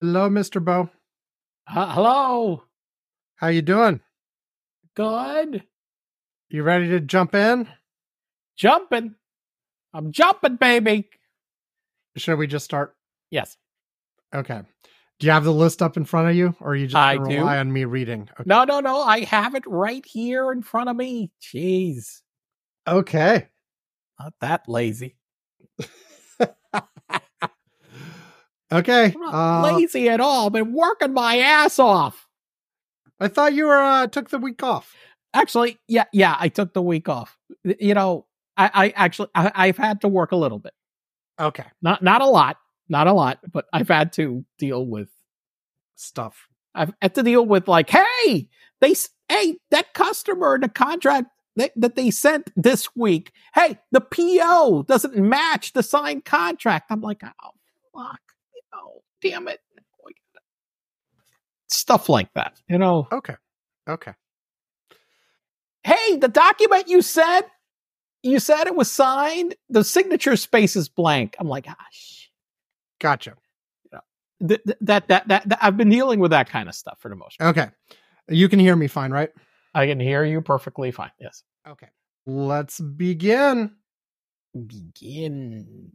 Hello, Mr. Bo. Uh, hello. How you doing? Good. You ready to jump in? Jumping. I'm jumping, baby. Should we just start? Yes. Okay. Do you have the list up in front of you, or are you just I gonna do. rely on me reading? Okay. No, no, no. I have it right here in front of me. Jeez. Okay. Not that lazy. Okay. I'm not Uh, lazy at all. I've been working my ass off. I thought you were uh, took the week off. Actually, yeah, yeah. I took the week off. You know, I, I actually, I, I've had to work a little bit. Okay. Not, not a lot, not a lot, but I've had to deal with Stuff. I've had to deal with like, hey, they, s- hey, that customer, the contract that, that they sent this week, hey, the PO doesn't match the signed contract. I'm like, oh, fuck, damn it. Stuff like that, you know. Okay. Okay. Hey, the document you said, you said it was signed. The signature space is blank. I'm like, ah, shit. Gotcha. Th- th- that, that, that, that, I've been dealing with that kind of stuff for the most part. Okay. You can hear me fine, right? I can hear you perfectly fine. Yes. Okay. Let's begin. Begin.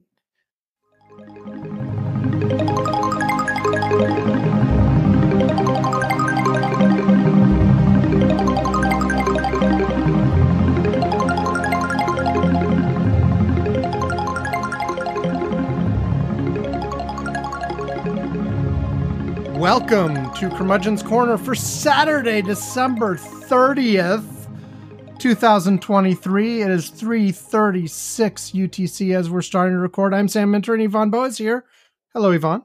Welcome to Curmudgeon's Corner for Saturday, December 30th, 2023. It is 336 UTC as we're starting to record. I'm Sam Minter and Ivan is here. Hello, Ivan.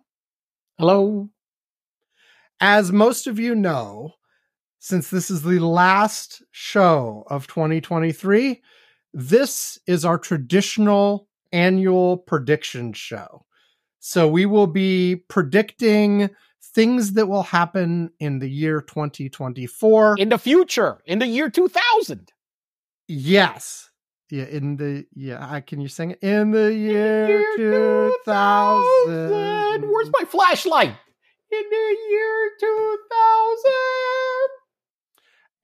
Hello. As most of you know, since this is the last show of 2023, this is our traditional annual prediction show. So we will be predicting things that will happen in the year 2024. In the future, in the year 2000. yes. Yeah, in the yeah, I- can you sing it? In the year 2000. Where's my flashlight? In the year 2000.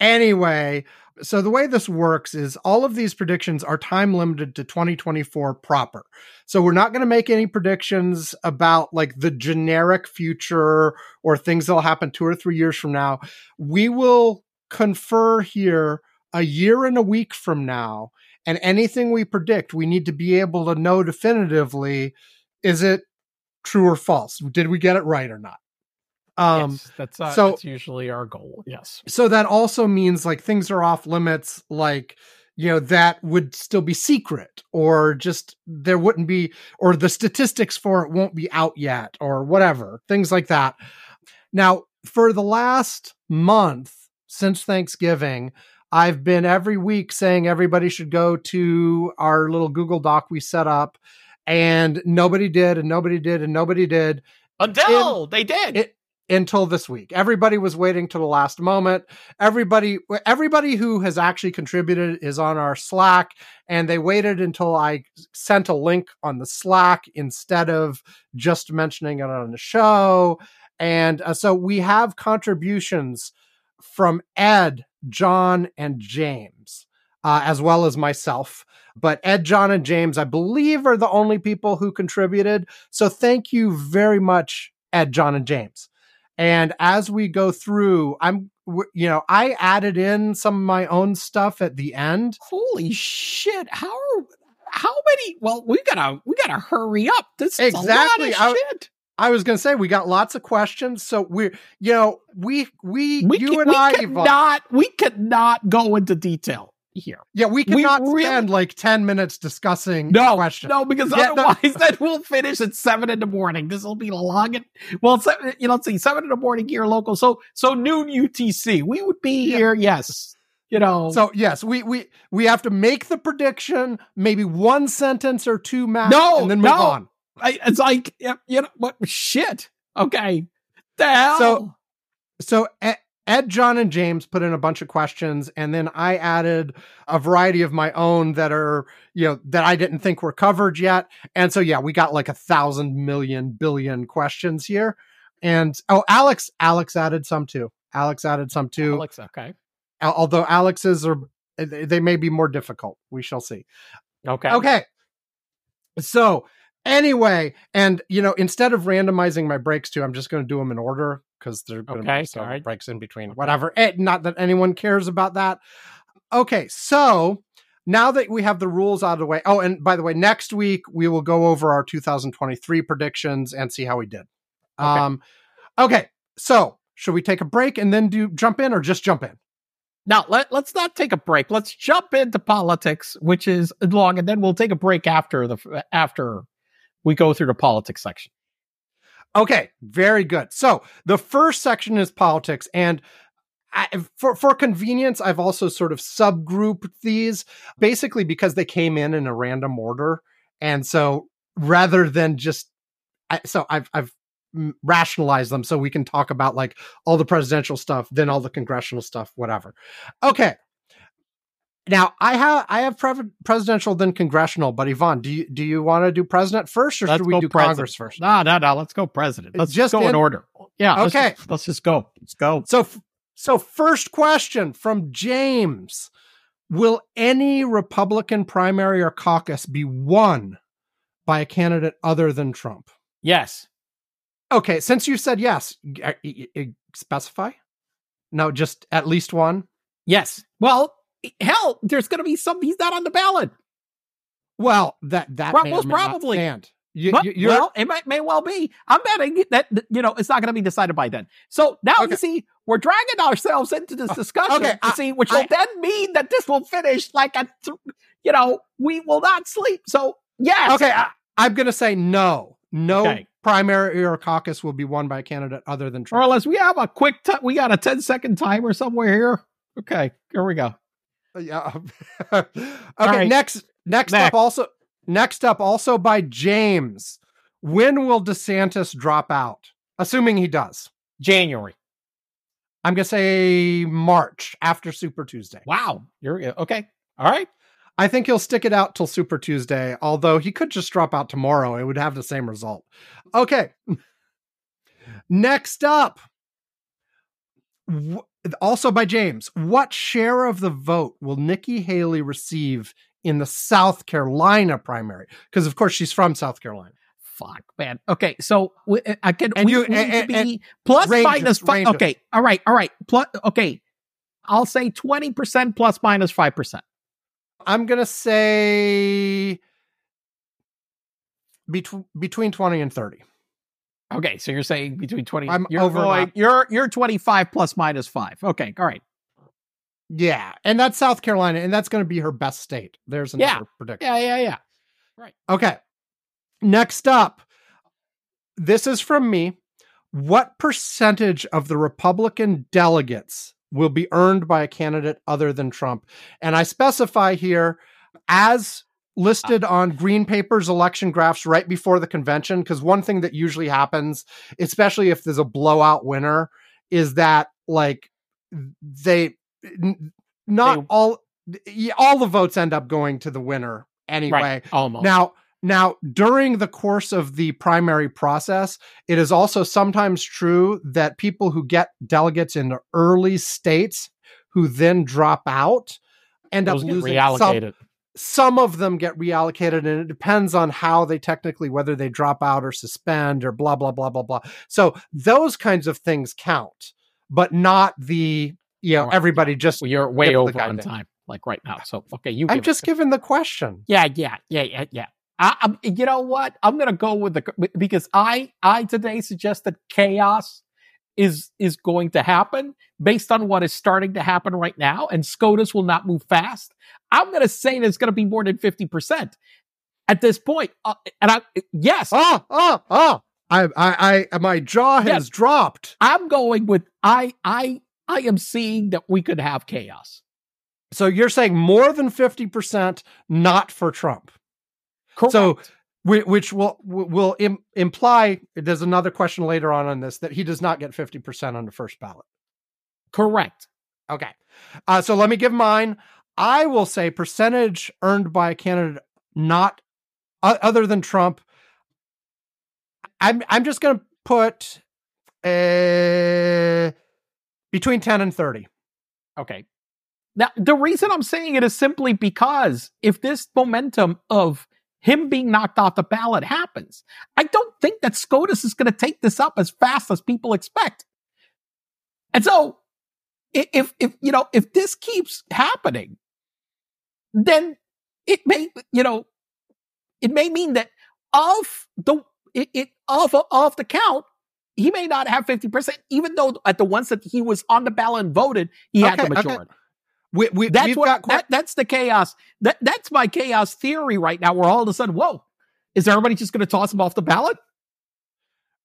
Anyway, so the way this works is all of these predictions are time limited to 2024 proper. So we're not going to make any predictions about like the generic future or things that'll happen two or three years from now. We will confer here a year and a week from now. And anything we predict, we need to be able to know definitively is it true or false? Did we get it right or not? Um, yes, that's, uh, so- that's usually our goal. Yes. so that also means like things are off limits like you know that would still be secret or just there wouldn't be or the statistics for it won't be out yet or whatever things like that now for the last month since thanksgiving i've been every week saying everybody should go to our little google doc we set up and nobody did and nobody did and nobody did Until they did. it- until this week. Everybody was waiting to the last moment. Everybody everybody who has actually contributed is on our Slack and they waited until I sent a link on the Slack instead of just mentioning it on the show. And uh, so we have contributions from Ed, John, and James, uh, as well as myself. But Ed, John, and James, I believe, are the only people who contributed. So thank you very much, Ed, John, and James. And as we go through, I'm, you know, I added in some of my own stuff at the end. Holy shit. How are, how many? Well, we gotta, we gotta hurry up. This is Exactly. a lot I- of shit. I was going to say we got lots of questions, so we're, you know, we we, We, you can, and we I, could Ivan- not, we could not go into detail here. yeah, we cannot we really- spend like ten minutes discussing No, question. no, because Yeah, no. otherwise then we'll finish at seven in the morning. This will be long. And, well, seven, you know, let's see, seven in the morning here local. So, so noon UTC. We would be Yeah. here. Yes. You know, So yes, we we we have to make the prediction, maybe one sentence or two max, No, and then move no. on. I, it's like, you know, what shit. Okay. The hell? So- So Ed, Ed, John, and James put in a bunch of questions, and then I added a variety of my own that are, you know, that I didn't think were covered yet. And so, yeah, we got like a thousand million billion questions here. and oh, Alex, Alex added some too. Alex added some too. Alex, okay. Although Alex's are eh, they they may be more difficult. We shall see. Okay. Okay. So anyway, and you know, instead of randomizing my breaks too, I'm just going to do them in order because they're going to Okay, be some breaks in between. Whatever. Eh, not that anyone cares about that. Okay, so now that we have the rules out of the way. Oh, and by the way, next week we will go over our 2023 predictions and see how we did. Okay. Um, okay. So should we take a break and then do jump in, or just jump in? Now let let's not take a break. Let's jump into politics, which is long, and then we'll take a break after the after we go through the politics section. Okay, very good. So the first section is politics, and I, for for convenience, I've also sort of subgrouped these basically because they came in in a random order, and so rather than just, so I've I've rationalized them so we can talk about like all the presidential stuff, then all the congressional stuff, whatever. Okay. Now I have I have pre- presidential then congressional, but Ivan, do you do you want to do president first or Let's should we do president. Congress first? No, no, no. Let's go president. Let's Just just go in, in- order. Yeah. let's Okay. just- Let's just, go. Let's go. So, so first question from James: Will any Republican primary or caucus be won by a candidate other than Trump? Yes. Okay, since you said yes, g- uh, y- y- specify. No, just at least one. Yes. Well, hell, there's going to be some. He's not on the ballot. Well, that that may most probably. stand. You, you, well, it might, may well be. I'm betting that you know it's not going to be decided by then. So now Okay. you see, we're dragging ourselves into this uh, discussion. okay, I- see, which I- will then mean that this will finish like a, th- you know, we will not sleep. So yes, okay. I, I'm going to say no. No Okay. primary or caucus will be won by a candidate other than or Trump. unless we have a quick, t- we got a 10 second timer somewhere here. Okay, here we go. Uh, yeah. Um, okay. right. Next, next, Next. up, also next up, also by James. When will DeSantis drop out? Assuming he does. January. I'm gonna say March after Super Tuesday. Wow, you're okay. All right. I think he'll stick it out till Super Tuesday. Although he could just drop out tomorrow, it would have the same result. Okay. Next up, also by James. What share of the vote will Nikki Haley receive in the South Carolina primary? Because of course she's from South Carolina. Fuck, man. Okay, so we, I can And we, you- and- to and- plus range five. range it. Okay, all right, all right. Plus, okay, I'll say twenty percent plus minus five percent. I'm gonna say between between twenty and thirty. Okay, so you're saying between twenty. I'm you're overlap. going- You're you're twenty five plus minus five. Okay, all right. Yeah, and that's South Carolina, and that's going to be her best state. There's another Yeah. prediction. Yeah, yeah, yeah. Right. Okay. Next up, this is from me. What percentage of the Republican delegates will be earned by a candidate other than Trump? And I specify here as listed on Green Paper's election graphs right before the convention, because one thing that usually happens, especially if there's a blowout winner, is that like they n- not They- all all the votes end up going to the winner anyway. Right. Almost. Now, now during the course of the primary process, it is also sometimes true that people who get delegates in the early states who then drop out end Those up losing reallocated. some of them get reallocated and it depends on how they technically whether they drop out or suspend or blah blah blah blah blah so those kinds of things count but not the you know Right. everybody just Well, you're way over on time, like right now. So okay, you. i'm just giving the question Yeah, yeah, yeah, yeah, yeah. I, I'm, you know what? I'm gonna go with the because I I today suggested chaos is is going to happen based on what is starting to happen right now, and SCOTUS will not move fast. I'm gonna say it's gonna be more than fifty percent at this point. Uh, and I yes, oh oh oh i i, I my jaw has Yes. dropped I'm going with I I I am seeing that we could have chaos. so you're saying more than 50% not for trump Correct. So- which will will Im- imply there's another question later on on this that he does not get 50% on the first ballot correct. Okay. Uh, so let me give mine. I will say percentage earned by a candidate not o- other than Trump. I'm I'm just going to put Uh, between 10 and 30. Okay. Now, the reason I'm saying it is simply because if this momentum of him being knocked off the ballot happens, I don't think that SCOTUS is going to take this up as fast as people expect. And so, if, if, you know, if this keeps happening, then it may, you know, it may mean that of the, it, it of, of the count, he may not have 50%, even though at the ones that he was on the ballot and voted, he had Okay, the okay. We, we, That's we've what got que- that, that's the chaos. That that's my chaos theory right now. Where all of a sudden, whoa, is everybody just going to toss him off the ballot?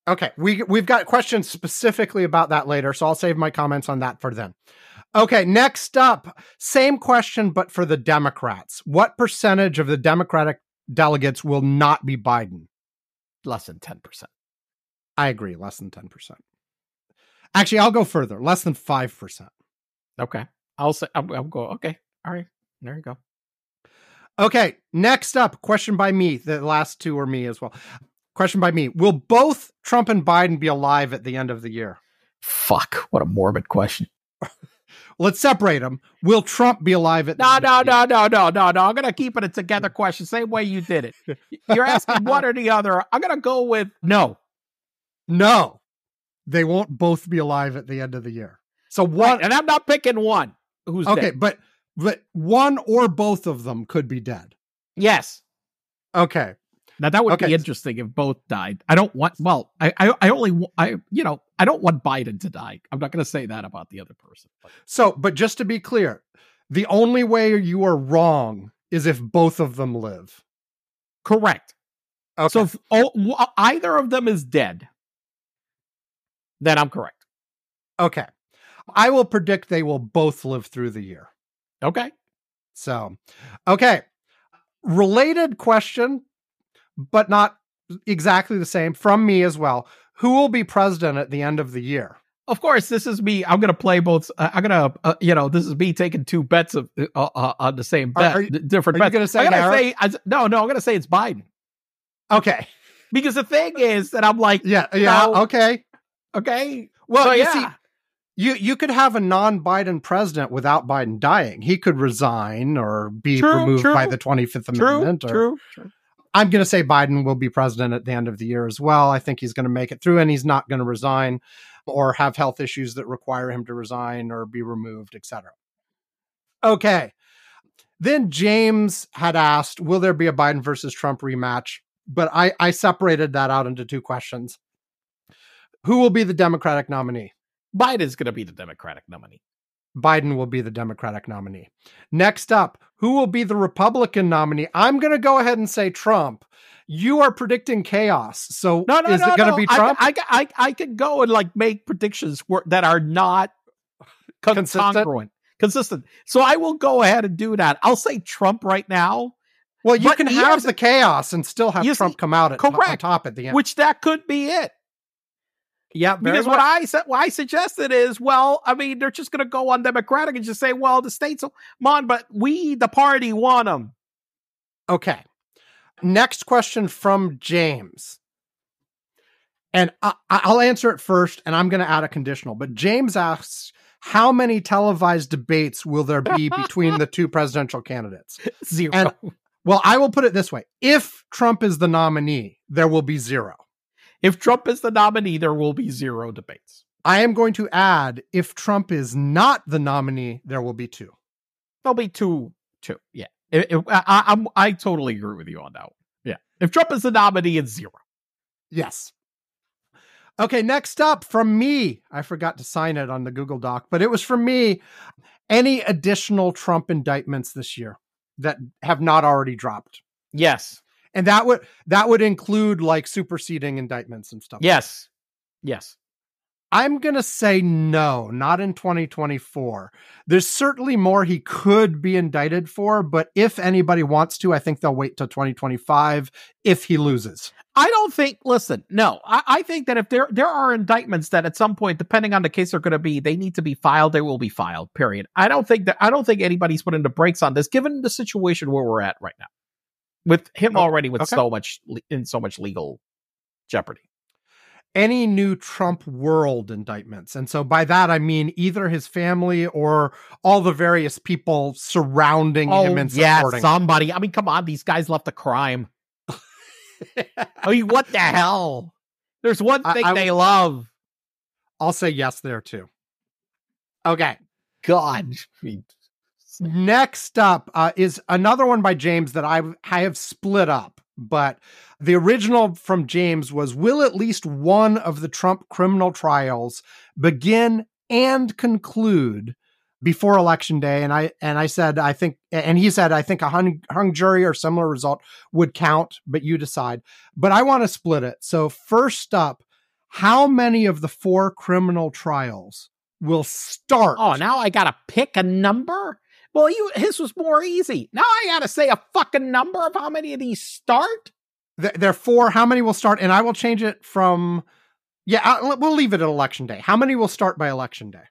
Okay, we we've got questions specifically about that later, so I'll save my comments on that for then. Okay, next up, same question but for the Democrats. What percentage of the Democratic delegates will not be Biden? Less than ten percent. I agree, less than 10%. Actually, I'll go further, less than 5%. Okay, I'll say I'll, I'll go. Okay, all right, there you go. Okay, next up, question by me. The last two are me as well. Question by me. Will both Trump and Biden be alive at the end of the year? Fuck, what a morbid question. Let's separate them. Will Trump be alive at the No, end no, of the year? no, no, no, no, no. I'm gonna keep it a together question, same way you did it. You're asking one or the other. I'm gonna go with no. No, they won't both be alive at the end of the year. So one, Right, and I'm not picking one. Who's okay, dead. but but one or both of them could be dead. Yes. Okay, Now that would Okay. be interesting if both died. I don't want. Well, I, I, I only, I, you know, I don't want Biden to die. I'm not going to say that about the other person. But so but just to be clear, the only way you are wrong is if both of them live. correct. Okay. So if oh, either of them is dead, then I'm correct. okay, I will predict they will both live through the year. Okay. So, okay. Related question, but not exactly the same from me as well. Who will be president at the end of the year? Of course, this is me. I'm going to play both. Uh, I'm going to, uh, you know, this is me taking two bets of, uh, uh, on the same bet, are you- different are you bets. gonna say I'm gonna say, I- no, no, I'm going to say it's Biden Okay. because the thing is that I'm like, Yeah. Yeah. No. Okay. okay, Well, so you yeah, see, you you could have a non-Biden president without Biden dying. He could resign or be True, removed true. by the Twenty Fifth Amendment. true, or- true, true. I'm going to say Biden will be president at the end of the year as well. I think he's going to make it through, and he's not going to resign or have health issues that require him to resign or be removed, etc. Okay. Then James had asked, "Will there be a Biden versus Trump rematch?" But I, I separated that out into two questions. Who will be the Democratic nominee? Biden's going to be the Democratic nominee. Biden will be the Democratic nominee. Next up, who will be the Republican nominee? I'm going to go ahead and say Trump. You are predicting chaos. So No, no, is no, it going to be Trump? I, I, I, I could go and like make predictions that are not con- Consistent? congruent, consistent. So I will go ahead and do that. I'll say Trump right now, well, you can have the chaos and still have Trump come out at correct. top at the end. which that could be it. Yeah, Because what I said, what I suggested is, well, I mean, they're just going to go on Democratic and just say, well, the states will on, but we, the party, want them. Okay. Next question from James. And I, I'll answer it first, and I'm going to add a conditional. But James asks, how many televised debates will there be between the two presidential candidates? Zero. And- Well, I will put it this way. If Trump is the nominee, there will be zero. If Trump is the nominee, there will be zero debates. I am going to add if Trump is not the nominee, there will be two. There'll be two, two. Yeah. It- it- I, I'm, I totally agree with you on that one. Yeah. If Trump is the nominee, it's zero. Yes. Okay, next up from me. I forgot to sign it on the Google Doc, but it was from me. Any additional Trump indictments this year that have not already dropped? Yes. And that would that would include like superseding indictments and stuff. Yes. Yes. I'm going to say no, not in 2024. There's certainly more he could be indicted for, but if anybody wants to, I think they'll wait till 2025 if he loses. I don't think. Listen, no. I, I think that if there there are indictments that at some point, depending on the case they're going to be, they need to be filed. They will be filed. Period. I don't think that. I don't think anybody's putting the brakes on this, given the situation where we're at right now, with him Oh, already with okay. so much in so much legal jeopardy. any new Trump world indictments. And so by that, I mean either his family or all the various people surrounding Oh, him and yeah, supporting him. somebody. I mean, come on, these guys left a crime. I mean, what the hell? There's one I- thing I- they love. I'll say yes there too. Okay. God. Next up uh, is another one by James that I I have split up, but the original from James was Will at least one of the Trump criminal trials begin and conclude before election day? And I and I said I think, and he said I think a hung, hung jury or similar result would count, but you decide. But I want to split it. So first up, how many of the four criminal trials will start? oh, now I gotta pick a number. Well, you his was more easy. Now I gotta say a fucking number of how many of these start. Th- there are four. How many will start? And I will change it from. Yeah, I, we'll leave it at election day. How many will start by election day?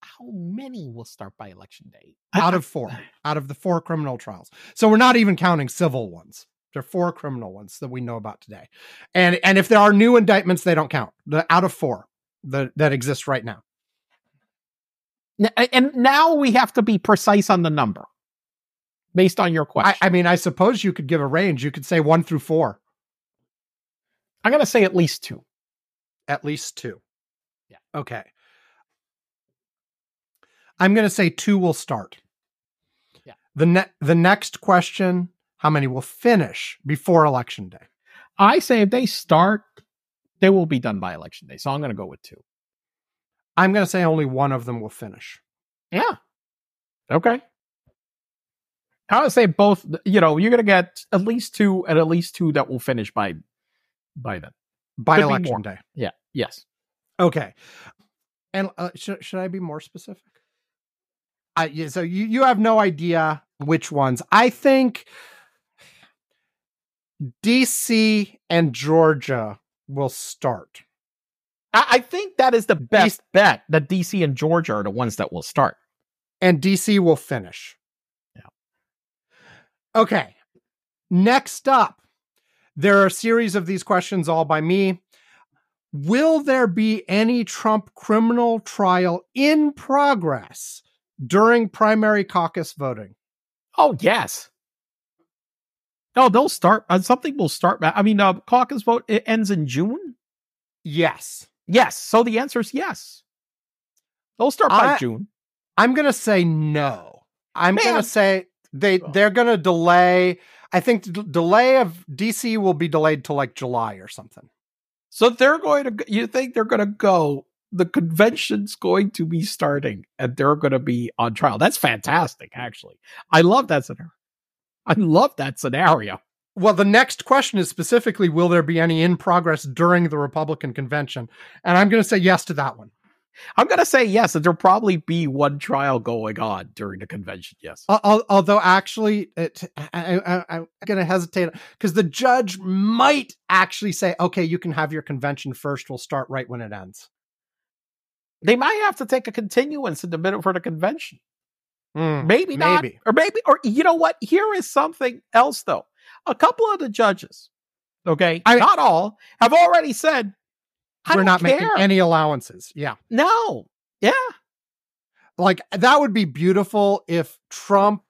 How many will start by election day? Out of four, out of the four criminal trials. So we're not even counting civil ones. There are four criminal ones that we know about today, and and if there are new indictments, they don't count. The out of four that that exist right now. N- uh, and now we have to be precise on the number based on your question. I, I mean, I suppose you could give a range. You could say one through four, I'm gonna say at least two. at least two. Yeah. Okay. I'm going to say two will start. Yeah. The ne- the next question: How many will finish before election day? I say if they start, they will be done by election day. So I'm gonna go with two. I'm going to say only one of them will finish. Yeah. Okay. I would say both. You know, you're gonna get at least two, and at least two that will finish by by then. by Could election day. Yeah. Yes. Okay. And uh, should should I be more specific? I yeah, so you you have no idea which ones. I think DC and Georgia will start. I, I think that is the best bet. That DC and Georgia are the ones that will start. and DC will finish. Yeah. Okay. Next up, there are a series of these questions all by me. Will there be any Trump criminal trial in progress during primary caucus voting? Oh yes. No, they'll start. Uh, something will start. I mean, uh, caucus vote it ends in June. Yes. Yes. So the answer is yes. They'll start by I- June. I'm going to say no. I'm going to say they they're going to delay I think the delay of DC will be delayed to like July or something. So they're going to. You think they're going to go? The convention's going to be starting, and they're going to be on trial. That's fantastic. Actually, I love that scenario. I love that scenario. Well, the next question is specifically will there be any in progress during the Republican convention? And I'm going to say yes to that one. I'm going to say yes, that there'll probably be one trial going on during the convention. Yes. Al- al- Although, actually, it, I, I, I'm going to hesitate because the judge might actually say, okay, you can have your convention first. We'll start right when it ends. They might have to take a continuance in the middle for the convention. Hmm, Maybe not. Maybe. Or maybe, or you know what? Here is something else, though. A couple of the judges, okay, I- not all, have already said, We're not care. making any allowances. Yeah. No. Yeah. Like that would be beautiful if Trump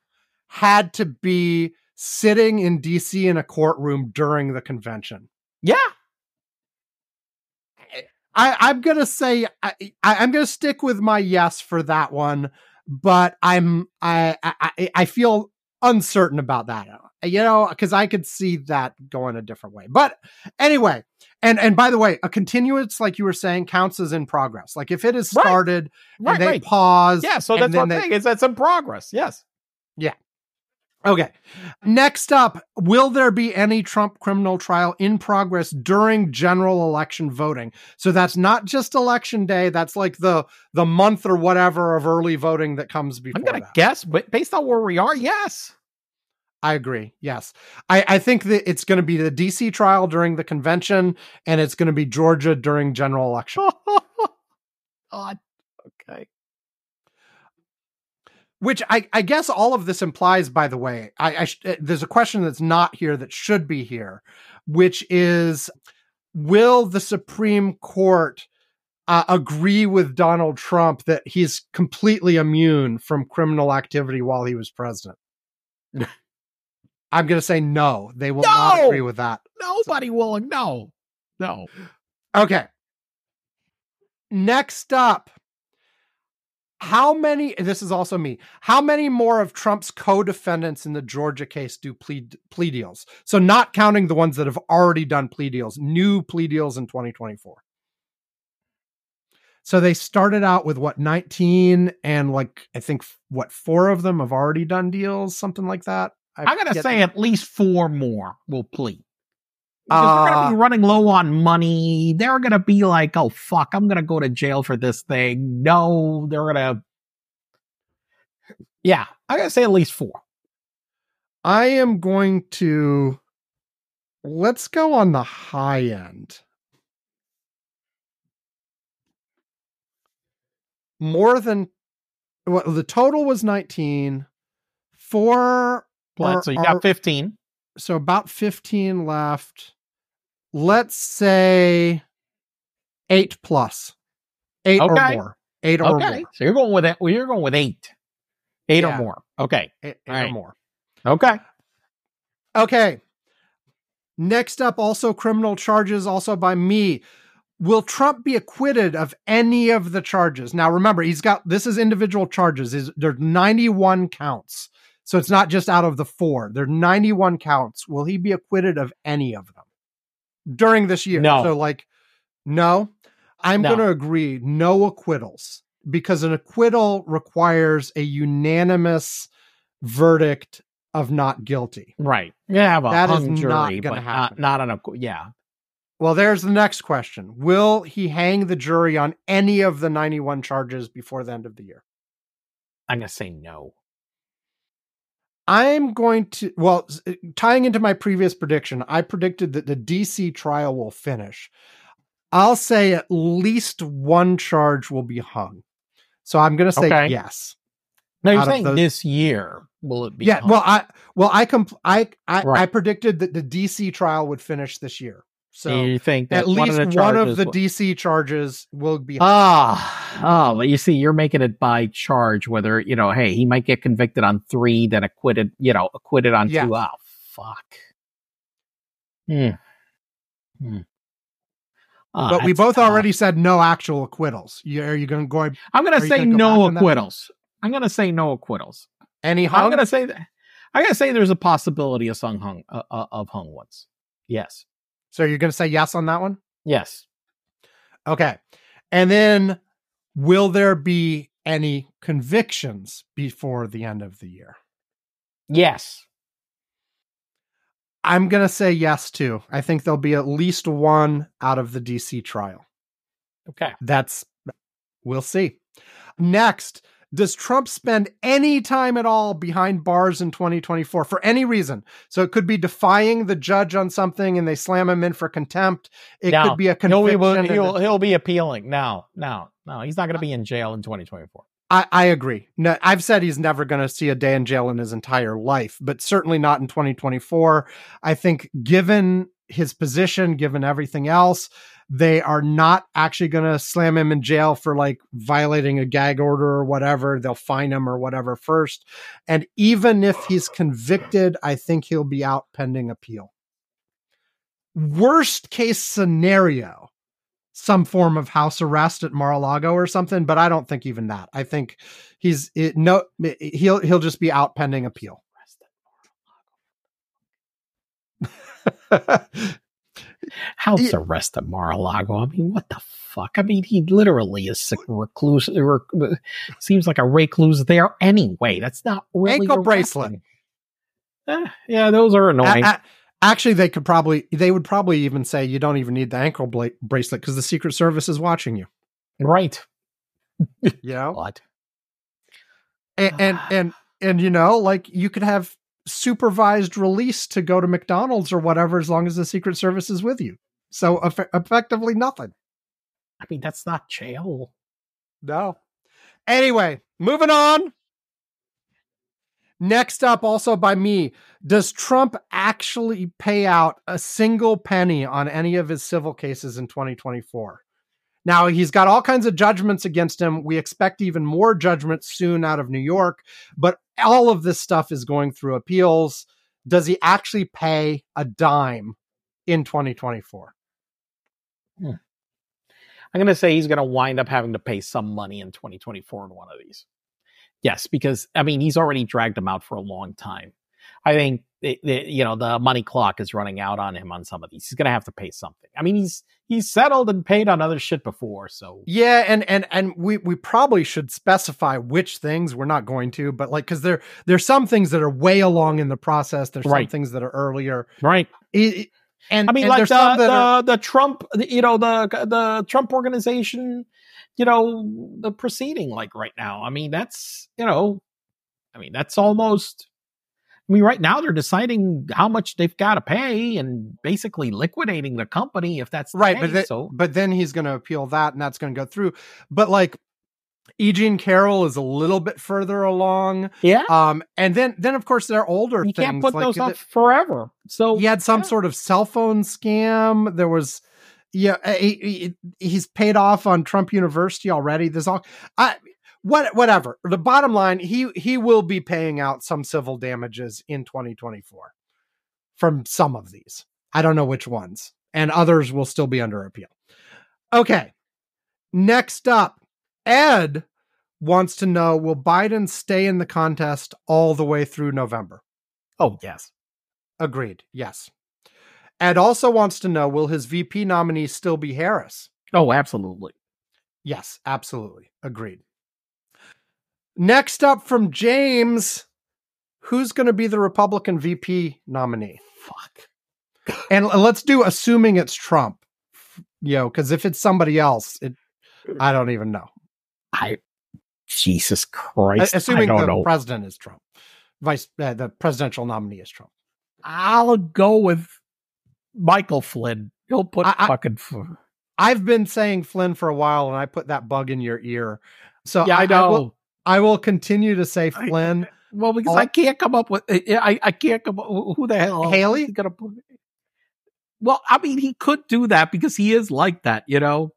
had to be sitting in DC in a courtroom during the convention. Yeah. I, I'm gonna say I, I, I'm gonna stick with my yes for that one, but I'm I I, I feel uncertain about that. Uh, you know, because I could see that going a different way. But anyway, and and by the way, a continuance, like you were saying, counts as in progress. Like if it is started Right. and they right. pause, Yeah. So that's one they- thing. Is that's in progress. Yes. Okay. Next up, will there be any Trump criminal trial in progress during general election voting? So that's not just election day, that's like the the month or whatever of early voting that comes before I'm gonna guess, but based on where we are, yes. I agree. Yes. I, I think that it's going to be the DC trial during the convention and it's going to be Georgia during general election. God. Okay. Which I, I guess all of this implies, by the way, I, I sh- uh, there's a question that's not here that should be here, which is will the Supreme Court uh, agree with Donald Trump that he's completely immune from criminal activity while he was president? I'm going to say no. They will not agree with that. Nobody will. No, no. Okay. Next up, how many, this is also me, how many more of Trump's co defendants in the Georgia case do plea, plea deals? So, not counting the ones that have already done plea deals, new plea deals in 2024. So, they started out with what, 19, and like, I think, what, four of them have already done deals, something like that? I I'm gonna say the- at least four more will plead. Because they're Uh, gonna be running low on money. They're gonna be like, "Oh fuck, I'm gonna go to jail for this thing." No, they're gonna. Yeah, I'm gonna say at least four. I am going to let's go on the high end. More than well, the total was 19. Four, Or so you are- got 15. so about 15 left. Let's say eight plus. Eight or more. Eight or Okay, more. so you're going with it. Well, you're going with eight, eight Yeah. or more. Okay, Eight, eight All or more. okay. Okay. Next up, also criminal charges, also by me. Will Trump be acquitted of any of the charges? Now, remember, he's got this is individual charges. Is there's 91 counts, so it's not just out of the four. There's 91 counts. Will he be acquitted of any of them during this year? No. So, like, no. I'm No. going to agree. No acquittals because an acquittal requires a unanimous verdict of not guilty. Right. Have a That is hung not jury, gonna happen. not, not on a. Yeah. Well, there's the next question. Will he hang the jury on any of the 91 charges before the end of the year? I'm gonna say no. I'm going to, well, uh, tying into my previous prediction, I predicted that the DC trial will finish. I'll say at least one charge will be hung. So I'm going to say Okay. yes. No, you're saying those- this year will it be? Yeah. hung? Well, I, well, I, compl- I, I, I predicted that the DC trial would finish this year. So you think that at least one of the, one of the will- DC charges will be Ah, oh, but you see, you're making it by charge. Whether you know, hey, he might get convicted on three, then acquitted. You know, acquitted on Yes. two. Oh, fuck. Hmm. Hmm. Ah, but we both already said no actual acquittals. You, are you going to go I'm gonna say gonna go no acquittals. I'm gonna say no acquittals. any I'm gonna say that. I'm gonna say there's a possibility of hung uh, uh, of hung ones. Yes. So you're going to say yes on that one? Yes. Okay. And then will there be any convictions before the end of the year? Yes. I'm going to say yes too. I think there'll be at least one out of the DC trial. Okay. That's, we'll see. Next, does Trump spend any time at all behind bars in 2024 for any reason? So it could be defying the judge on something and they slam him in for contempt. It No. could be a conviction. He'll he'll, he'll be appealing. No, no, no. He's not going to be in jail in 2024. I, I agree. No, I've said he's never going to see a day in jail in his entire life, but certainly not in 2024. I think, given his position, given everything else, they are not actually going to slam him in jail for like violating a gag order or whatever. They'll fine him or whatever first. And even if he's convicted, I think he'll be out pending appeal. Worst case scenario, some form of house arrest at Mar-a-Lago or something, but I don't think even that. I think he's it, no he'll he'll just be out pending appeal. House the rest of Mar-a-Lago. I mean, what the fuck? I mean, he literally is sick recluse. Rec- seems like a recluse there anyway. That's not really Ankle bracelet. Eh, yeah, those are annoying. actually, they could probably they would probably even say you don't even need the ankle bla- bracelet because the Secret Service is watching you. right. You know, What? and and and, and you know, like you could have supervised release to go to McDonald's or whatever as long as the Secret Service is with you. So eff- effectively nothing. I mean, that's not jail. No. Anyway, moving on. Next up, also by me, does Trump actually pay out a single penny on any of his civil cases in 2024? Now, he's got all kinds of judgments against him. We expect even more judgments soon out of New York, but all of this stuff is going through appeals. Does he actually pay a dime in 2024? Hmm. I'm going to say he's going to wind up having to pay some money in 2024 in one of these. Yes, because I mean he's already dragged him out for a long time. I think you know the money clock is running out on him on some of these. He's going to have to pay something. I mean he's he's settled and paid on other shit before, so yeah. And and and we we probably should specify which things we're not going to, but like because there there's some things that are way along in the process. There's Right. some things that are earlier. right. It- it- and I mean, and like the the, are- the Trump, you know, the the Trump organization, you know, the proceeding like right now. I mean, that's you know, I mean, that's almost. I mean, right now they're deciding how much they've got to pay and basically liquidating the company if that's right, case. but th- so but then he's going to appeal that, and that's going to go through. But like, E. Jean Carroll is a little bit further along. yeah, Um, and then then of course there are older you things. can't put like those up forever. So he had some yeah. sort of cell phone scam. There was, yeah, he, he- he's paid off on Trump University already. There's all, I, what, whatever. The bottom line, he he will be paying out some civil damages in 2024 from some of these. I don't know which ones, and others will still be under appeal. Okay, next up, Ed wants to know: Will Biden stay in the contest all the way through November? oh yes, Agreed. Yes. Ed also wants to know will his VP nominee still be Harris? oh absolutely. Yes, absolutely. Agreed. Next up from James, who's going to be the Republican VP nominee? Fuck. And let's do assuming it's Trump. You know, because if it's somebody else, it I don't even know. I Jesus Christ. assuming I the know. president is Trump. Vice uh, the presidential nominee is Trump. I'll go with Michael Flynn. He'll put I- I- fucking. f- I've been saying Flynn for a while and I put that bug in your ear. So yeah, I know. will, I will continue to say I- Flynn. well, because all- I can't come up with. I I can't come. up Who the hell? Haley? is gonna put? Well, I mean, he could do that because he is like that, you know.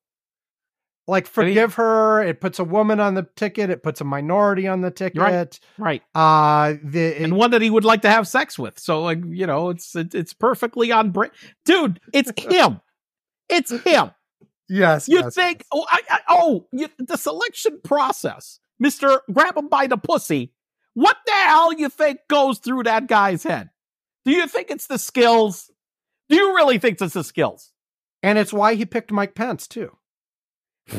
like I mean- forgive her. It puts a woman on the ticket. It puts a minority on the ticket. Right. Uh, the and one that he would like to have sex with. So, like, you know, it's it's, it's perfectly on brand, dude. It's him. It's him. yes, You yes, think? yes. Oh, I, I, oh, you, the selection process, Mister. Grab him by the pussy. What the hell you think goes through that guy's head? Do you think it's the skills? Do you really think it's the skills? and it's why he picked Mike Pence too.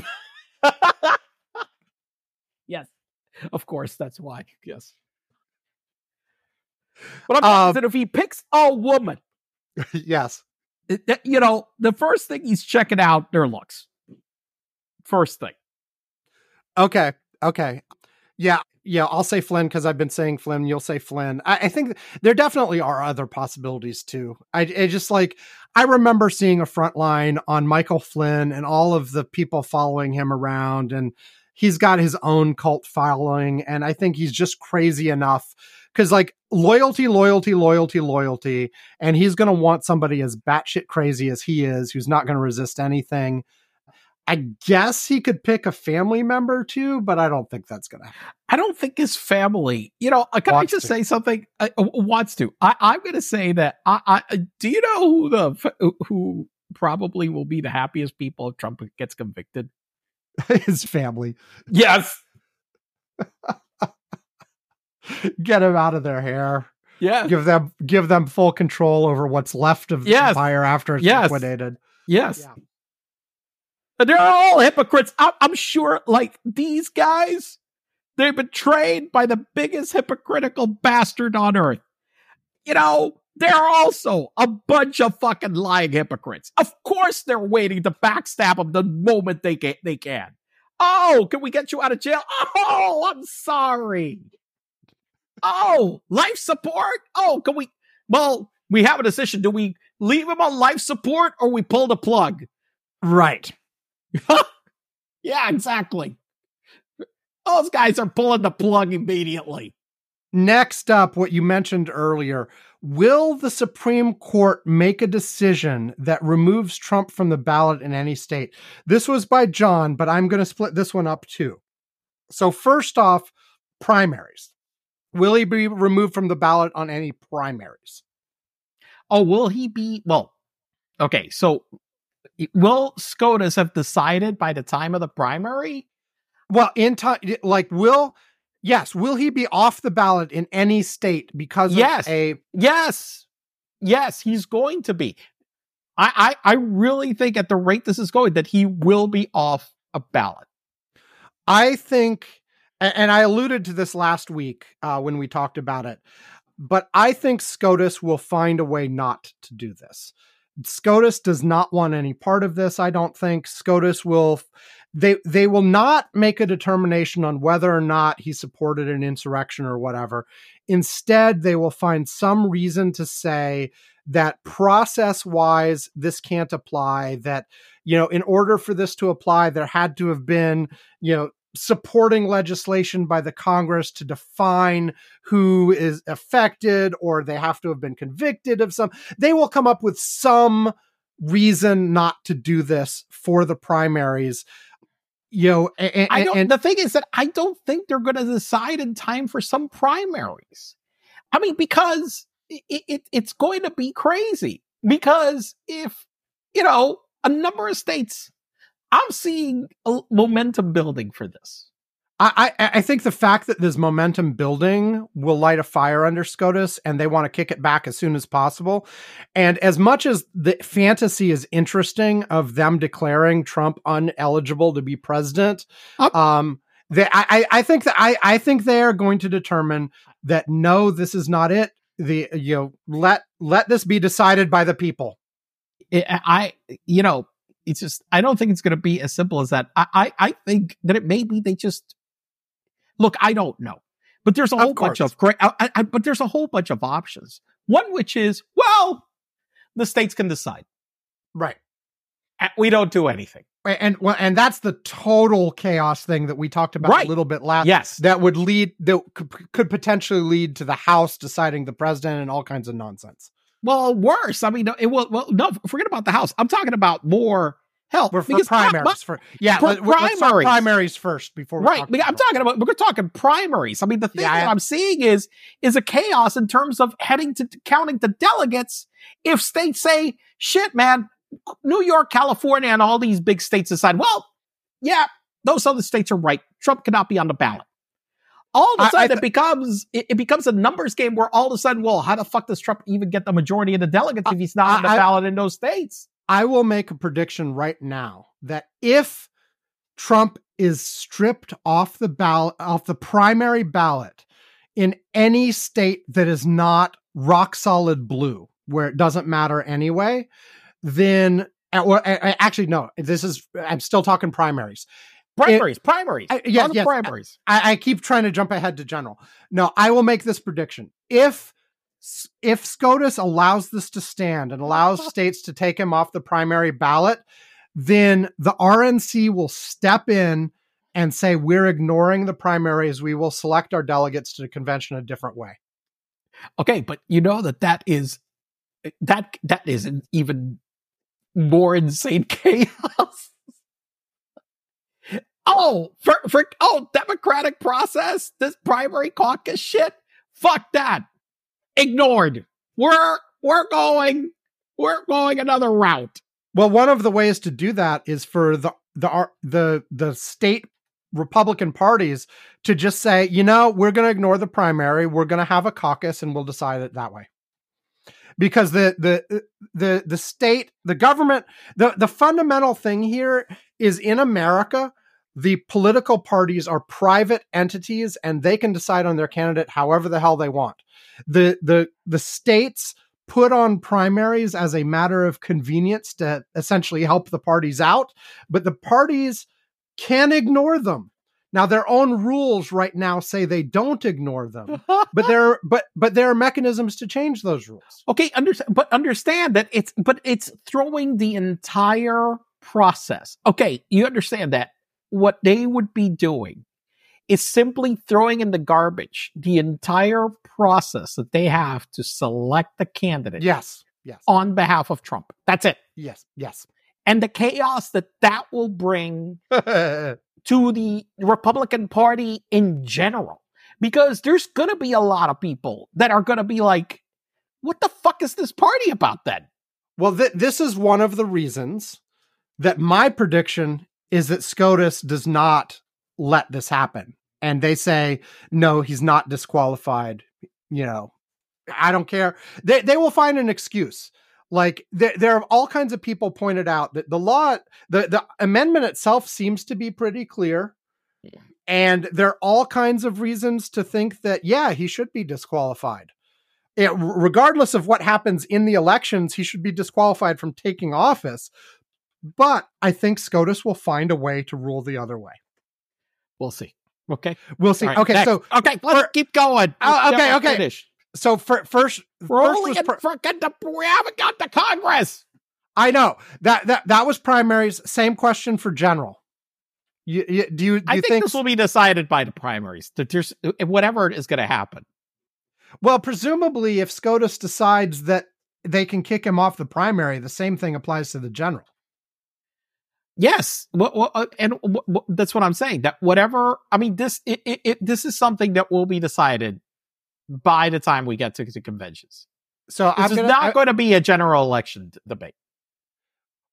yes, of course. That's why. Yes. But I'm Um, saying that if he picks a woman, yes, it- you know, the first thing he's checking out their looks. First thing. Okay. Okay. Yeah. Yeah. I'll say Flynn because I've been saying Flynn. You'll say Flynn. I, I think there definitely are other possibilities too. I, I just like, I remember seeing a Frontline on Michael Flynn and all of the people following him around. And he's got his own cult following. And I think he's just crazy enough because, like, loyalty, loyalty, loyalty, loyalty. And he's going to want somebody as batshit crazy as he is, who's not going to resist anything. I guess he could pick a family member too, but I don't think that's gonna happen. I don't think his family, you know, uh, can Wants I just to. say something? I, uh, wants to. I, I'm going to say that. I, I uh, do you know who the who probably will be the happiest people if Trump gets convicted? His family. Yes. Get him out of their hair. Yeah. Give them give them full control over what's left of the Yes. empire after it's Yes. liquidated. Yes. Yeah. They're uh, all hypocrites. I'm, I'm sure, like these guys, they're betrayed by the biggest hypocritical bastard on earth. You know, they're also a bunch of fucking lying hypocrites. Of course, they're waiting to backstab them the moment they can. They can. Oh, can we get you out of jail? Oh, I'm sorry. Oh, life support. Oh, can we? Well, we have a decision. Do we leave him on life support or we pull the plug? Right. Yeah, exactly. Those guys are pulling the plug immediately. Next up, what you mentioned earlier. Will the Supreme Court make a decision that removes Trump from the ballot in any state? This was by John, but I'm going to split this one up too. So, first off, primaries. Will he be removed from the ballot on any primaries? Oh, will he be? Well, okay. So, will SCOTUS have decided by the time of the primary? Well, in time, like, will yes, will he be off the ballot in any state because yes. a yes, yes, he's going to be. I, I I really think at the rate this is going that he will be off a ballot. I think, and I alluded to this last week uh, when we talked about it, but I think SCOTUS will find a way not to do this. SCOTUS does not want any part of this. I don't think SCOTUS will. They they will not make a determination on whether or not he supported an insurrection or whatever. Instead, they will find some reason to say that process wise this can't apply. That you know, in order for this to apply, there had to have been you know supporting legislation by the Congress to define who is affected, or they have to have been convicted of some. They will come up with some reason not to do this for the primaries. You know, and, I don't. and the thing is that I don't think they're going to decide in time for some primaries. I mean, because it, it, it's going to be crazy. Because if you know a number of states I'm seeing a momentum building for this. I, I, I think the fact that there's momentum building will light a fire under SCOTUS and they want to kick it back as soon as possible. And as much as the fantasy is interesting of them declaring Trump uneligible to be president, um, they, I, I think that I, I think they are going to determine that no, this is not it. The you know let let this be decided by the people. It, I you know it's just I don't think it's going to be as simple as that. I, I, I think that it may be they just look. I don't know, but there's a Of whole bunch of great. I, I, but there's a whole bunch of options. One which is well, the states can decide. Right. We don't do anything. And well, and that's the total chaos thing that we talked about Right. a little bit last. Yes. that would lead that could potentially lead to the House deciding the president and all kinds of nonsense. Well, worse. I mean, it will. Well, no, forget about the House. I'm talking about more help. We're for primaries my- for yeah. for let, primaries. primaries first before right. talk I'm talking about we're talking primaries. I mean, the thing Yeah, that I- I'm seeing is is a chaos in terms of heading to counting the delegates. If states say, "Shit, man," New York, California, and all these big states decide, "Well, yeah, those other states are right. Trump cannot be on the ballot." All of a sudden, th- it becomes it, it becomes a numbers game where all of a sudden, well, how the fuck does Trump even get the majority of the delegates if he's not on the I- I- ballot in those states? I will make a prediction right now that if Trump is stripped off the ballot, off the primary ballot in any state that is not rock solid blue, where it doesn't matter anyway, then, or uh, uh, actually, no, this is, I'm still talking primaries. Primaries, primaries, I- yes, yes, primaries. I, I keep trying to jump ahead to general. No, I will make this prediction. If if SCOTUS allows this to stand and allows states to take him off the primary ballot, then the RNC will step in and say we're ignoring the primaries. We will select our delegates to the convention a different way. Okay, but you know that that is eh, that that is an even more insane chaos. Oh, for for oh, democratic process, this primary caucus shit. Fuck that. Ignored. We're we're going we're going another route. Well, one of the ways to do that is for the the the the state Republican parties to just say, you know, we're going to ignore the primary, we're going to have a caucus, and we'll decide it that way. Because the the the the state, the government, the the fundamental thing here is in America, the political parties are private entities, and they can decide on their candidate however the hell they want. the the The states put on primaries as a matter of convenience to essentially help the parties out, but the parties can ignore them. Now their own rules right now say they don't ignore them, but there but but there are mechanisms to change those rules. Okay, understand, but understand that it's but it's throwing the entire process. Okay, you understand that what they would be doing is simply throwing in the garbage the entire process that they have to select the candidate Yes. Yes. on behalf of Trump. That's it. Yes. Yes. And the chaos that that will bring to the Republican Party in general. Because there's going to be a lot of people that are going to be like, what the fuck is this party about then? Well, th- this is one of the reasons that my prediction is that SCOTUS does not let this happen. And they say, no, he's not disqualified. You know, I don't care. They, they will find an excuse. Like there, there are all kinds of people pointed out that the law, the, the amendment itself seems to be pretty clear. And there are all kinds of reasons to think that, yeah, he should be disqualified. It, regardless of what happens in the elections, he should be disqualified from taking office. But I think SCOTUS will find a way to rule the other way. We'll see. Okay. We'll see. Right, okay, next. so okay, let's for- keep going. Oh, okay, okay. finish. so for, first, We're first only in freaking the, we haven't got the Congress. I know that that that was primaries. Same question for general. You, you, do you do I you think, think? this will be decided by the primaries. That there's uh, whatever is going to happen. well, presumably, if SCOTUS decides that they can kick him off the primary, the same thing applies to the general. Yes, what, what, uh, and what, that's what I'm saying. That whatever, I mean, this it, it, it, this is something that will be decided by the time we get to the conventions. So This I'm is gonna, not going to be a general election d- debate.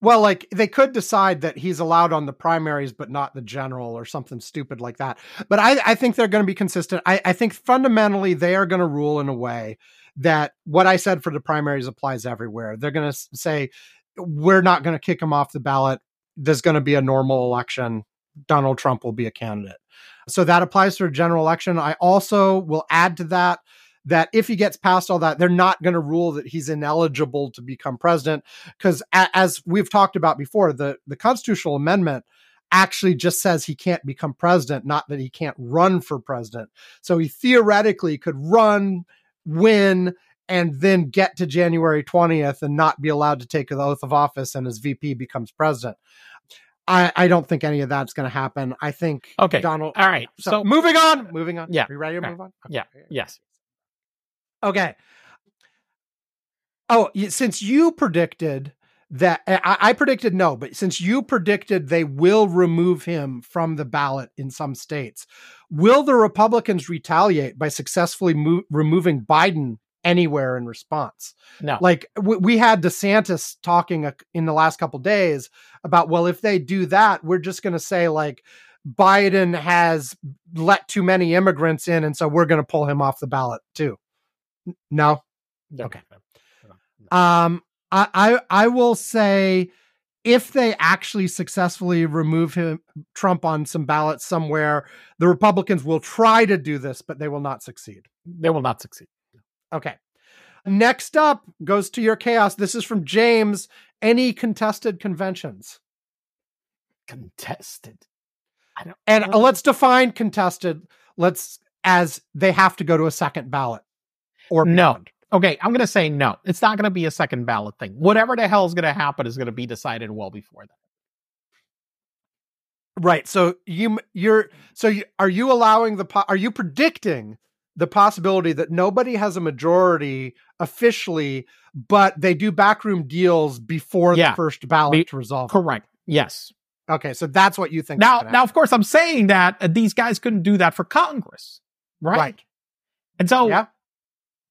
well, like they could decide that he's allowed on the primaries, but not the general, or something stupid like that. But I, I think they're going to be consistent. I, I think fundamentally they are going to rule in a way that what I said for the primaries applies everywhere. They're going to say we're not going to kick him off the ballot. There's going to be a normal election. Donald Trump will be a candidate. So that applies to a general election. I also will add to that that if he gets past all that, they're not going to rule that he's ineligible to become president because as we've talked about before, the the constitutional amendment actually just says he can't become president, not that he can't run for president. So he theoretically could run, win, and then get to January 20th and not be allowed to take the oath of office and his VP becomes president. I, I don't think any of that's going to happen. I think Okay. Donald. All right. So, So, moving on, moving on. Yeah. Are you ready to Okay. move on? Yeah. yes. Okay. Oh, since you predicted that, I, I predicted no, but since you predicted they will remove him from the ballot in some states, will the Republicans retaliate by successfully mo- removing Biden anywhere in response? No. Like we, we had DeSantis talking a, in the last couple days about, well, if they do that, we're just going to say like Biden has let too many immigrants in, and so we're going to pull him off the ballot too. N- No. Okay. Um, I, I I will say if they actually successfully remove him Trump on some ballots somewhere, the Republicans will try to do this, but they will not succeed. They will not succeed. Okay. Next up goes to your chaos. This is from James. Any contested conventions? Contested. I don't. And uh, let's define contested. Let's as they have to go to a second ballot. Or No. beyond. Okay, I'm going to say no. It's not going to be a second ballot thing. Whatever the hell is going to happen is going to be decided well before that. Right. So you you're so you, are you allowing the are you predicting the possibility that nobody has a majority officially, but they do backroom deals before Yeah. the first ballot to resolve? it? Correct. Yes. Okay, so that's what you think. Now, now, of course, I'm saying that uh, these guys couldn't do that for Congress, right? right. And so, Yeah.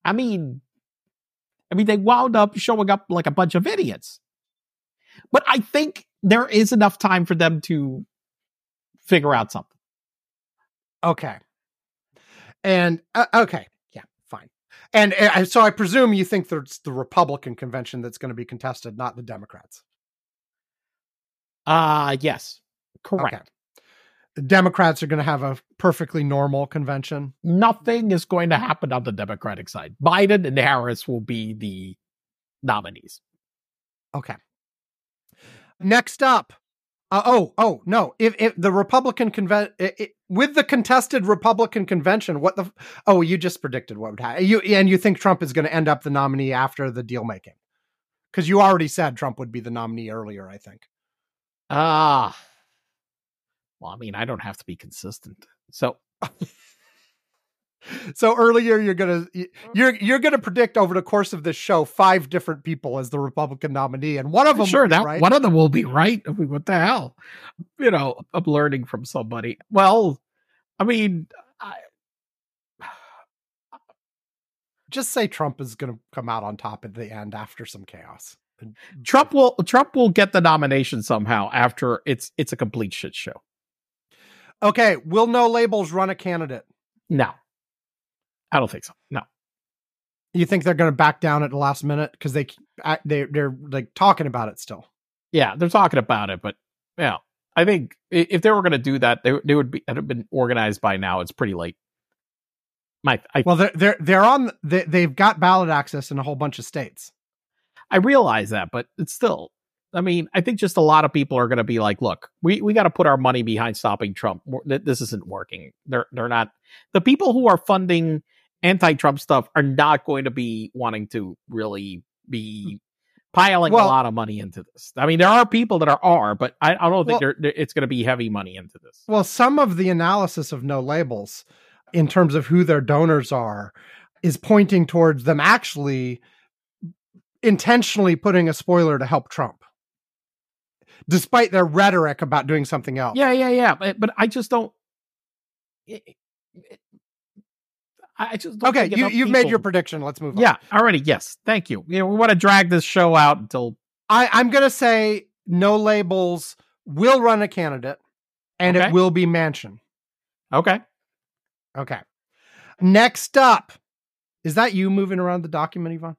I mean, I mean, they wound up showing up like a bunch of idiots. But I think there is enough time for them to figure out something. Okay. And uh, okay, yeah, fine. And uh, so I presume you think there's the Republican convention that's going to be contested, not the Democrats. Uh yes, correct. Okay. The Democrats are going to have a perfectly normal convention. Nothing is going to happen on the Democratic side. Biden and Harris will be the nominees. Okay. Next up. Uh, oh, oh no! If, if the Republican convention with the contested Republican convention, what the? Oh, you just predicted what would happen. You and you think Trump is going to end up the nominee after the deal making, because you already said Trump would be the nominee earlier. I think. Ah. well, I mean, I don't have to be consistent. So So earlier you're gonna mm-hmm. you're you're gonna predict over the course of this show five different people as the Republican nominee, and one of them sure will be that right. one of them will be right. I mean, what the hell? You know, I'm learning from somebody. Well, I mean, I, Just say Trump is gonna come out on top at the end after some chaos. Trump will Trump will get the nomination somehow after it's it's a complete shit show. Okay, will no labels run a candidate? No, I don't think so. No, You think they're gonna back down at the last minute because they uh, they they're like talking about it still? yeah, they're talking about it, but yeah, I think if they were going to do that, they they would be have been organized by now. It's pretty late. My, I Well, they're they're they're on. They, they've got ballot access in a whole bunch of states. I realize that, but it's still. I mean, I think just a lot of people are going to be like, "Look, we, we got to put our money behind stopping Trump. This isn't working. They're they're not the people who are funding anti-Trump stuff are not going to be wanting to really be hmm. piling Well- a lot of money into this. I mean, there are people that are are, but I, I don't think Well- they're, they're- it's going to be heavy money into this. Well, some of the analysis of no labels in terms of who their donors are is pointing towards them actually intentionally putting a spoiler to help Trump. Despite their rhetoric about doing something else. Yeah, yeah, yeah. But, but I just don't. it- it- I just don't Okay, you you've made your prediction. Let's move on. Yeah, already. Yes, thank you. You know, we want to drag this show out until I, I'm going to say no labels will run a candidate and Okay. it will be Manchin. okay. Okay. Next up, is that you moving around the document, Ivan?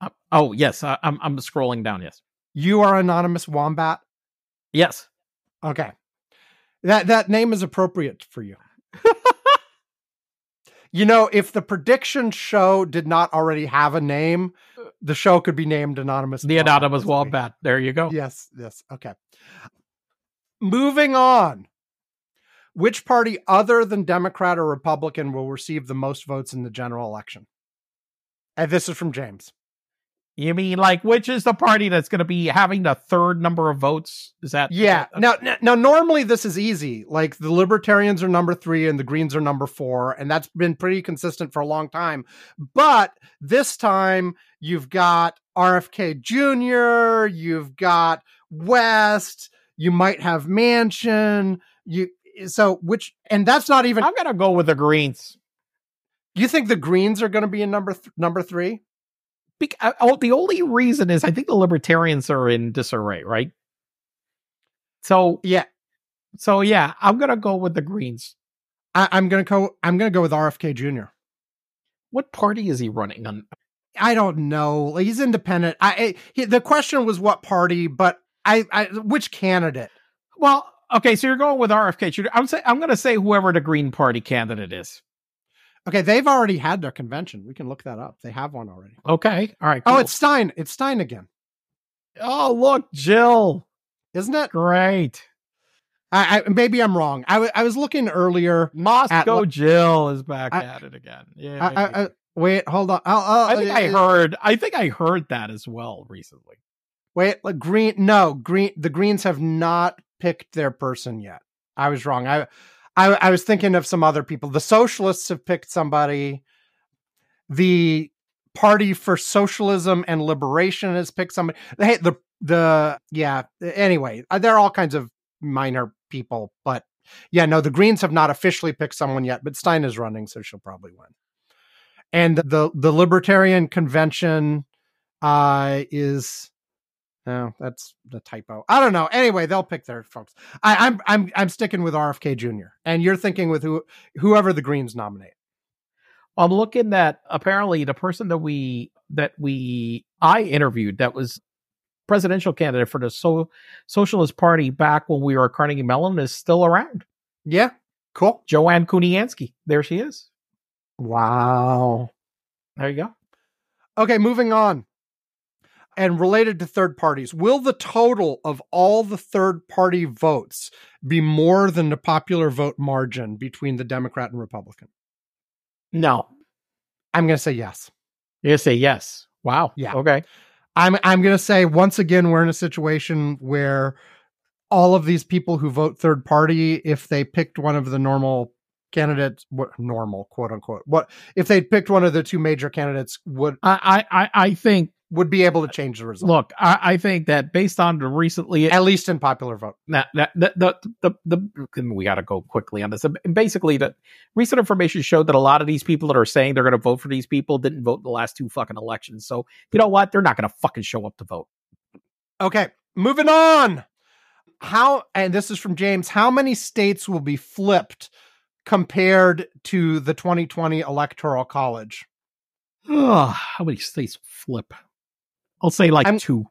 Uh, oh yes, I, I'm I'm scrolling down. Yes, You are anonymous wombat. yes. Okay. That that name is appropriate for you. You know, if the prediction show did not already have a name, uh, the show could be named Anonymous. The Wombat anonymous wombat. There you go. Yes, yes. Okay. Moving on. Which party other than Democrat or Republican will receive the most votes in the general election? And this is from James. You mean like which is the party that's going to be having the third number of votes? Is that Yeah. Now now normally this is easy. Like the libertarians are number 3 and the greens are number 4 and that's been pretty consistent for a long time. But this time you've got RFK Jr., you've got West, you might have Manchin, you so which and that's not even I'm going to go with the greens. You think the greens are going to be in number th- number 3? Uh, oh, the only reason is I think the Libertarians are in disarray, right? So Yeah, so yeah, I'm going to go with the Greens. I, I'm going to go. I'm to go with RFK Jr. What party is he running on? I don't know. He's independent. I, I he, the question was what party, but I, I which candidate? Well, okay, so you're going with RFK. Jr. I'm say I'm going to say whoever the Green Party candidate is. Okay, they've already had their convention. We can look that up. They have one already. Okay, all right. Oh, it's Stein. It's Stein again, oh look, Jill. isn't it? Great. I, I maybe I'm wrong. I I was looking earlier. Moscow what- Jill is back I- at it again. Yeah. I, I, I, wait, hold on. I'll, I'll, I think I uh, heard. I think I heard that as well recently. Wait, like green. No, green. The Greens have not picked their person yet. I was wrong. I, I, I was thinking of some other people. The Socialists have picked somebody. The Party for Socialism and Liberation has picked somebody. Hey, the the yeah. Anyway, uh, there are all kinds of minor people, but yeah, no, the Greens have not officially picked someone yet. But Stein is running, so she'll probably win. And the the Libertarian Convention uh, is no, that's the typo. I don't know. Anyway, they'll pick their folks. I, I'm I'm I'm sticking with RFK Jr. And you're thinking with who whoever the Greens nominate. I'm looking at apparently the person that we that we I interviewed that was presidential candidate for the so, Socialist Party back when we were at Carnegie Mellon is still around. Yeah, cool. Joanne Kuniansky. There she is. Wow. There you go. Okay, moving on. And related to third parties, will the total of all the third party votes be more than the popular vote margin between the Democrat and Republican? No. I'm going to say yes. You're gonna say yes. Wow. Yeah. Okay. I'm I'm going to say once again we're in a situation where all of these people who vote third party if they picked one of the normal candidates, what normal, quote unquote. What if they'd picked one of the two major candidates would I, I- I think. Would be able to uh, change the result, Look, I, I think that based on the recently at least in popular vote. that, that, the, the, the, the, we got to go quickly on this. Basically, the recent information showed that a lot of these people that are saying they're going to vote for these people didn't vote in the last two fucking elections. So you know what? They're not going to fucking show up to vote. Okay, moving on. How and this is from James. How many states will be flipped compared to the 2020 electoral college? Ugh, how many states flip? I'll say like I'm- two,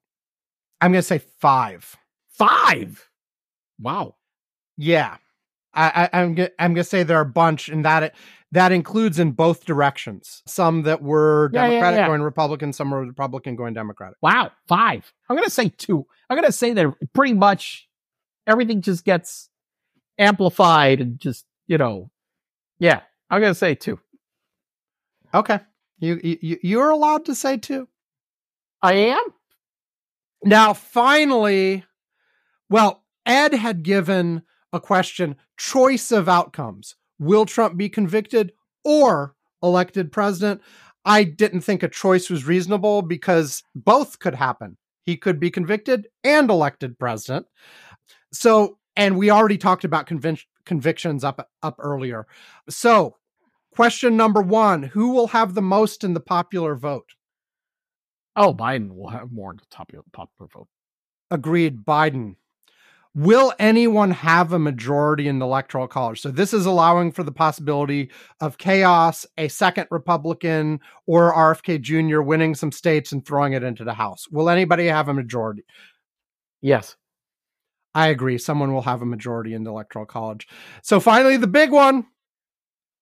I'm going to say five. five. Wow. Yeah, I, I, I'm I'm going to say there are a bunch, and that that includes in both directions. Some that were Yeah, yeah, Democratic yeah. going Republican, some were Republican going Democratic. Wow, five. I'm going to say two. I'm going to say that pretty much everything just gets amplified and just, you know, yeah, I'm going to say two. Okay, you you you're allowed to say two. I am? Now, finally, well, Ed had given a question choice of outcomes. Will Trump be convicted or elected president? I didn't think a choice was reasonable because both could happen. He could be convicted and elected president. So, and we already talked about convic- convictions up up earlier. So, question number 1, who will have the most in the popular vote? Oh, Biden will have more in the top popular vote. Agreed, Biden. Will anyone have a majority in the electoral college? So this is allowing for the possibility of chaos, a second Republican or RFK Jr. winning some states and throwing it into the House. Will anybody have a majority? Yes. I agree. Someone will have a majority in the electoral college. So finally, the big one.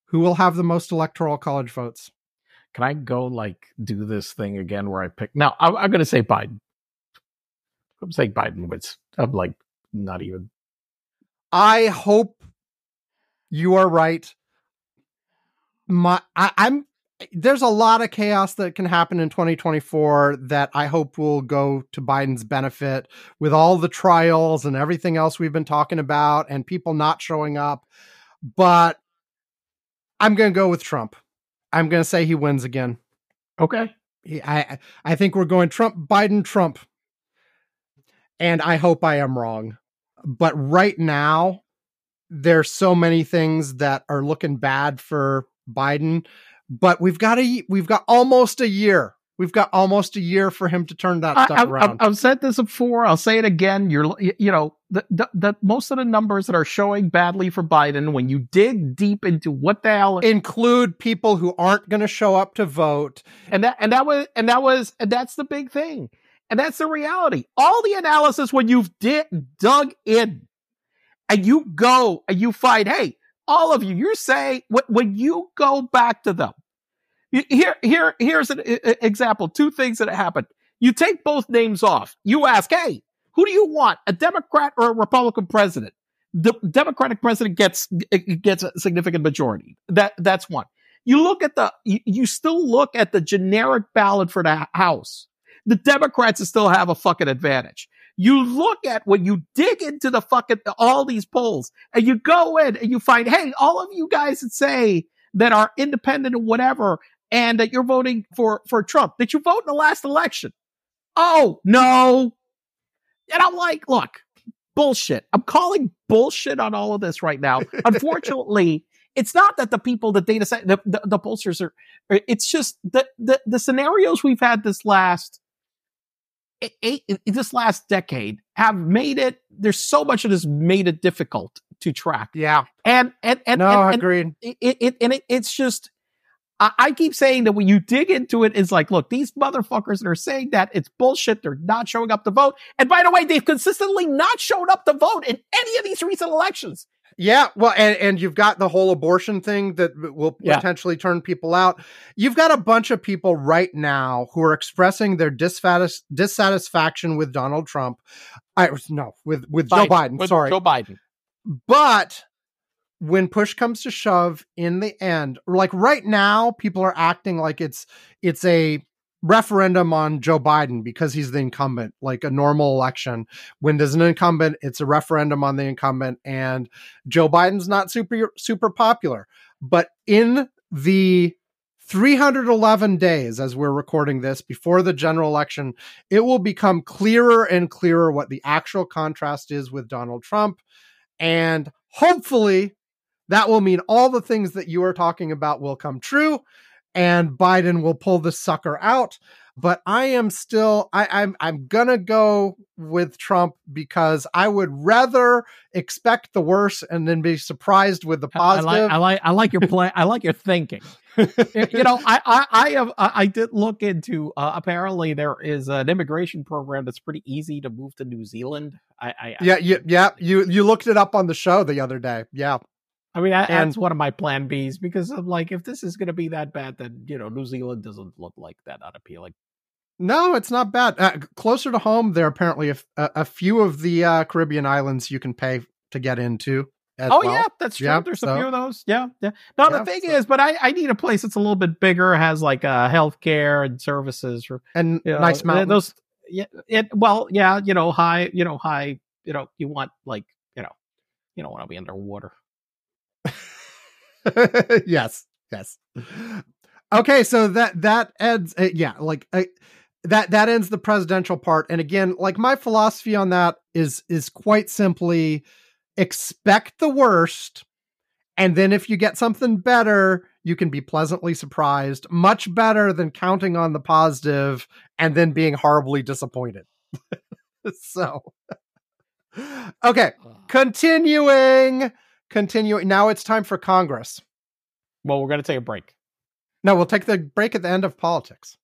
Who will have the most electoral college votes? Can I go like do this thing again where I pick? Now I'm, I'm going to say Biden. I'm saying Biden wins. I'm like not even. I hope you are right. My, I, I'm there's a lot of chaos that can happen in 2024 that I hope will go to Biden's benefit with all the trials and everything else we've been talking about and people not showing up. But I'm going to go with Trump. I'm going to say he wins again. Okay. He, I I think we're going Trump, Biden, Trump, and I hope I am wrong. But right now, there's so many things that are looking bad for Biden. But we've got a we've got almost a year. We've got almost a year for him to turn that stuff I've, around. I've, I've said this before. I'll say it again. You're, you you know, the, the, the most of the numbers that are showing badly for Biden, when you dig deep into what the hell, Include people who aren't going to show up to vote. and that, and that was, and that was, and that's the big thing, and that's the reality. All the analysis when you've di- dug in, and you go and you find, hey, all of you, you're saying when you go back to them. Here, here, here's an example. Two things that happened. You take both names off. You ask, hey, who do you want, a Democrat or a Republican president? The Democratic president gets gets a significant majority. That that's one. You look at the you still look at the generic ballot for the House. The Democrats still have a fucking advantage. You look at when you dig into the fucking all these polls and you go in and you find, hey, all of you guys that say that are independent or whatever, and that you're voting for for Trump, did you vote in the last election? Oh no, and I'm like, look, bullshit. I'm calling bullshit on all of this right now. Unfortunately, it's not that the people, the data set, the, the, the pollsters are, uh, it's just the, the, the scenarios we've had this last eight, this last decade have made it, there's so much that has made it difficult to track. Yeah. And, and, and, no, and, and agreed. it, it, it and it, it's just I, I keep saying that when you dig into it, it's like, look, these motherfuckers that are saying that it's bullshit. They're not showing up to vote. And by the way, they've consistently not shown up to vote in any of these recent elections. Yeah, well, and, and you've got the whole abortion thing that will Yeah. potentially turn people out. You've got a bunch of people right now who are expressing their dissatis- dissatisfaction with Donald Trump. I no, with with Joe Biden. With sorry, Joe Biden. but when push comes to shove in the end, like right now, people are acting like it's it's a referendum on Joe Biden because he's the incumbent, like a normal election. When there's an incumbent, it's a referendum on the incumbent, and Joe Biden's not super super popular. But in the 311 days as we're recording this before the general election, it will become clearer and clearer what the actual contrast is with Donald Trump. And hopefully, that will mean all the things that you are talking about will come true and Biden will pull the sucker out. But I am still I, I'm I'm gonna go with Trump because I would rather expect the worst and then be surprised with the positive. I like I like, I like your plan. I like your thinking. you know, I I, I have I did look into. Uh, apparently, there is an immigration program that's pretty easy to move to New Zealand. I, I yeah yeah yeah you you looked it up on the show the other day. Yeah. I mean, that, and, that's one of my plan Bs because I'm like, if this is going to be that bad, then you know, New Zealand doesn't look like that unappealing. No, it's not bad. Uh, closer to home, there are apparently a, a few of the uh, Caribbean islands you can pay to get into. oh well. yeah, that's true. Yeah, There's so, a few of those. Yeah, yeah. No, yeah, the thing so. is, but I, I need a place that's a little bit bigger, has like uh, healthcare and services, for, and you know, nice mountains. Those, yeah, it well, yeah, you know, high, you know, high, you know, you want like, you know, you don't want to be underwater. yes, yes. Okay, so that that ends. Uh, yeah, like uh, that that ends the presidential part. And again, like my philosophy on that is is quite simply expect the worst, and then if you get something better, you can be pleasantly surprised. Much better than counting on the positive and then being horribly disappointed. so, okay, continuing continuing. Now it's time for Congress. Well, we're going to take a break. No, we'll take the break at the end of politics.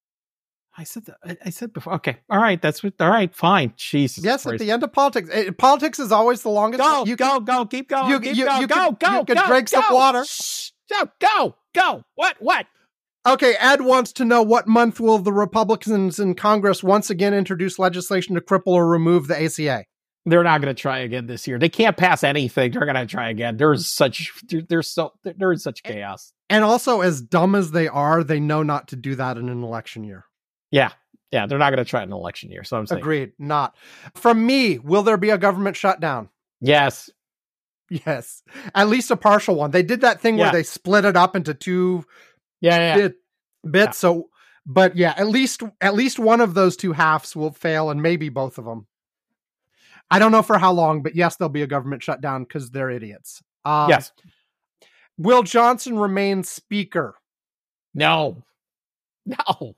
I said that. I said before. Okay, all right. That's what. All right, fine. Jesus. Yes, Christ. at the end of politics. It, eh, politics is always the longest. Go, you go, can, go. Keep going. You, keep you, going. You go, can, go, you go. can drink go, some water. Shh, go, go, go. What? What? Okay, Ed wants to know what month will the Republicans in Congress once again introduce legislation to cripple or remove the ACA? They're not going to try again this year. They can't pass anything. They're going to try again. There's such there's so there's such chaos. And also, as dumb as they are, they know not to do that in an election year. Yeah, yeah, they're not going to try it in an election year. So I'm saying, agreed. Not from me. Will there be a government shutdown? Yes. Yes, at least a partial one. They did that thing yeah. where they split it up into two. Yeah, yeah. Bit, bits. Yeah. So, but yeah, at least at least one of those two halves will fail, and maybe both of them. I don't know for how long, but yes, there'll be a government shutdown because they're idiots. Um, yes. Will Johnson remain speaker? No. No.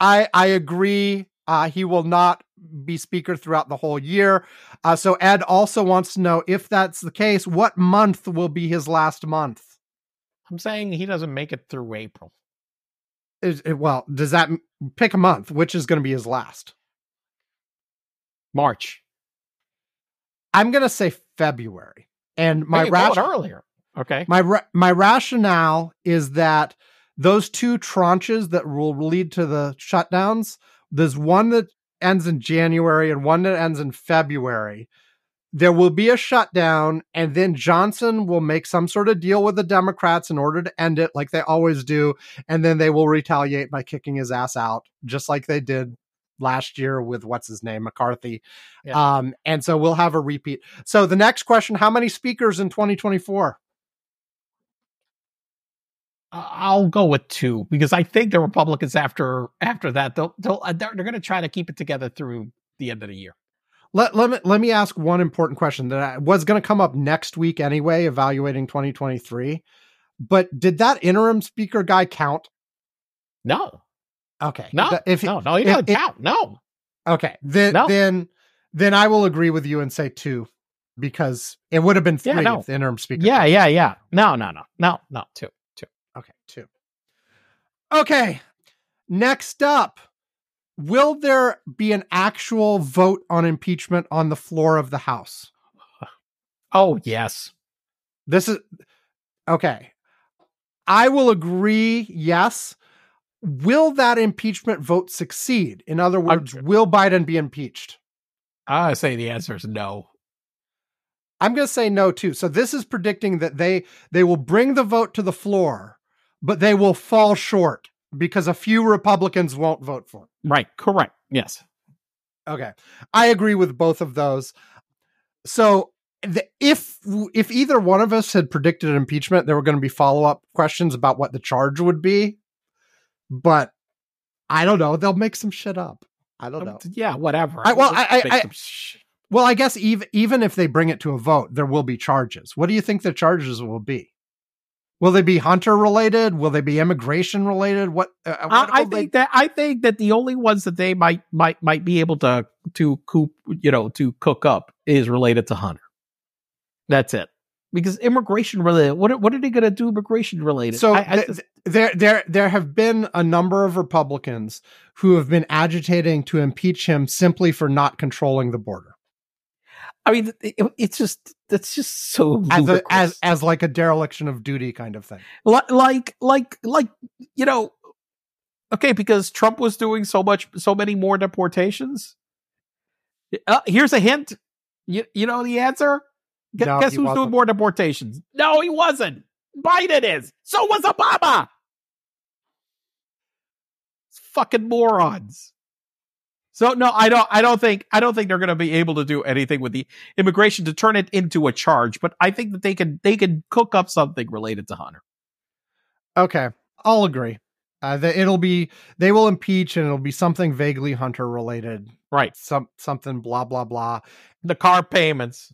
I I agree. Uh, he will not be speaker throughout the whole year. Uh, so Ed also wants to know if that's the case, what month will be his last month? I'm saying he doesn't make it through April. Is, well, does that pick a month? Which is going to be his last? March. I'm going to say February. And my ration- earlier. Okay. My ra- my rationale is that those two tranches that will lead to the shutdowns, there's one that ends in January and one that ends in February. There will be a shutdown, and then Johnson will make some sort of deal with the Democrats in order to end it, like they always do. And then they will retaliate by kicking his ass out, just like they did last year with what's his name McCarthy. Yeah. Um, and so we'll have a repeat. So the next question: How many speakers in 2024? I'll go with two because I think the Republicans after after that they'll, they'll uh, they're, they're going to try to keep it together through the end of the year. Let, let me let me ask one important question that was going to come up next week anyway, evaluating 2023. But did that interim speaker guy count? No. Okay. No, if no, no, doesn't if, count. No. Okay. Then no. then then I will agree with you and say two because it would have been three yeah, no. if the interim speaker. Yeah, yeah, yeah. No, no, no, no, no. Two, two. Okay, two. Okay. Next up, will there be an actual vote on impeachment on the floor of the House? Oh yes. This is okay. I will agree. Yes will that impeachment vote succeed? In other words, I'm, will Biden be impeached? I say the answer is no. I'm going to say no too. So this is predicting that they they will bring the vote to the floor, but they will fall short because a few Republicans won't vote for it. Right. Correct. Yes. Okay. I agree with both of those. So the, if if either one of us had predicted an impeachment, there were going to be follow up questions about what the charge would be. But I don't know. They'll make some shit up. I don't know. Yeah, whatever. I- well, I- I- I- sh- Well, I guess even even if they bring it to a vote, there will be charges. What do you think the charges will be? Will they be hunter related? Will they be immigration related? What? Uh, I, what I they- think that I think that the only ones that they might might might be able to to coop you know to cook up is related to Hunter. That's it. Because immigration related. What are- what are they going to do immigration related? So I, I th- just- there there there have been a number of Republicans who have been agitating to impeach him simply for not controlling the border I mean, it, it's just that's just so as a, as as like a dereliction of duty kind of thing. Li- like like like you know okay because trump was doing so much so many more deportations uh, here's a hint you, you know the answer Gu- No, guess who's wasn't. doing more deportations? No he wasn't. Biden is. So was obama. Fucking morons. So no i don't i don't think i don't think they're going to be able to do anything with the immigration to turn it into a charge but i think that they can they can cook up something related to hunter. Okay, I'll agree. Uh, that it'll be they will impeach and it'll be something vaguely hunter related, right. Some something blah blah blah. the car payments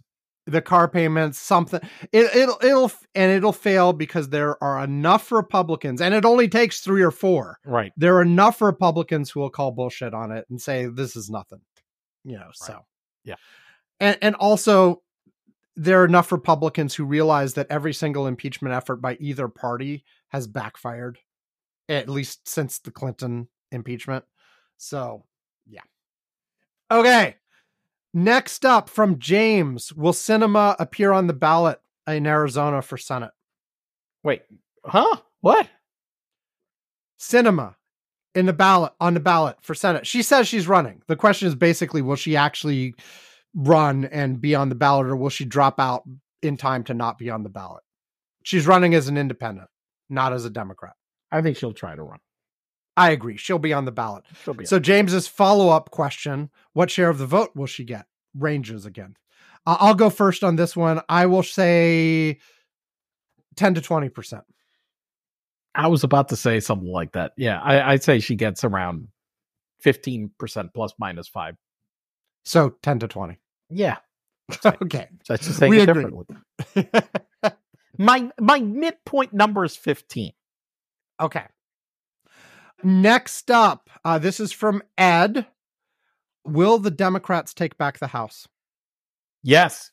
The car payments, something it, it'll it'll and it'll fail because there are enough Republicans, and it only takes three or four. right There are enough Republicans who will call bullshit on it and say this is nothing, you know. So Yeah. and and also there are enough Republicans who realize that every single impeachment effort by either party has backfired, at least since the Clinton impeachment. So, yeah. Okay. Next up from James Will Sinema appear on the ballot in Arizona for Senate? Wait, huh? What? Sinema in the ballot on the ballot for Senate. She says she's running. The question is basically will she actually run and be on the ballot or will she drop out in time to not be on the ballot? She's running as an independent, not as a Democrat. I think she'll try to run. I agree. She'll be on the ballot. She'll be So James's follow-up question, what share of the vote will she get? Ranges again. Uh, I'll go first on this one. I will say 10 to 20%. I was about to say something like that. Yeah, I, I'd say she gets around fifteen percent plus minus five. So 10 to 20. Yeah, okay. that's just saying it agree. differently. My my midpoint number is fifteen. okay. Next up, uh, this is from Ed. Will the Democrats take back the House? Yes.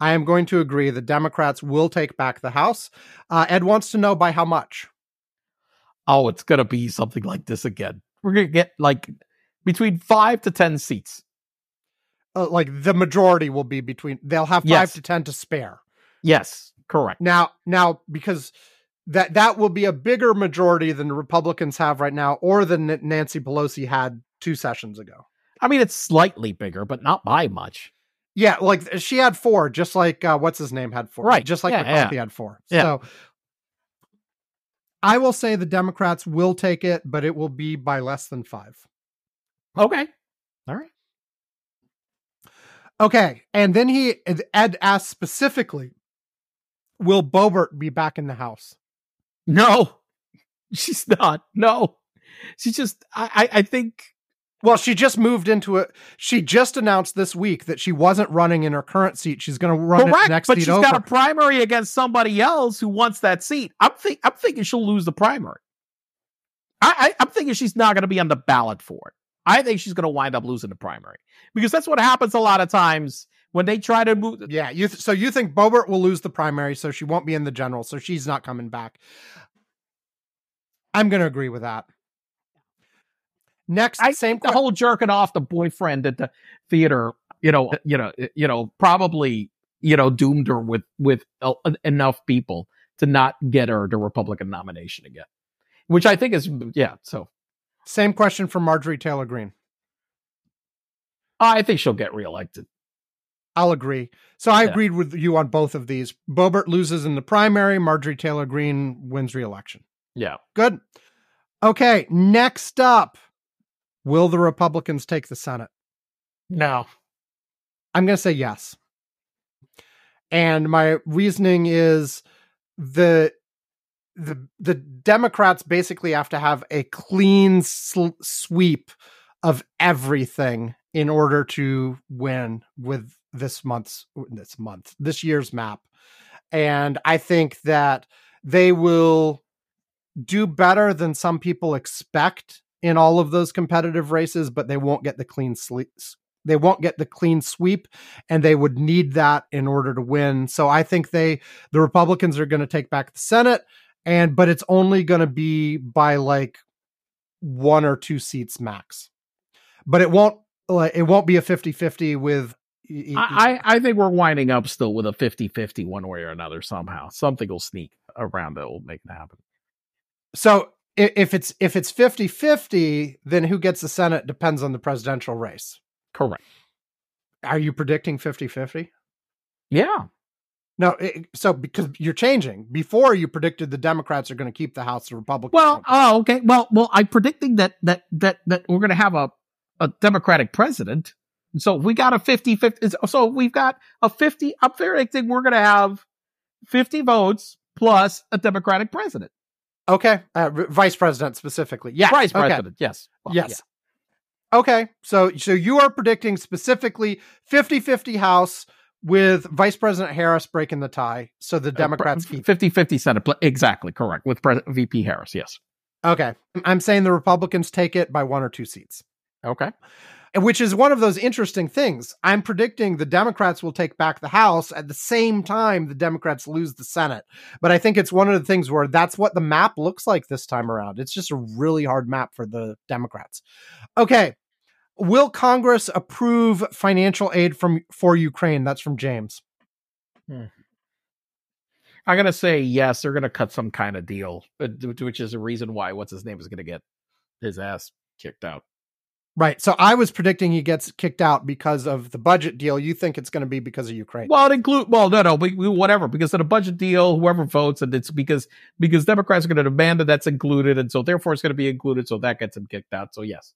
I am going to agree. The Democrats will take back the House. Uh, Ed wants to know by how much. Oh, it's gonna be something like this again. We're gonna get like between five to ten seats. Uh, like the majority will be between, they'll have five Yes. to 10 to spare. Yes, correct. Now, now because that that will be a bigger majority than the Republicans have right now, or than Nancy Pelosi had two sessions ago. I mean, it's slightly bigger, but not by much. Yeah, like she had four, just like uh, what's his name had four, Right. Just like Yeah, McCarthy had four. Yeah. So I will say the Democrats will take it, but it will be by less than five. Okay. All right. Okay, and then he Ed asked specifically, "Will Boebert be back in the House?" No, she's not. No, she's just. I. I, I think. Well, she just moved into it. She just announced this week that she wasn't running in her current seat. She's going to run correct, next but she's over. got a primary against somebody else who wants that seat. I'm think. I'm thinking she'll lose the primary. I, I I'm thinking she's not going to be on the ballot for it. I think she's going to wind up losing the primary because that's what happens a lot of times when they try to move. yeah, you th- so you think Boebert will lose the primary, so she won't be in the general, so she's not coming back. I'm going to agree with that. Next, I same the whole jerking off the boyfriend at the theater, you know, uh, you know, uh, you know, probably, you know, doomed her with with uh, uh enough people to not get her the Republican nomination again, which I think is mm, yeah. So same question for Marjorie Taylor Greene. I think she'll get reelected. I'll agree. So I Yeah. agreed with you on both of these. Boebert loses in the primary. Marjorie Taylor Greene wins re-election. Yeah. Good. Okay, next up, will the Republicans take the Senate? No. I'm going to say yes. And my reasoning is the the the Democrats basically have to have a clean sl- sweep of everything in order to win with this month's this month this year's map and i think that they will do better than some people expect in all of those competitive races but they won't get the clean sleep they won't get the clean sweep and they would need that in order to win. So i think they the republicans are going to take back the senate and but it's only going to be by like one or two seats max. But it won't like it won't be a 50-50 with I, I think we're winding up still with a 50-50 one way or another somehow. Something will sneak around that will make it happen. So if it's if it's 50-50, then who gets the Senate depends on the presidential race. Correct. Are you predicting 50-50? Yeah. No, it, so because you're changing. Before you predicted the Democrats are going to keep the House, the Republicans. Well, oh, okay. Well, well, I'm predicting that that that that we're going to have a a Democratic president. So we got a 50 50. So we've got a 50. I'm predicting we're going to have 50 votes plus a Democratic president. Okay. Uh, vice president specifically. Yeah. Vice president. Yes. Well, yes. Yeah. Okay. So, so you are predicting specifically 50 50 House with Vice President Harris breaking the tie. So the Democrats uh, 50 50 Senate. Exactly. Correct. With Pre- VP Harris. Yes. Okay. I'm saying the Republicans take it by one or two seats. Okay. Which is one of those interesting things. I'm predicting the Democrats will take back the House at the same time the Democrats lose the Senate. But I think it's one of the things where that's what the map looks like this time around. It's just a really hard map for the Democrats. Okay. Will Congress approve financial aid from for Ukraine? That's from James. Hmm. I'm to say yes. They're to cut some kind of deal, uh, which is a reason why what's his name is to get his ass kicked out. Right. So I was predicting he gets kicked out because of the budget deal. You think it's going to be because of Ukraine? Well, it include well, no, no, we, we, whatever. Because of the budget deal, whoever votes, and it's because because Democrats are going to demand that that's included, and so therefore it's going to be included. So that gets him kicked out. So yes.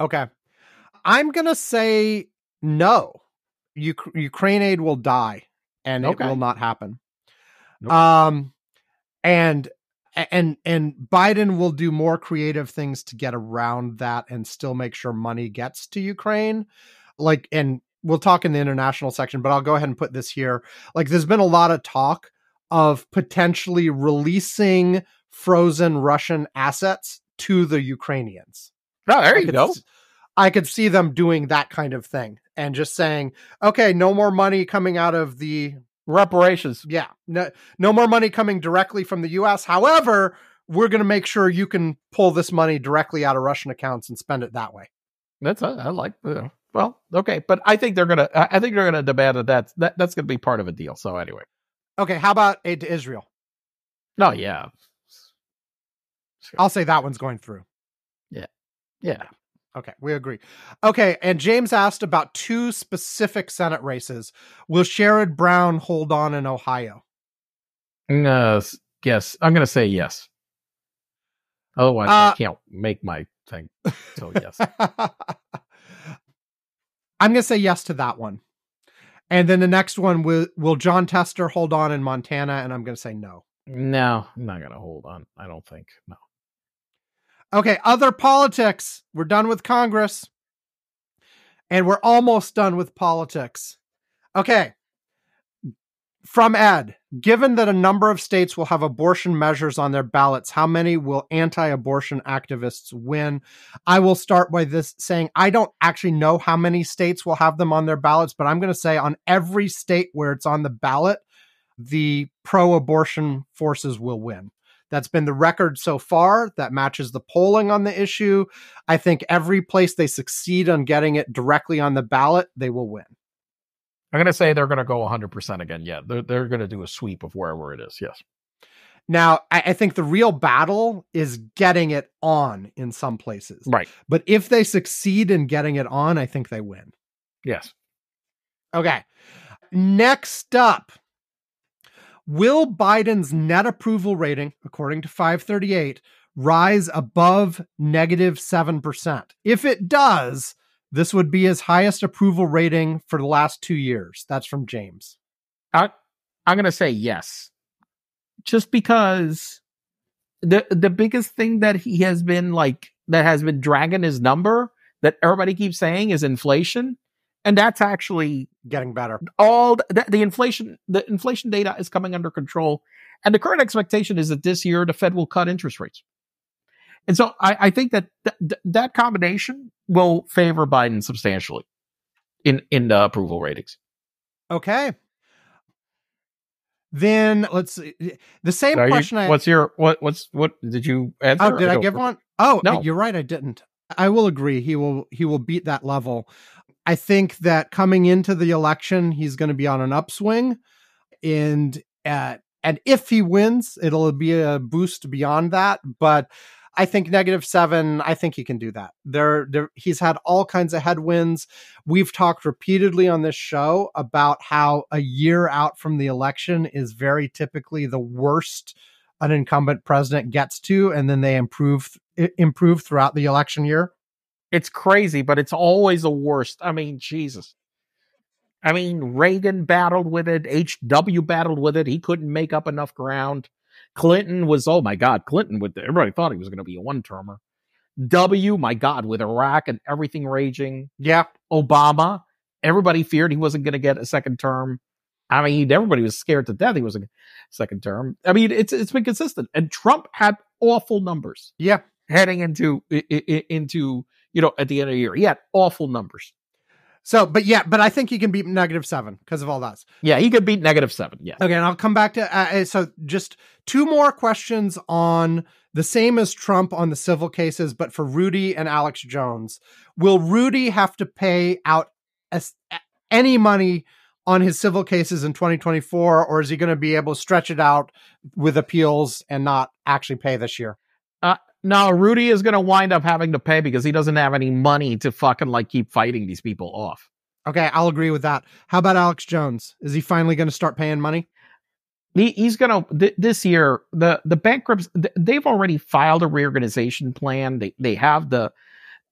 Okay. I'm going to say no. U- Ukraine aid will die, and okay. it will not happen. Nope. Um, and and and Biden will do more creative things to get around that and still make sure money gets to Ukraine. Like and we'll talk in the international section, but I'll go ahead and put this here. Like there's been a lot of talk of potentially releasing frozen Russian assets to the Ukrainians. Oh, there I you go. I could see them doing that kind of thing and just saying, okay, no more money coming out of the reparations. Yeah. No, no more money coming directly from the US. However, we're going to make sure you can pull this money directly out of Russian accounts and spend it that way. That's I like. Uh, well, okay, but I think they're gonna. I think they're gonna demand that that's that, that's gonna be part of a deal. So anyway, okay. How about aid to Israel? No, oh, yeah. I'll say that one's going through. Yeah, yeah. Okay, we agree. Okay, and James asked about two specific Senate races. Will Sherrod Brown hold on in Ohio? Uh, yes, I'm going to say yes. Otherwise, uh, I can't make my thing. So yes. I'm going to say yes to that one. And then the next one will will Jon Tester hold on in Montana? And I'm going to say no. No, I'm not going to hold on. I don't think no. Okay, other politics. We're done with Congress. And we're almost done with politics. Okay. From Ed, given that a number of states will have abortion measures on their ballots, how many will anti abortion activists win? I will start by this saying I don't actually know how many states will have them on their ballots, but I'm going to say on every state where it's on the ballot, the pro abortion forces will win. That's been the record so far. That matches the polling on the issue. I think every place they succeed on getting it directly on the ballot, they will win. I'm going to say they're going to go 100% again. Yeah, they're, they're going to do a sweep of wherever it is. Yes. Now, I, I think the real battle is getting it on in some places. Right. But if they succeed in getting it on, I think they win. Yes. Okay. Next up, Will Biden's net approval rating, according to 538, rise above negative 7%. If it does, this would be his highest approval rating for the last two years. That's from James. I, I'm going to say yes. Just because the the biggest thing that he has been like that has been dragging his number that everybody keeps saying is inflation and that's actually getting better. all the, the, inflation the inflation data is coming under control. And the current expectation is that this year the fed will cut interest rates. And so i, I think that th- that combination will favor biden substantially in in the approval ratings. Okay. Then let's see the same Are question you, I, what's your what what's what did you answer oh did i, don't give one? Oh, No. you're right i didn't. I will agree he will he will beat that level I think that coming into the election, he's going to be on an upswing, and uh, and if he wins, it'll be a boost beyond that. But I think negative seven. I think he can do that. There, there, he's had all kinds of headwinds. We've talked repeatedly on this show about how a year out from the election is very typically the worst an incumbent president gets to, and then they improve improve throughout the election year. It's crazy, but it's always the worst. I mean, Jesus. I mean, Reagan battled with it. H.W. battled with it. He couldn't make up enough ground. Clinton was, oh my God, Clinton with the, everybody thought he was going to be a one termer. W, my God, with Iraq and everything raging. Yeah. Obama, everybody feared he wasn't going to get a second term. I mean, everybody was scared to death he was a second term. I mean, it's it's been consistent. And Trump had awful numbers. Yeah. Heading into into you know at the end of the year, he had awful numbers. So, but yeah, but I think he can beat negative seven because of all that. Yeah, he could beat negative seven. Yeah. Okay, and I'll come back to uh, so just two more questions on the same as Trump on the civil cases, but for Rudy and Alex Jones. Will Rudy have to pay out as, any money on his civil cases in 2024, or is he going to be able to stretch it out with appeals and not actually pay this year? Uh, no, Rudy is going to wind up having to pay because he doesn't have any money to fucking like keep fighting these people off. Okay, I'll agree with that. How about Alex Jones? Is he finally going to start paying money? He, he's going to th- this year the the bankrupts th- they've already filed a reorganization plan. They they have the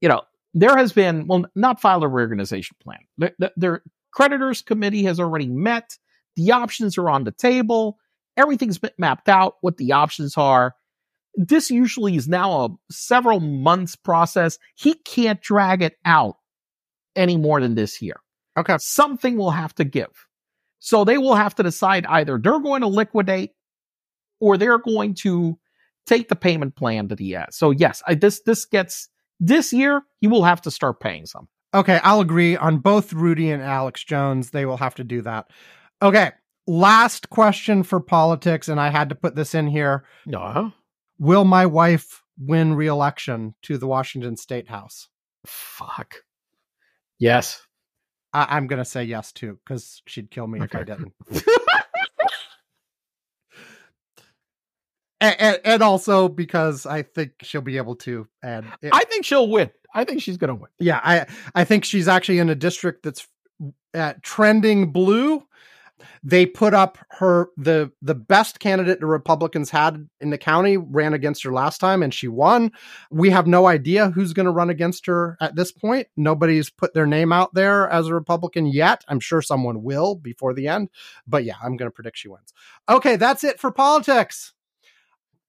you know there has been well not filed a reorganization plan. The, the, their creditors committee has already met. The options are on the table. Everything's been mapped out. What the options are this usually is now a several months process. He can't drag it out any more than this year. Okay. Something will have to give. So they will have to decide either they're going to liquidate or they're going to take the payment plan that he has. So yes, I, this this gets this year he will have to start paying some. Okay, I'll agree on both Rudy and Alex Jones. They will have to do that. Okay, last question for politics, and I had to put this in here. Uh-huh. Will my wife win re-election to the Washington State House? Fuck. Yes. I- am gonna say yes too, because she'd kill me if I didn't. and, and, and, also because I think she'll be able to. And it, I think she'll win. I think she's gonna win. Yeah, I I think she's actually in a district that's uh, trending blue they put up her the the best candidate the Republicans had in the county ran against her last time and she won. We have no idea who's going to run against her at this point. Nobody's put their name out there as a Republican yet. I'm sure someone will before the end, but yeah, I'm going to predict she wins. Okay, that's it for politics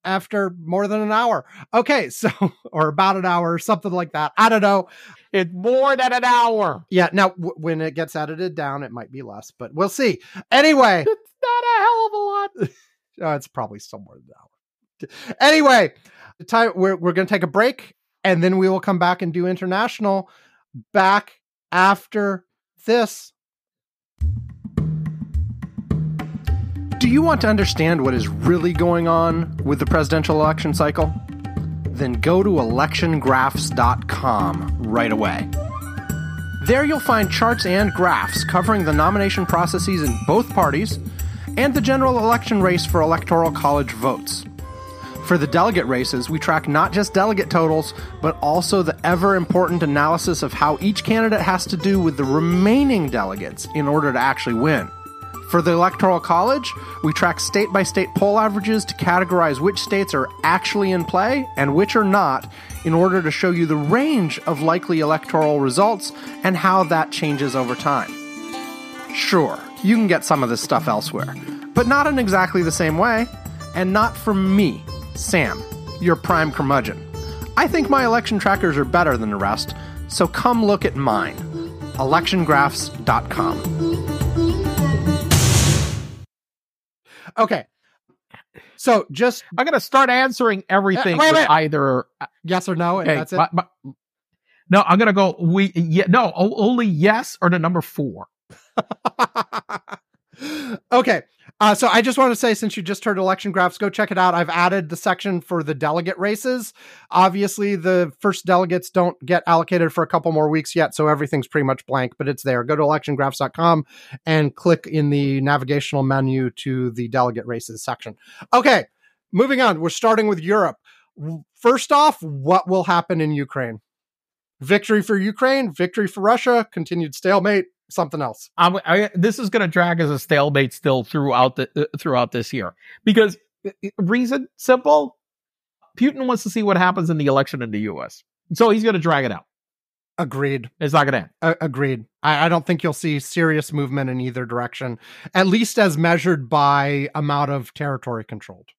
after more than an hour. Okay, so or about an hour, or something like that. I don't know. It's more than an hour. Yeah. Now, w- when it gets edited down, it might be less, but we'll see. Anyway, it's not a hell of a lot. oh, it's probably somewhere in the hour. Anyway, the time we're we're going to take a break, and then we will come back and do international. Back after this. Do you want to understand what is really going on with the presidential election cycle? Then go to electiongraphs.com right away. There you'll find charts and graphs covering the nomination processes in both parties and the general election race for electoral college votes. For the delegate races, we track not just delegate totals, but also the ever important analysis of how each candidate has to do with the remaining delegates in order to actually win. For the Electoral College, we track state by state poll averages to categorize which states are actually in play and which are not in order to show you the range of likely electoral results and how that changes over time. Sure, you can get some of this stuff elsewhere, but not in exactly the same way, and not from me, Sam, your prime curmudgeon. I think my election trackers are better than the rest, so come look at mine. electiongraphs.com. Okay. So just I'm gonna start answering everything Uh, wait, with wait. either. yes or no, and Okay, that's it. but- but- no, I'm gonna go. We yeah, no, only yes or the number four. okay. Uh, so I just want to say, since you just heard election graphs, go check it out. I've added the section for the delegate races. Obviously, the first delegates don't get allocated for a couple more weeks yet, so everything's pretty much blank, but it's there. Go to electiongraphs.com and click in the navigational menu to the delegate races section. Okay, moving on. We're starting with Europe. First off, what will happen in Ukraine? Victory for Ukraine, victory for Russia, continued stalemate, something else. I'm, I, this is going to drag as a stalemate still throughout the uh, throughout this year because uh, reason simple. Putin wants to see what happens in the election in the U.S., so he's going to drag it out. Agreed. It's not going to end. Agreed. I-, I don't think you'll see serious movement in either direction, at least as measured by amount of territory controlled.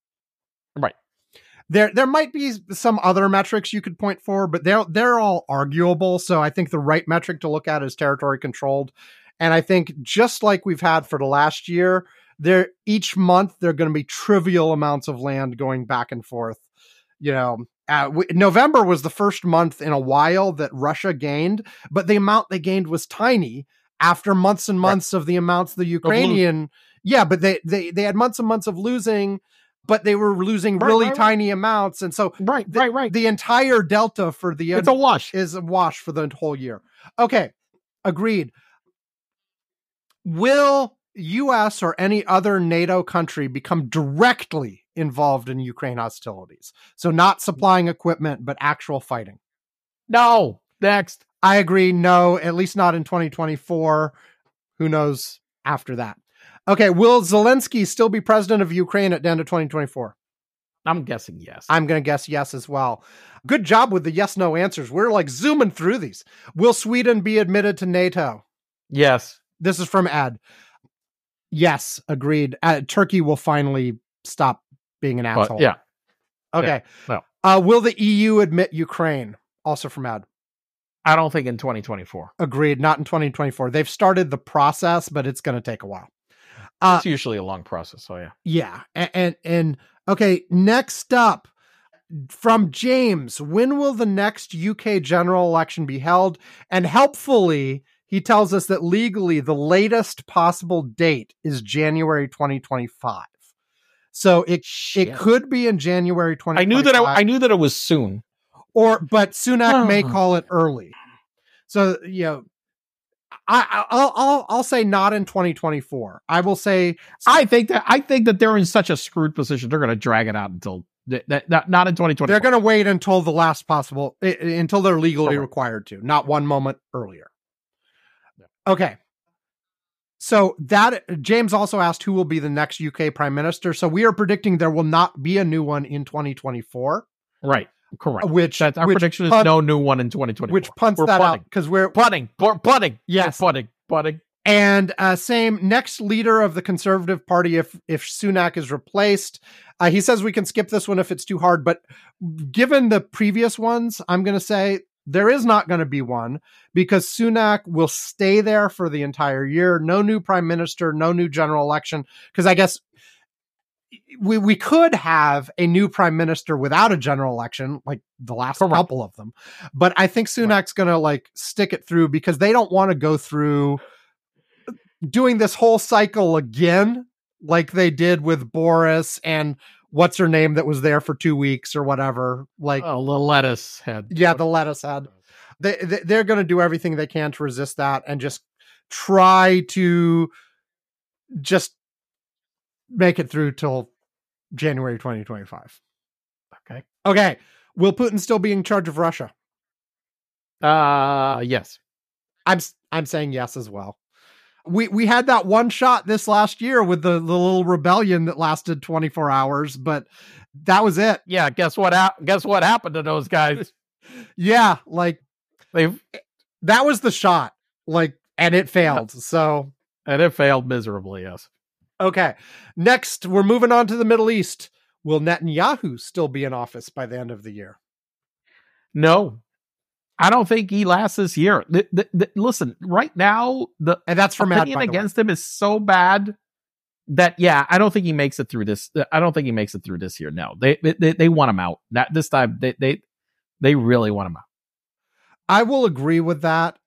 Right. There, there might be some other metrics you could point for, but they're they're all arguable. So I think the right metric to look at is territory controlled, and I think just like we've had for the last year, there each month there are going to be trivial amounts of land going back and forth. You know, uh, w- November was the first month in a while that Russia gained, but the amount they gained was tiny after months and Right. months of the amounts the Ukrainian. Yeah, but they they they had months and months of losing, but they were losing Right, really right, right. tiny amounts, and so Right, the, right, right. the entire delta for the it's a wash. is a wash for the whole year. Okay, agreed. Will US or any other NATO country become directly involved in Ukraine hostilities? So not supplying equipment but actual fighting. No, next. I agree no, at least not in 2024. Who knows after that? Okay, will Zelensky still be president of Ukraine at the end of 2024? I'm guessing yes. I'm going to guess yes as well. Good job with the yes no answers. We're like zooming through these. Will Sweden be admitted to NATO? yes. This is from Ed. Yes, agreed. Uh, Turkey will finally stop being an But, asshole. yeah. Okay. no. Uh, will the EU admit Ukraine? Also from Ed. I don't think in 2024. Agreed. Not in 2024. They've started the process, but it's going to take a while. Uh, It's usually a long process. So yeah. Yeah, and, and and okay, next up from James, when will the next UK general election be held? And helpfully, he tells us that legally the latest possible date is January 2025. So it Shit. it could be in January 2025. I knew that I, I knew that it was soon. or but Sunak may Oh. call it early. So you know, I I'll I'll I'll say not in 2024. I will say I think that I think that they're in such a screwed position. They're going to drag it out until that, that- not in 2020. They're going to wait until the last possible until they're legally required to, not one moment earlier. Okay. So that James also asked who will be the next UK prime minister. So we are predicting there will not be a new one in 2024, right. Correct. which our which prediction is no new one in 2020. which punts We're that out because we're Putting, We're putting, Yes. We're putting, putting. And uh, same next leader of the Conservative Party, if if Sunak is replaced, uh, he says we can skip this one if it's too hard. But given the previous ones, I'm going to say there is not going to be one because Sunak will stay there for the entire year. No new prime minister, no new general election. Because I guess we we could have a new prime minister without a general election, like the last Correct. couple of them. But I think Sunak's going to like stick it through because they don't want to go through uh, doing this whole cycle again, like they did with Boris and what's her name that was there for two weeks or whatever. Like, Oh, the lettuce head. yeah, the lettuce head. They, they they're going to do everything they can to resist that and just try to just make it through till January 2025. Okay. Okay. Will Putin still be in charge of Russia? Uh, yes. I'm I'm saying yes as well. We we had that one shot this last year with the, the little rebellion that lasted 24 hours, but that was it. Yeah, guess what? guess what happened to those guys? Yeah, like They that was the shot. Like and it failed. So and it failed miserably. Yes. Okay. Next, we're moving on to the Middle East. Will Netanyahu still be in office by the end of the year? No, I don't think he lasts this year. The- the- the- listen, right now the And that's for Matt. opinion way. against him is so bad that yeah, I don't think he makes it through this. I don't think he makes it through this year. No, they they, they want him out. That this time they they they really want him out. I will agree with that.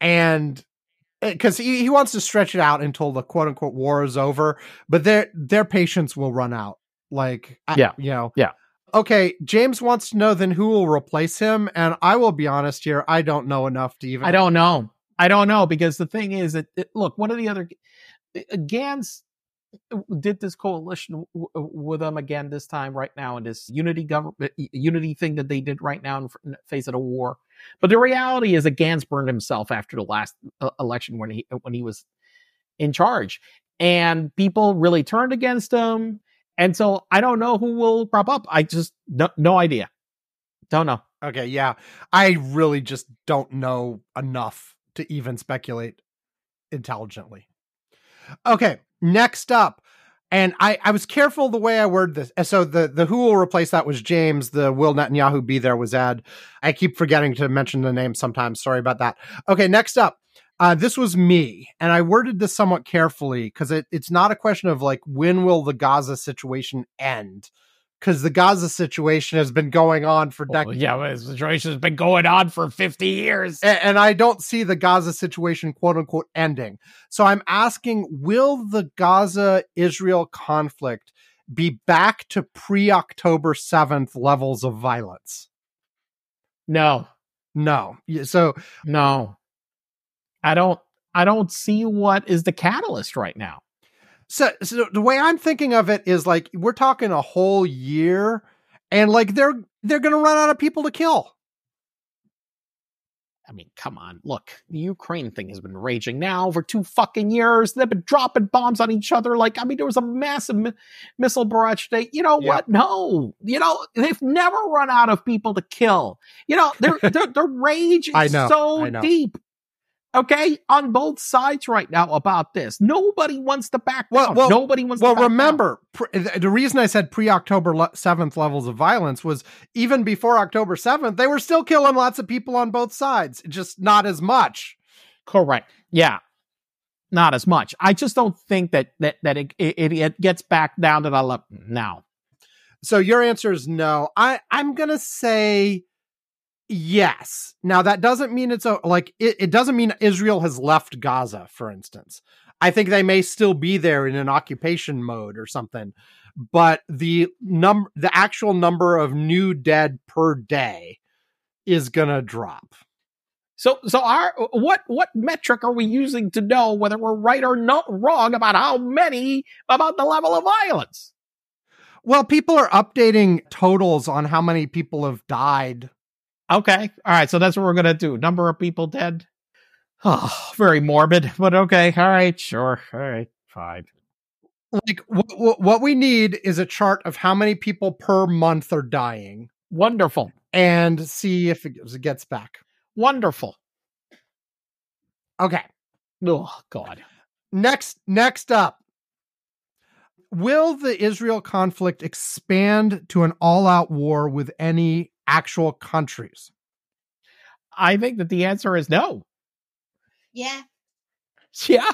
And because he, he wants to stretch it out until the quote unquote war is over, but their their patience will run out. Like, I- Yeah. you know, Yeah. Okay, James wants to know then who will replace him, and I will be honest here, I don't know enough to even. I don't know. I don't know because the thing is that it, look, one of the other uh, Gantz did this coalition w- with them again this time right now in this unity government unity thing that they did right now in in the face of the war. But the reality is that Gantz burned himself after the last uh, election when he when he was in charge, and people really turned against him. And so I don't know who will prop up. I just no, no idea. Don't know. Okay, yeah. I really just don't know enough to even speculate intelligently. Okay, next up. And I, I was careful the way I word this. So the, the who will replace that was James. The will Netanyahu be there was Ed. I keep forgetting to mention the name sometimes. Sorry about that. Okay, next up. Uh, this was me, and I worded this somewhat carefully because it, it's not a question of like when will the Gaza situation end, because the Gaza situation has been going on for Well, decades. yeah, the situation has been going on for 50 years. A- and I don't see the Gaza situation quote unquote ending. So I'm asking will the Gaza Israel conflict be back to pre October 7th levels of violence? No, No. So no. I don't I don't see what is the catalyst right now. So so the way I'm thinking of it is like we're talking a whole year and like they're they're going to run out of people to kill. I mean, come on. Look, the Ukraine thing has been raging now for two fucking years. They've been dropping bombs on each other. Like, I mean, there was a massive mi- missile barrage today. You know Yeah. what? No. You know, they've never run out of people to kill. You know, their their, their rage is I know, so I know. deep. Okay, on both sides right now about this. Nobody wants to back Well- down. well- Nobody wants Well, to back remember, pre- the the reason I said pre October 7th levels of violence was even before October 7th, they were still killing lots of people on both sides, just not as much. Correct. Yeah. Not as much. I just don't think that that that it it, it gets back down to that level now. So your answer is no. I I'm gonna say yes. Now that doesn't mean it's a like it, it doesn't mean Israel has left Gaza, for instance. I think they may still be there in an occupation mode or something, but the number the actual number of new dead per day is gonna drop. So so our what what metric are we using to know whether we're right or not wrong about how many about the level of violence? Well, people are updating totals on how many people have died. Okay. All right. So that's what we're gonna do. Number of people dead. Oh, very morbid, but okay. All right. Sure. All right. Fine. Like what what we need is a chart of how many people per month are dying Wonderful. and see if it gets back. Wonderful. Okay. Oh God. Next next up. Will the Israel conflict expand to an all-out war with any actual countries? I think that the answer is no. Yeah. Yeah.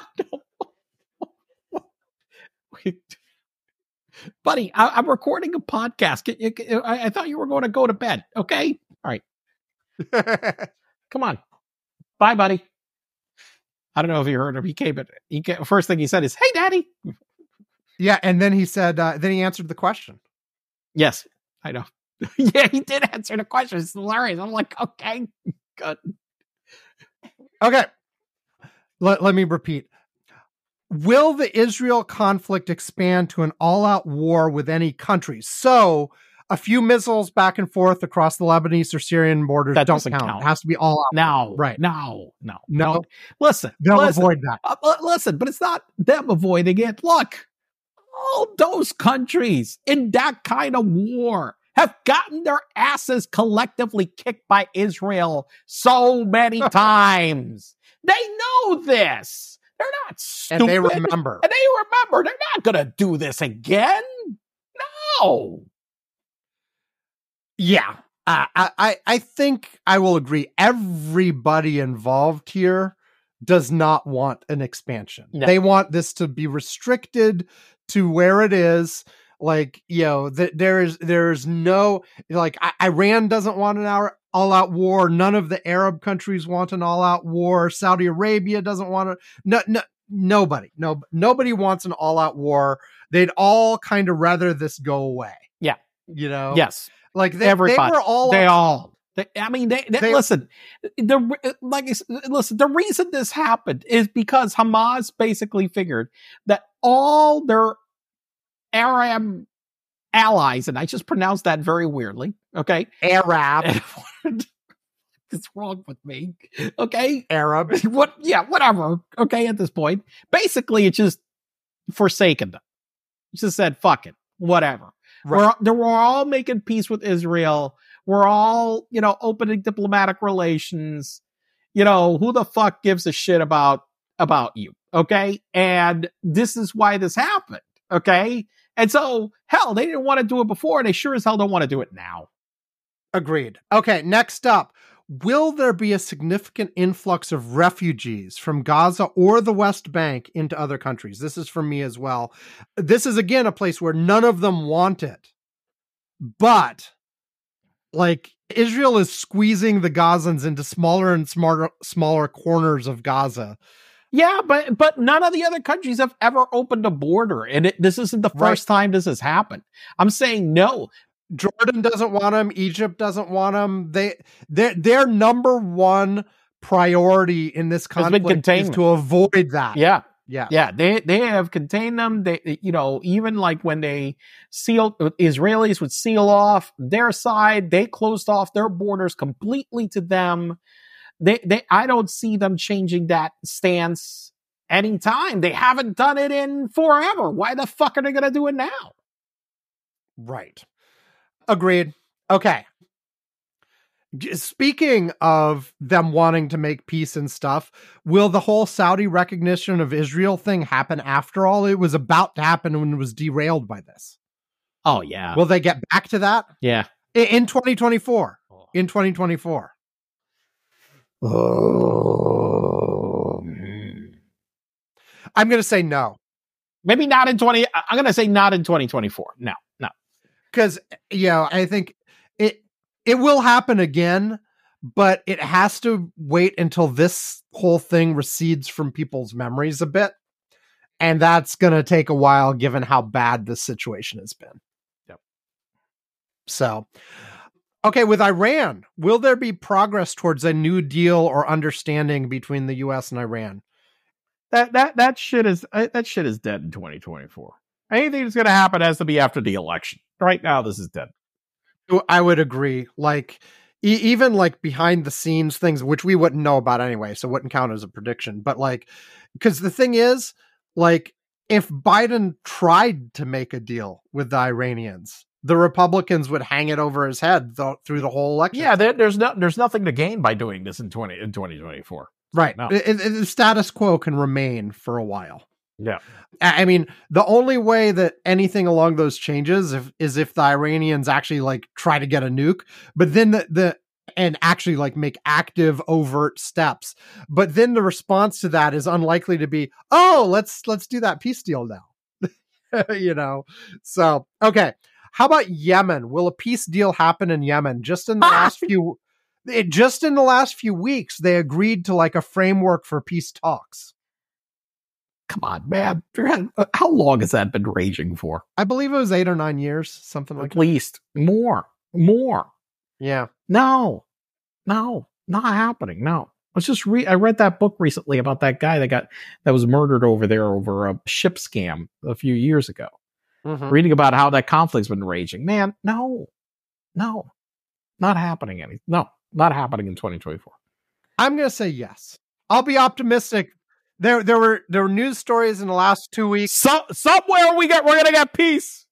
Wait. Buddy, I, I'm recording a podcast. Can I, I thought you were going to go to bed. Okay. All right. Come on. Bye, buddy. I don't know if you heard him. He came, but he came, first thing he said is, "Hey, daddy." yeah, and then he said uh, then he answered the question. Yes, I know. yeah, he did answer the question. It's hilarious. I'm like, okay, good. Okay. Let, let me repeat. Will the Israel conflict expand to an all out war with any country? So a few missiles back and forth across the Lebanese or Syrian borders That don't doesn't count. count. It has to be all out. No, Right. No, no, No. Listen, They'll listen, avoid that. uh, listen, but it's not them avoiding it. Look, all those countries in that kind of war have gotten their asses collectively kicked by Israel so many times. They know this. They're not stupid. And they remember. And they remember they're not going to do this again. No. Yeah. Uh, I, I I think I will agree. Everybody involved here does not want an expansion. No. They want this to be restricted to where it is. Like you know, that there is there is no like I, Iran doesn't want an hour all out war. None of the Arab countries want an all out war. Saudi Arabia doesn't want to. No, no, nobody. No, nobody wants an all out war. They'd all kind of rather this go away. Yeah. You know. Yes. Like they, they Everybody. were all They all. They, I mean, they, they, They- listen. The uh, like, uh, listen. The reason this happened is because Hamas basically figured that all their Arab allies, and I just pronounced that very weirdly. Okay, Arab. what's wrong with me? Okay, Arab. what? Yeah, whatever. Okay, at this point, basically, it just forsaken them. It just said, "Fuck it, whatever." Right. We're, we're all making peace with Israel. We're all, you know, opening diplomatic relations. You know, who the fuck gives a shit about about you? Okay, and this is why this happened. Okay, and so hell, they didn't want to do it before, and they sure as hell don't want to do it now. Agreed. Okay, next up. Will there be a significant influx of refugees from Gaza or the West Bank into other countries? This is for me as well. This is again a place where none of them want it. But like Israel is squeezing the Gazans into smaller and smarter smaller corners of Gaza. Yeah, but but none of the other countries have ever opened a border, and it, this isn't the Right. first time this has happened. I'm saying no. Jordan doesn't want them. Egypt doesn't want them. They their their number one priority in this conflict is to avoid that. Yeah, Yeah. Yeah, they they have contained them. They you know even like when they sealed uh, Israelis would seal off their side, they closed off their borders completely to them. They they I don't see them changing that stance anytime. They haven't done it in forever. Why the fuck are they gonna do it now? Right. Agreed. Okay. Speaking of them wanting to make peace and stuff, will the whole Saudi recognition of Israel thing happen after all? It was about to happen when it was derailed by this. Oh yeah, Will they get back to that yeah. In 2024? In 2024. Oh, I'm going to say no. Maybe not in twenty. I- I'm gonna say not in 2024. No, no. because you know i think it it will happen again but it has to wait until this whole thing recedes from people's memories a bit and that's going to take a while given how bad this situation has been Yep. so okay with iran will there be progress towards a new deal or understanding between the us and iran That that that shit is uh, that shit is dead in 2024. Anything that's going to happen has to be after the election. Right now, this is dead. I would agree. Like e- even like behind the scenes things, which we wouldn't know about anyway, so wouldn't count as a prediction. But like, because the thing is, like, if Biden tried to make a deal with the Iranians, the Republicans would hang it over his head th- through the whole election. Yeah, there, there's no there's nothing to gain by doing this in 20 in 2024. right. No. It- it- the status quo can remain for a while. Yeah. I I mean, the only way that anything along those changes if, is if the Iranians actually like try to get a nuke, but then the, the and actually like make active overt steps. But then the response to that is unlikely to be, "Oh, let's let's do that peace deal now." you know. So, okay. How about Yemen? Will a peace deal happen in Yemen? Just in the last few it, just in the last few weeks they agreed to like a framework for peace talks. Come on, man. Uh, How long has that been raging for? I believe it was 8 or 9 years, something like that. At least more, more. Yeah. No, no, not happening. No. Let's just read. I read that book recently about that guy that got that was murdered over there over a ship scam a few years ago. Mhm. reading about how that conflict's been raging. Man, no, no, not happening. Any, no, not happening in 2024. I'm going to say yes. I'll be optimistic. There, there were there were news stories in the last two weeks. So somewhere we get we're gonna get peace.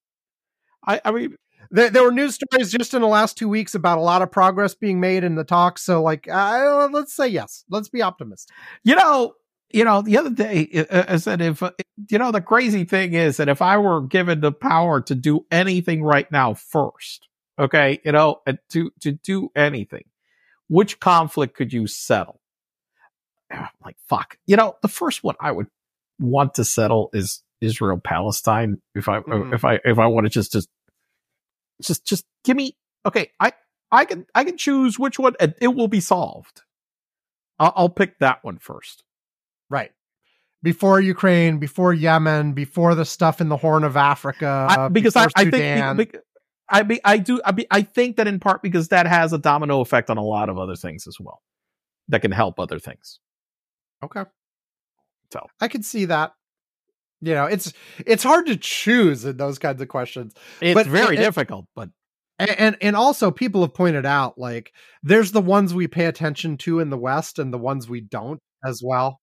I, I mean, There, there were news stories just in the last two weeks about a lot of progress being made in the talks. So, like, uh, let's say yes. Let's be optimistic. you know, you know, the other day uh, I said if uh, you know the crazy thing is that if I were given the power to do anything right now first, okay, you know, to to do anything, which conflict could you settle? Ah, Like fuck, you know, the first one I would want to settle is Israel Palestine. If I Mhm. if I if I want to just just just just give me okay, I I can I can choose which one and it will be solved. I'll, I'll pick that one first. Right. Before Ukraine, before Yemen, before the stuff in the Horn of Africa, I, because I, I think I be, I do I, be, I think that in part because that has a domino effect on a lot of other things as well that can help other things. Okay. So. I could see that. You know, it's it's hard to choose in those kinds of questions. It's But- very and- difficult, but And, and and also people have pointed out like there's the ones we pay attention to in the West and the ones we don't as well.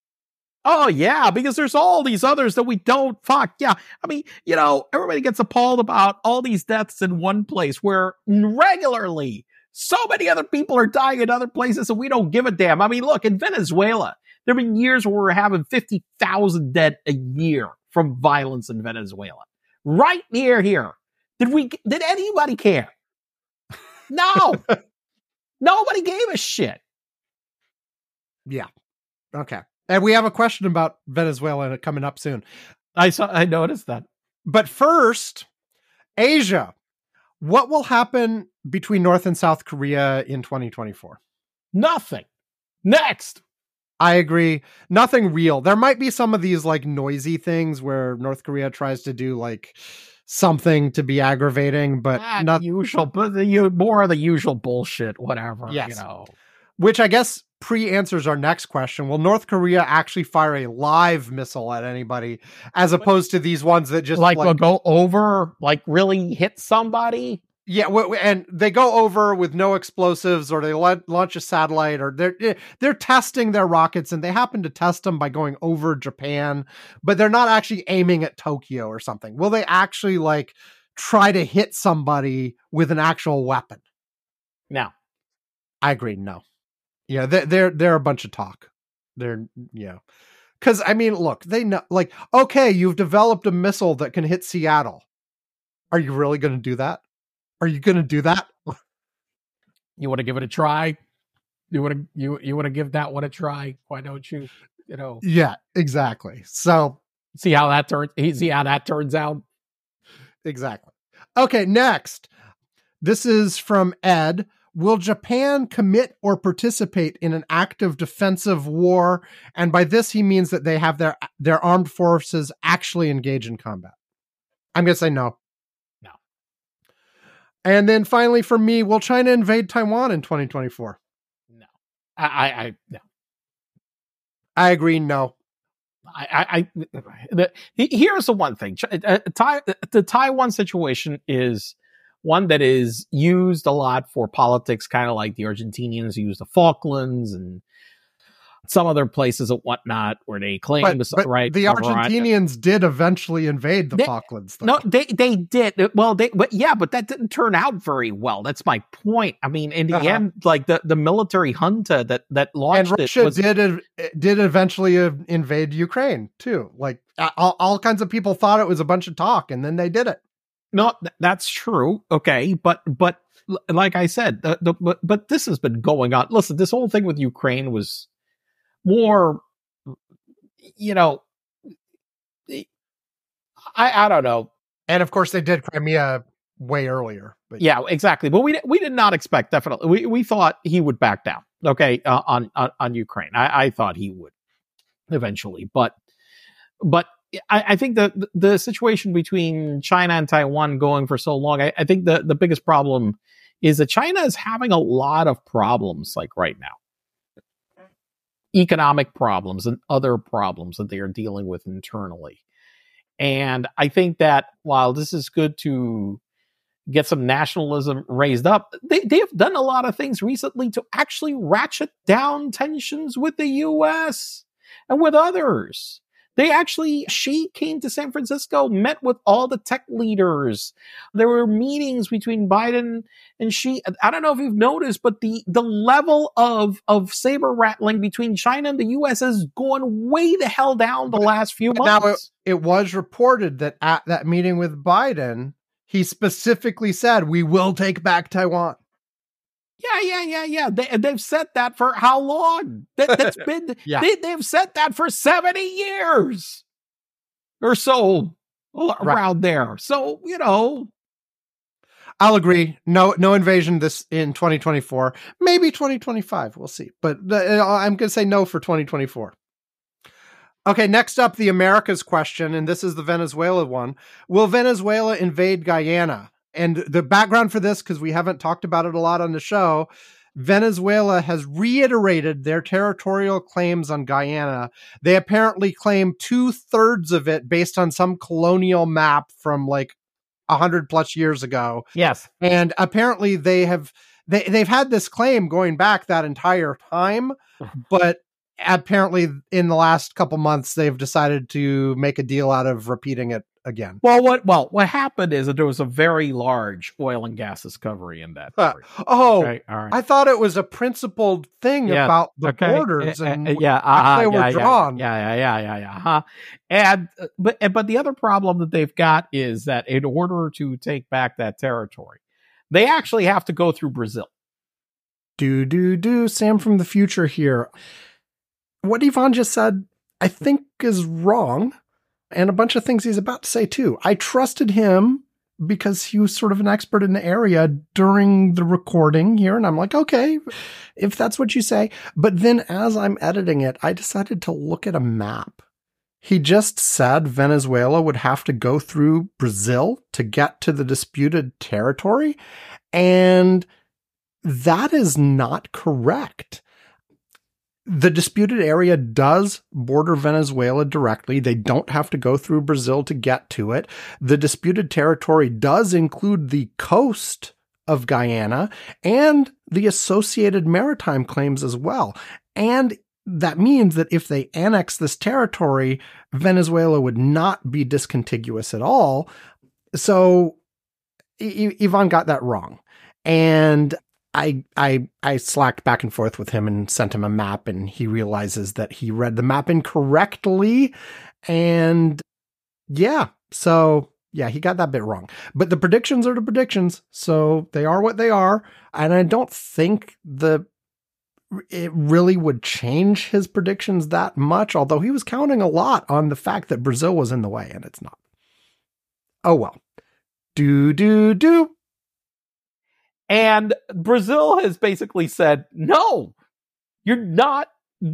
Oh yeah, because there's all these others that we don't fuck. Yeah, I mean, you know, everybody gets appalled about all these deaths in one place where regularly so many other people are dying in other places and we don't give a damn. I mean, look in Venezuela, there have been years where we're having fifty thousand dead a year from violence in Venezuela. Right near here, did we? Did anybody care? No, nobody gave a shit. Yeah. Okay. And we have a question about Venezuela coming up soon. I saw. I noticed that. But first, Asia. What will happen between North and South Korea in 2024? Nothing. Next. I agree. Nothing real. There might be some of these like noisy things where North Korea tries to do like something to be aggravating, but Ah, not usual, but the more of the usual bullshit. Whatever. Yes. You know. Which I guess pre answers our next question. Will North Korea actually fire a live missile at anybody as opposed to these ones that just like, like, will go over, like really hit somebody. yeah, and they go over with no explosives or they launch a satellite or they're eh, they're testing their rockets and they happen to test them by going over Japan, but they're not actually aiming at Tokyo or something. Will they actually like try to hit somebody with an actual weapon? No, I agree. No. Yeah, they're they're, they're a bunch of talk. They're yeah. Because I mean, look, they know. Like, okay, you've developed a missile that can hit Seattle. Are you really going to do that? Are you going to do that? you want to give it a try. You want to you you want to give that one a try. Why don't you? You know, Yeah, exactly. So see how that turns. See how that turns out. exactly. Okay, next. This is from Ed. Will Japan commit or participate in an active defensive war? And by this, he means that they have their their armed forces actually engage in combat. I'm going to say no. No. And then finally, for me, will China invade Taiwan in 2024? No, I I, I no. I agree. No. I, I, I the, here's the one thing. Ch- uh, Tai- the Taiwan situation is one that is used a lot for politics, kind of like the Argentinians use the Falklands and some other places and whatnot, where they claim But, to- but right. the Argentinians did eventually invade the They- Falklands. Though. No, they they did. Well, they but yeah, but that didn't turn out very well. That's my point. I mean, in the Uh-huh. end, like the the military junta that that and Russia it was did did eventually invade Ukraine too. Like all, all kinds of people thought it was a bunch of talk, and then they did it. No, th- that's true. Okay, but but like I said, the, the but but this has been going on. Listen, this whole thing with Ukraine was more, you know, I I don't know. And of course, they did Crimea way earlier. But Yeah, exactly. But we we did not expect definitely. We we thought he would back down. Okay, uh, on, on on Ukraine, I, I thought he would eventually, but but I, I think the the situation between China and Taiwan going for so long, I, I think the the biggest problem is that China is having a lot of problems like right now, economic problems and other problems that they are dealing with internally, And I think that while this is good to get some nationalism raised up, they, they have done a lot of things recently to actually ratchet down tensions with the US and with others. They actually, Xi came to San Francisco, met with all the tech leaders. There were meetings between Biden and Xi. I don't know if you've noticed, but the, the level of, of saber rattling between China and the U.S. has gone way the hell down the last few months. Now, it, it was reported that at that meeting with Biden, he specifically said, we will take back Taiwan. Yeah, yeah, yeah, yeah. They, they've said that for how long? That, has been, yeah. they, they've said that for 70 years or so around right. there. So, you know. I'll agree. No, no invasion this in 2024. Maybe 2025. We'll see. But uh, I'm going to say no for 2024. Okay, next up, the Americas question, and this is the Venezuela one. Will Venezuela invade Guyana? And the background for this, because we haven't talked about it a lot on the show, Venezuela has reiterated their territorial claims on Guyana. They apparently claim two thirds of it based on some colonial map from like a hundred plus years ago. Yes. And apparently they have they, they've had this claim going back that entire time, but apparently in the last couple months they've decided to make a deal out of repeating it again. Well, what well what happened is that there was a very large oil and gas discovery in that. Uh, oh, okay, right. I thought it was a principled thing yeah, about the okay. borders uh, and uh, yeah, uh, they yeah, were drawn. Yeah, yeah, yeah, yeah, yeah. Huh? And uh, but but the other problem that they've got is that in order to take back that territory, they actually have to go through Brazil. Do do do. Sam from the future here. What Ivan just said, I think, is wrong and a bunch of things he's about to say too. I trusted him because he was sort of an expert in the area during the recording here. And I'm like, okay, if that's what you say. But then as I'm editing it, I decided to look at a map. He just said Venezuela would have to go through Brazil to get to the disputed territory. And that is not correct the disputed area does border Venezuela directly. They don't have to go through Brazil to get to it. The disputed territory does include the coast of Guyana and the associated maritime claims as well. And that means that if they annex this territory, Venezuela would not be discontiguous at all. So Ivan got that wrong. And I I I slacked back and forth with him and sent him a map and he realizes that he read the map incorrectly and yeah, so yeah, he got that bit wrong. But the predictions are the predictions, so they are what they are, and I don't think the it really would change his predictions that much, although he was counting a lot on the fact that Brazil was in the way and it's not. Oh well. Do do do. And Brazil has basically said, no, you're not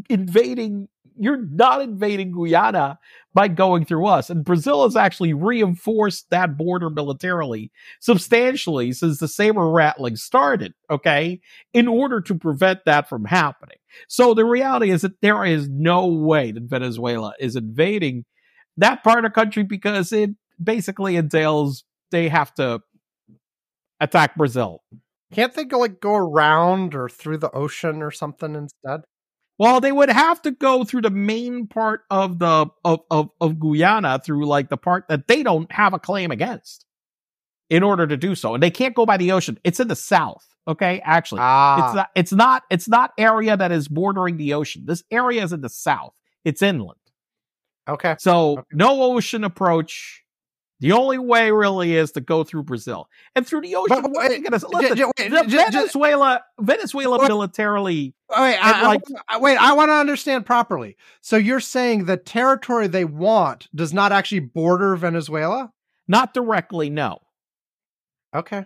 invading, you're not invading Guyana by going through us. And Brazil has actually reinforced that border militarily substantially since the saber rattling started, okay, in order to prevent that from happening. So the reality is that there is no way that Venezuela is invading that part of the country because it basically entails they have to attack Brazil. Can't they go like go around or through the ocean or something instead? Well, they would have to go through the main part of the of, of, of Guyana through like the part that they don't have a claim against in order to do so. And they can't go by the ocean. It's in the south. Okay. Actually, ah. it's not, it's not, it's not area that is bordering the ocean. This area is in the south. It's inland. Okay. So okay. no ocean approach. The only way really is to go through Brazil and through the ocean. But, wait, listen, j- j- j- Venezuela, Venezuela militarily. Wait, I, like, I, wait, I want to understand properly. So you're saying the territory they want does not actually border Venezuela? Not directly, no. Okay.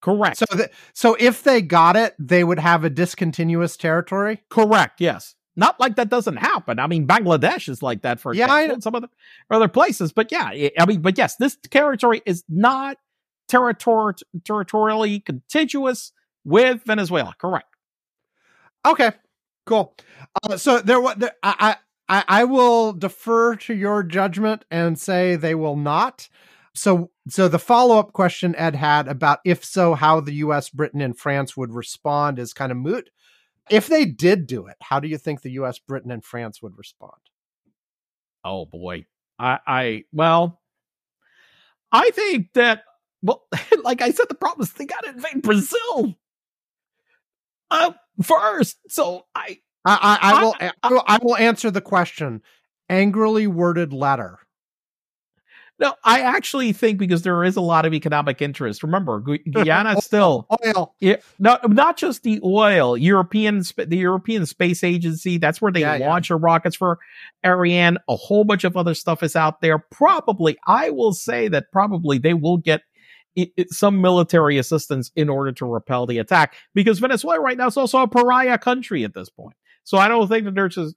Correct. So, so if they got it, they would have a discontinuous territory. Correct. Yes. Not like that doesn't happen. I mean, Bangladesh is like that for yeah, example, some other other places. But yeah, I mean, but yes, this territory is not territor- territorially contiguous with Venezuela. Correct. Okay, cool. Uh, so there, was I, I, I will defer to your judgment and say they will not. So, so the follow up question Ed had about if so, how the U.S., Britain, and France would respond is kind of moot. If they did do it, how do you think the U.S., Britain, and France would respond? Oh boy, I, I well, I think that well, like I said, the problem is they got to invade Brazil uh, first. So I, I, I, I will, I, I, will, I will answer the question. Angrily worded letter. No, I actually think because there is a lot of economic interest. Remember, Guyana still oil. Yeah, no, not just the oil. European, the European Space Agency. That's where they yeah, launch yeah. their rockets for Ariane. A whole bunch of other stuff is out there. Probably, I will say that probably they will get it, it, some military assistance in order to repel the attack because Venezuela right now is also a pariah country at this point. So I don't think that there's just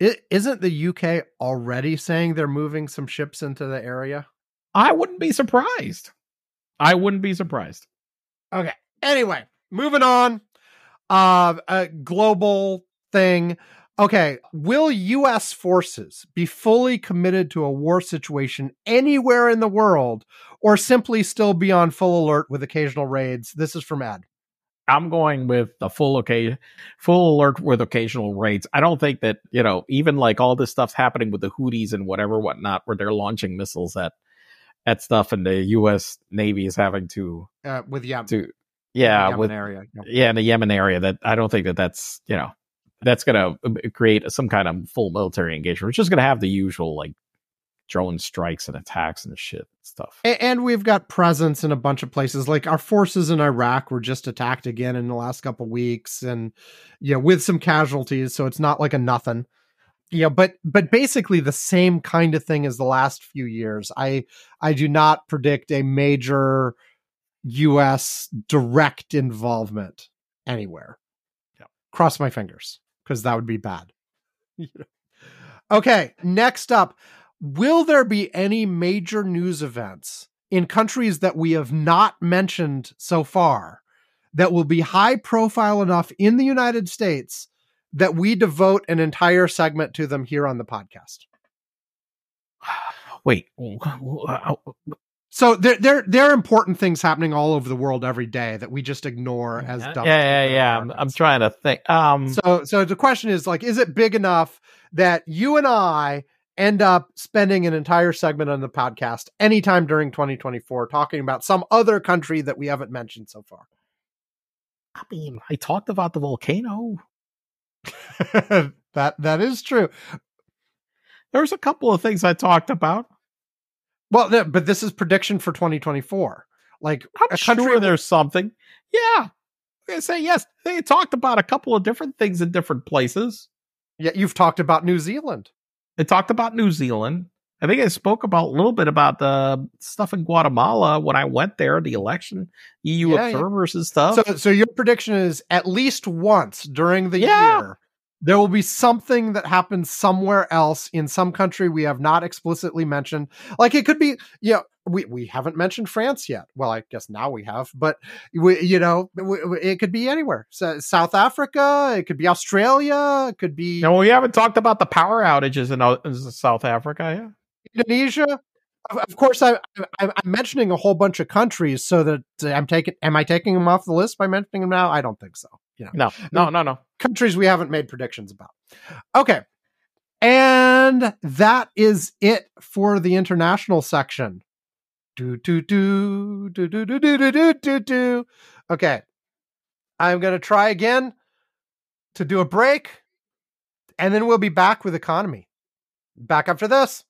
it, isn't the UK already saying they're moving some ships into the area? I wouldn't be surprised. I wouldn't be surprised. Okay. Anyway, moving on. Uh, a global thing. Okay, will US forces be fully committed to a war situation anywhere in the world or simply still be on full alert with occasional raids? This is from Ed. I'm going with the full occasion, full alert with occasional raids. I don't think that you know even like all this stuff's happening with the Houthis and whatever whatnot, where they're launching missiles at at stuff, and the U.S. Navy is having to uh, with Yemen, to yeah with area, yep. yeah, in the Yemen area. That I don't think that that's you know that's going to uh, create some kind of full military engagement. We're just going to have the usual like drone strikes and attacks and shit and stuff. And we've got presence in a bunch of places. Like our forces in Iraq were just attacked again in the last couple weeks, and yeah, with some casualties. So it's not like a nothing. Yeah, but but basically the same kind of thing as the last few years. I I do not predict a major U.S. direct involvement anywhere. Yeah. Cross my fingers because that would be bad. okay, next up, will there be any major news events in countries that we have not mentioned so far that will be high profile enough in the United States that we devote an entire segment to them here on the podcast? Wait. So there, there, there are important things happening all over the world every day that we just ignore as yeah, yeah, yeah. yeah. I'm, I'm, trying to think. Um, so, so the question is like, is it big enough that you and I end up spending an entire segment on the podcast anytime during 2024 talking about some other country that we haven't mentioned so far. I mean, I talked about the volcano. that that is true. There's a couple of things I talked about. Well, but this is prediction for 2024. Like I'm a country sure there's something. Yeah. I say yes. They talked about a couple of different things in different places. Yeah, you've talked about New Zealand. I talked about New Zealand. I think I spoke about a little bit about the stuff in Guatemala when I went there, the election, EU yeah, observers yeah. and stuff. So, so your prediction is at least once during the yeah. year, there will be something that happens somewhere else in some country we have not explicitly mentioned. Like it could be, yeah, we we haven't mentioned France yet. Well, I guess now we have, but we, you know, we, it could be anywhere. So South Africa, it could be Australia, it could be. No, we haven't talked about the power outages in, uh, in South Africa. Yeah, Indonesia. Of course, I, I, am mentioning a whole bunch of countries, so that I'm taking. Am I taking them off the list by mentioning them now? I don't think so. You know, no, no, no, no. Countries we haven't made predictions about. Okay, and that is it for the international section. Do do do do do do do do do do. Okay, I'm gonna try again to do a break, and then we'll be back with economy. Back after this.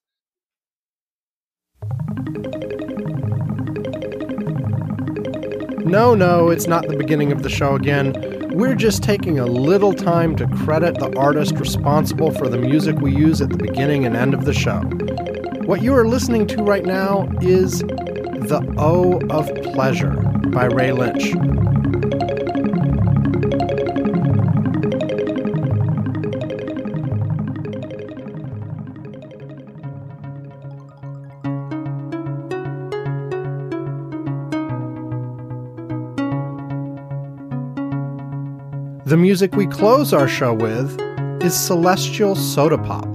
No, no, it's not the beginning of the show again. We're just taking a little time to credit the artist responsible for the music we use at the beginning and end of the show. What you are listening to right now is The O of Pleasure by Ray Lynch. The music we close our show with is Celestial Soda Pop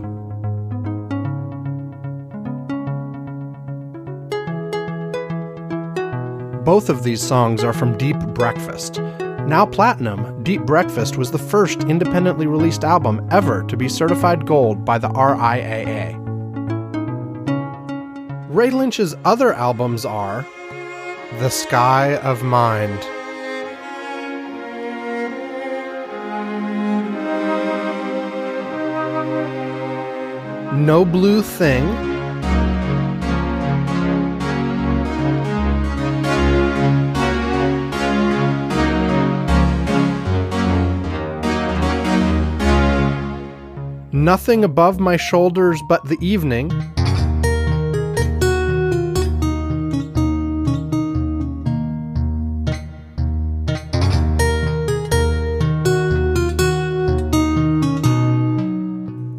Both of these songs are from Deep Breakfast. Now platinum, Deep Breakfast was the first independently released album ever to be certified gold by the RIAA. Ray Lynch's other albums are The Sky of Mind. No Blue Thing. Nothing above my shoulders but the evening.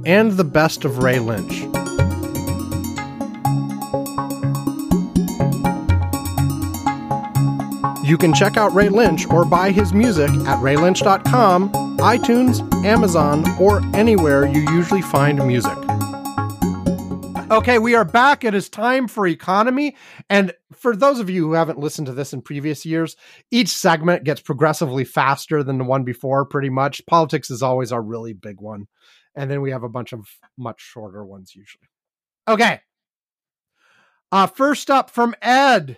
And the best of Ray Lynch. You can check out Ray Lynch or buy his music at raylynch.com, iTunes, Amazon, or anywhere you usually find music. Okay, we are back. It is time for economy. And for those of you who haven't listened to this in previous years, each segment gets progressively faster than the one before, pretty much. Politics is always our really big one. And then we have a bunch of much shorter ones usually. Okay. Uh, first up from Ed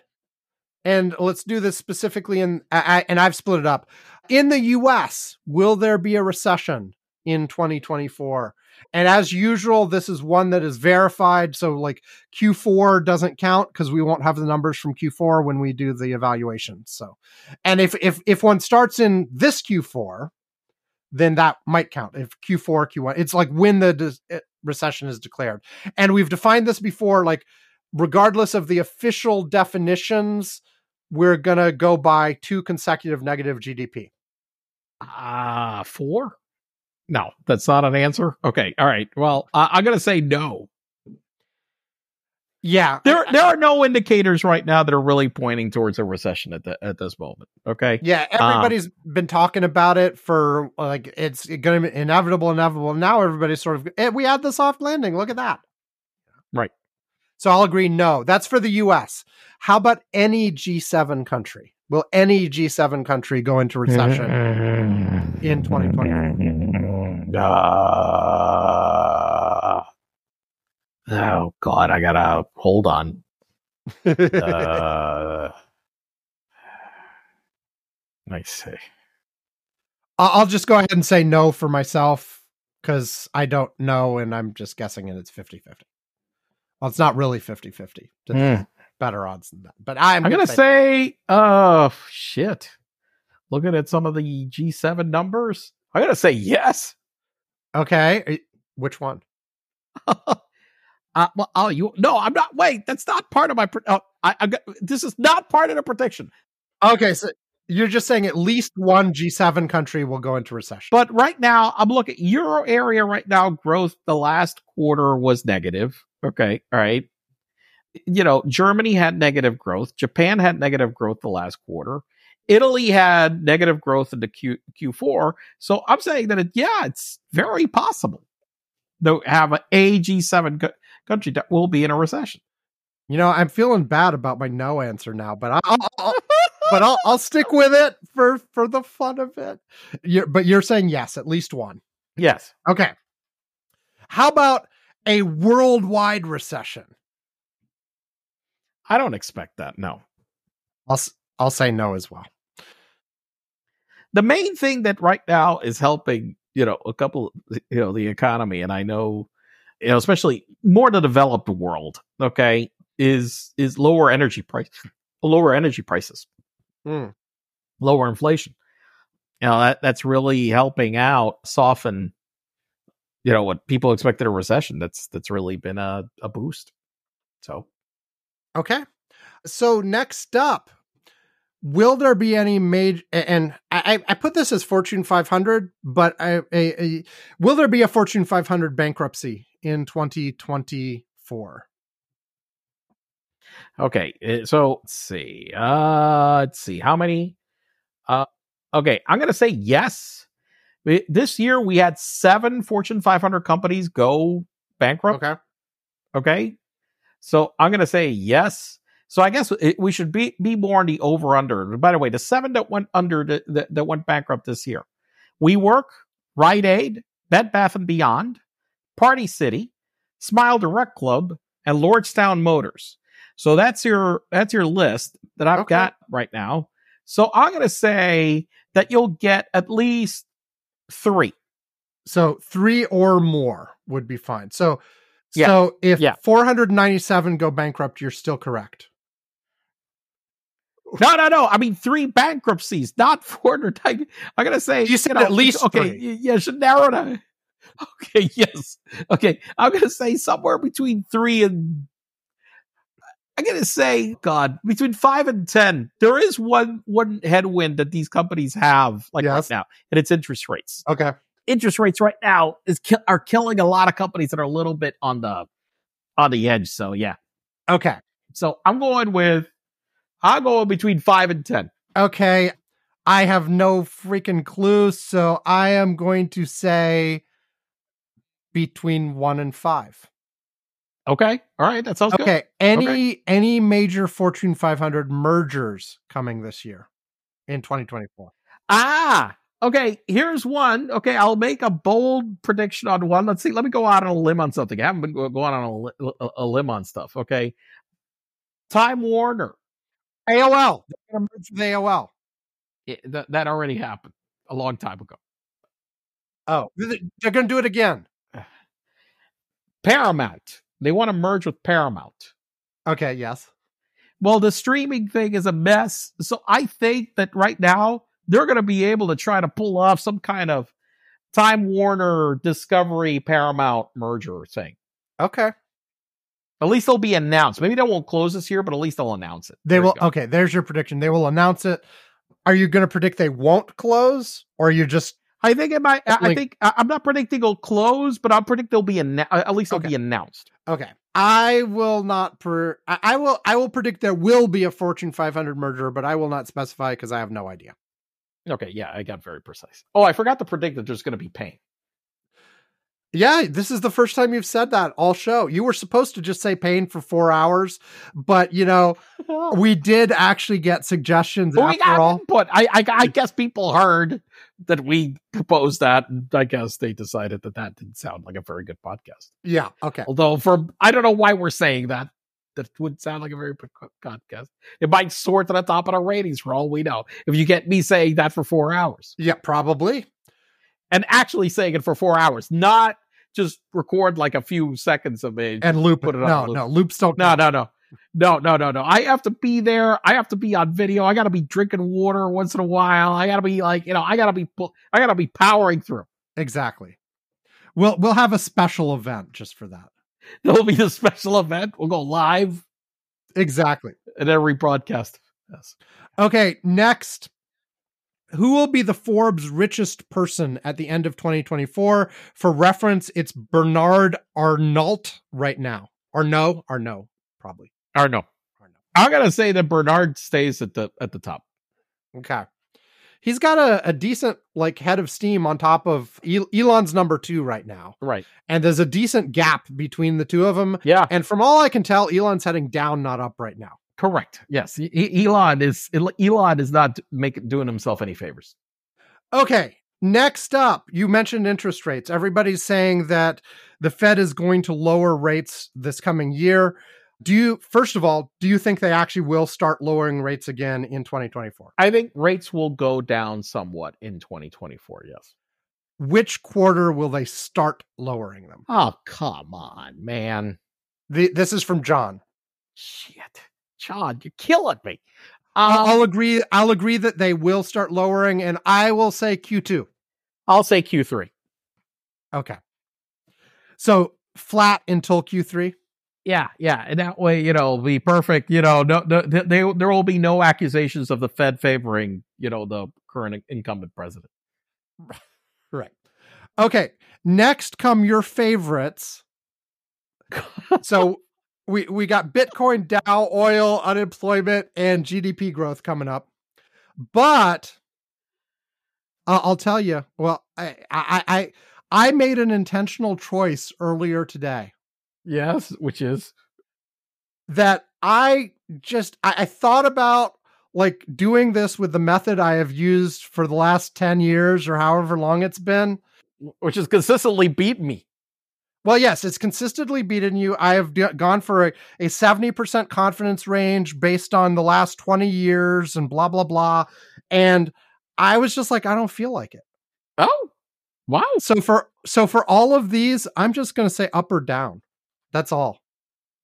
and let's do this specifically in I, and I've split it up. In the US, will there be a recession in 2024? And as usual, this is one that is verified. So like Q4 doesn't count because we won't have the numbers from Q4 when we do the evaluation. So, and if if if one starts in this Q4, then that might count. If Q4, Q1, it's like when the de- eh, recession is declared. And we've defined this before, like regardless of the official definitions, we're going to go by two consecutive negative GDP. Ah, uh, four? No, that's not an answer. Okay. All right. Well, uh, I'm going to say no. Yeah. There there are no indicators right now that are really pointing towards a recession at the, at this moment. Okay. Yeah, everybody's um, been talking about it for like it's going to be inevitable inevitable. Now everybody's sort of we had the soft landing. Look at that. Right. So I'll agree no. That's for the US. How about any G7 country? Will any G7 country go into recession in 2020? Uh, oh God, I gotta hold on. uh, I see. I'll just go ahead and say no for myself because I don't know and I'm just guessing and it's 50 50. Well, it's not really 50 50. Mm. Better odds than that. But I'm, I'm going to say, oh, uh, shit. Looking at some of the G7 numbers, I'm to say yes. Okay. Which one? uh, well, oh, you no, I'm not. Wait, that's not part of my. Oh, I, I this is not part of the prediction. Okay, so you're just saying at least one G7 country will go into recession. But right now, I'm looking euro area right now. Growth the last quarter was negative. Okay. All right. You know, Germany had negative growth. Japan had negative growth the last quarter. Italy had negative growth into Q, Q4. So I'm saying that, it, yeah, it's very possible to have a G7 co- country that will be in a recession. You know, I'm feeling bad about my no answer now, but I'll, I'll but I'll, I'll stick with it for for the fun of it. You're, but you're saying yes, at least one. Yes. Okay. How about a worldwide recession? I don't expect that. No. I'll I'll say no as well. The main thing that right now is helping, you know, a couple, you know, the economy, and I know, you know, especially more the developed world, okay, is is lower energy price, lower energy prices, mm. lower inflation. You know that that's really helping out soften you know what people expected a recession that's that's really been a, a boost so okay so next up will there be any major and I, I put this as fortune 500 but I, a, a, will there be a fortune 500 bankruptcy in 2024 okay eh, so let's see uh let's see how many uh okay i'm gonna say yes this year we had seven Fortune 500 companies go bankrupt. Okay. Okay. So I'm going to say yes. So I guess it, we should be be more on the over under. By the way, the seven that went under the, the, that went bankrupt this year, WeWork, Rite Aid, Bed Bath and Beyond, Party City, SmileDirectClub, and Lordstown Motors. So that's your that's your list that I've Okay. got right now. So I'm going to say that you'll get at least three. So three or more would be fine. So Yeah. so if Yeah. 497 go bankrupt, you're still correct. No, no, no. I mean three bankruptcies, not four hundred. I'm going to say You said know, at least okay. three. Yeah, should narrow down. Okay, yes. Okay, I'm going to say somewhere between three and. I'm to say, God, between five and ten. There is one one headwind that these companies have, like Yes. right now, and it's interest rates. Okay. Interest rates right now is ki- are killing a lot of companies that are a little bit on the on the edge. So yeah, Okay. so I'm going with I'm going between five and ten. Okay. I have no freaking clue, so I am going to say between 1 and 5. Okay, all right, that sounds good. Okay. Any any major Fortune 500 mergers coming this year in 2024? Ah, okay. Here's one. Okay, I'll make a bold prediction on one. Let's see. Let me go out on a limb on something. I haven't been going on a, a, limb on stuff. Okay, Time Warner. AOL. They're going to merge with AOL. It- that that already happened a long time ago. Oh, they're going to do it again. Paramount. They want to merge with Paramount. Okay, yes. Well, the streaming thing is a mess. So I think that right now they're going to be able to try to pull off some kind of Time Warner Discovery Paramount merger thing. Okay. At least they'll be announced. Maybe they won't close this year, but at least they'll announce it. They There will. Okay, there's your prediction. They will announce it. Are you going to predict they won't close or are you just I think it might. I I think I'm not predicting it'll close, but I'll predict they'll be annou- uh, at least they'll Okay. be announced. Okay. I will not per I, I will I will predict there will be a Fortune 500 merger, but I will not specify because I have no idea. Okay, yeah, I got very precise. Oh, I forgot to predict that there's going to be pain. Yeah, this is the first time you've said that all show. You were supposed to just say pain for four hours, but you know, we did actually get suggestions But we after got all. input. I, I I guess people heard that we proposed that, and I guess they decided that that didn't sound like a very good podcast. Yeah. Okay. Although, for I don't know why we're saying that. That would sound like a very good podcast. It might soar to the top of the ratings for all we know. If you get me saying that for four hours Yeah, probably. and actually saying it for four hours, not just record like a few seconds of it. And loop Put it. it on No, loop. no, loops don't. No, no, no. No, no, no, no. I have to be there. I have to be on video. I got to be drinking water once in a while. I got to be like, you know, I got to be, I got to be powering through. Exactly. We'll we'll have a special event just for that. There'll be the special event. We'll go live Exactly. at every broadcast. Yes. Okay, next. Who will be the Forbes richest person at the end of 2024? For reference, it's Bernard Arnault right now. Arnault, Arnault, probably. Or no. Arnault. I'm gonna say that Bernard stays at the at the top. Okay. He's got a, a decent like head of steam on top of El- Elon's number two right now. Right. And there's a decent gap between the two of them. Yeah. And from all I can tell, Elon's heading down, not up right now. Correct. Yes. E- Elon is Elon is not making doing himself any favors. Okay. Next up, you mentioned interest rates. Everybody's saying that the Fed is going to lower rates this coming year. Do you, first of all, do you think they actually will start lowering rates again in 2024? I think rates will go down somewhat in 2024. Yes. Which quarter will they start lowering them? Oh come on, man. The, this is from John. Shit, John, you're killing me. I'll, Um, I'll agree. I'll agree that they will start lowering, and I will say Q2. I'll say Q3. Okay. So flat until Q3. Yeah, yeah, and that way, you know, be perfect. You know, no, no, they- there will be no accusations of the Fed favoring, you know, the current incumbent president. Right. Okay. Next come your favorites. so we we got Bitcoin, Dow, oil, unemployment, and GDP growth coming up. But uh, I'll tell you, well, I, I I I made an intentional choice earlier today Yes, which is that I just I, I thought about like doing this with the method I have used for the last 10 years or however long it's been. Which has consistently beat me. Well, yes, it's consistently beaten you. I have d- gone for a, a 70% confidence range based on the last 20 years and blah, blah, blah. And I was just like, I don't feel like it. Oh, wow. So for so for all of these, I'm just gonna say up or down. That's all.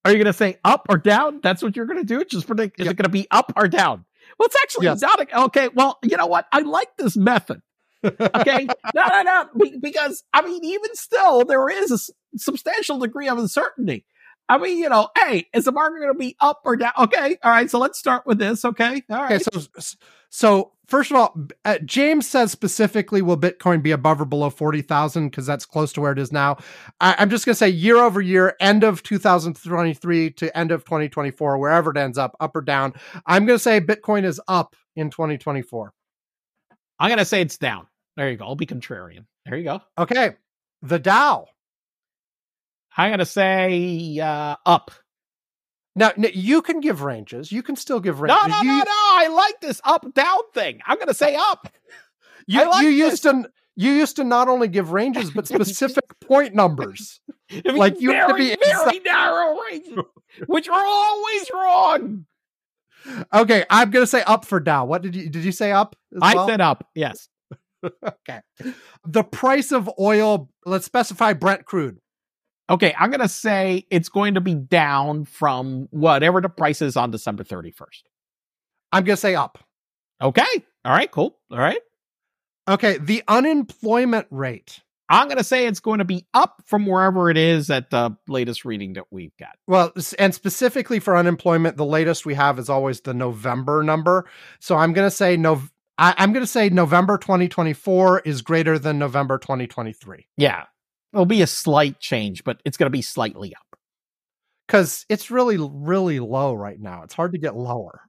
Are you going to say up or down? That's what you're going to do? Just predict. Is Yep. it going to be up or down? Well, it's actually Yes. not. A, okay. Well, you know what? I like this method. Okay. no, no, no. Be- because, I mean, even still, there is a s- substantial degree of uncertainty. I mean, you know, hey, is the market going to be up or down? Okay. All right. So let's start with this. Okay. All right. Okay, so so first of all, uh, James says specifically, will Bitcoin be above or below forty thousand? Because that's close to where it is now. I, I'm just gonna say year over year, end of 2023 to end of 2024, wherever it ends up, up or down. I'm gonna say Bitcoin is up in 2024. I'm going to say it's down. There you go. I'll be contrarian. There you go. Okay, the Dow. I'm going to say uh, up. Now, you can give ranges. You can still give ranges. no, you, no, no. I like this up down thing. I'm going to say up. You, I like you used to you used to not only give ranges but specific point numbers. Like, you have to be very narrow ranges, which are always wrong. Okay, I'm gonna say up for Dow. What did you did you say up? I well? said up. Yes. okay. The price of oil. Let's specify Brent crude. Okay, I'm going to say it's going to be down from whatever the price is on December 31st. I'm gonna say up. Okay. All right. Cool. All right. Okay, the unemployment rate. I'm going to say it's going to be up from wherever it is at the latest reading that we've got. Well, and specifically for unemployment, the latest we have is always the November number. So I'm gonna say no. I'm gonna say November 2024 is greater than November 2023 Yeah. It'll be a slight change, but it's going to be slightly up. because it's really really low right now. It's hard to get lower.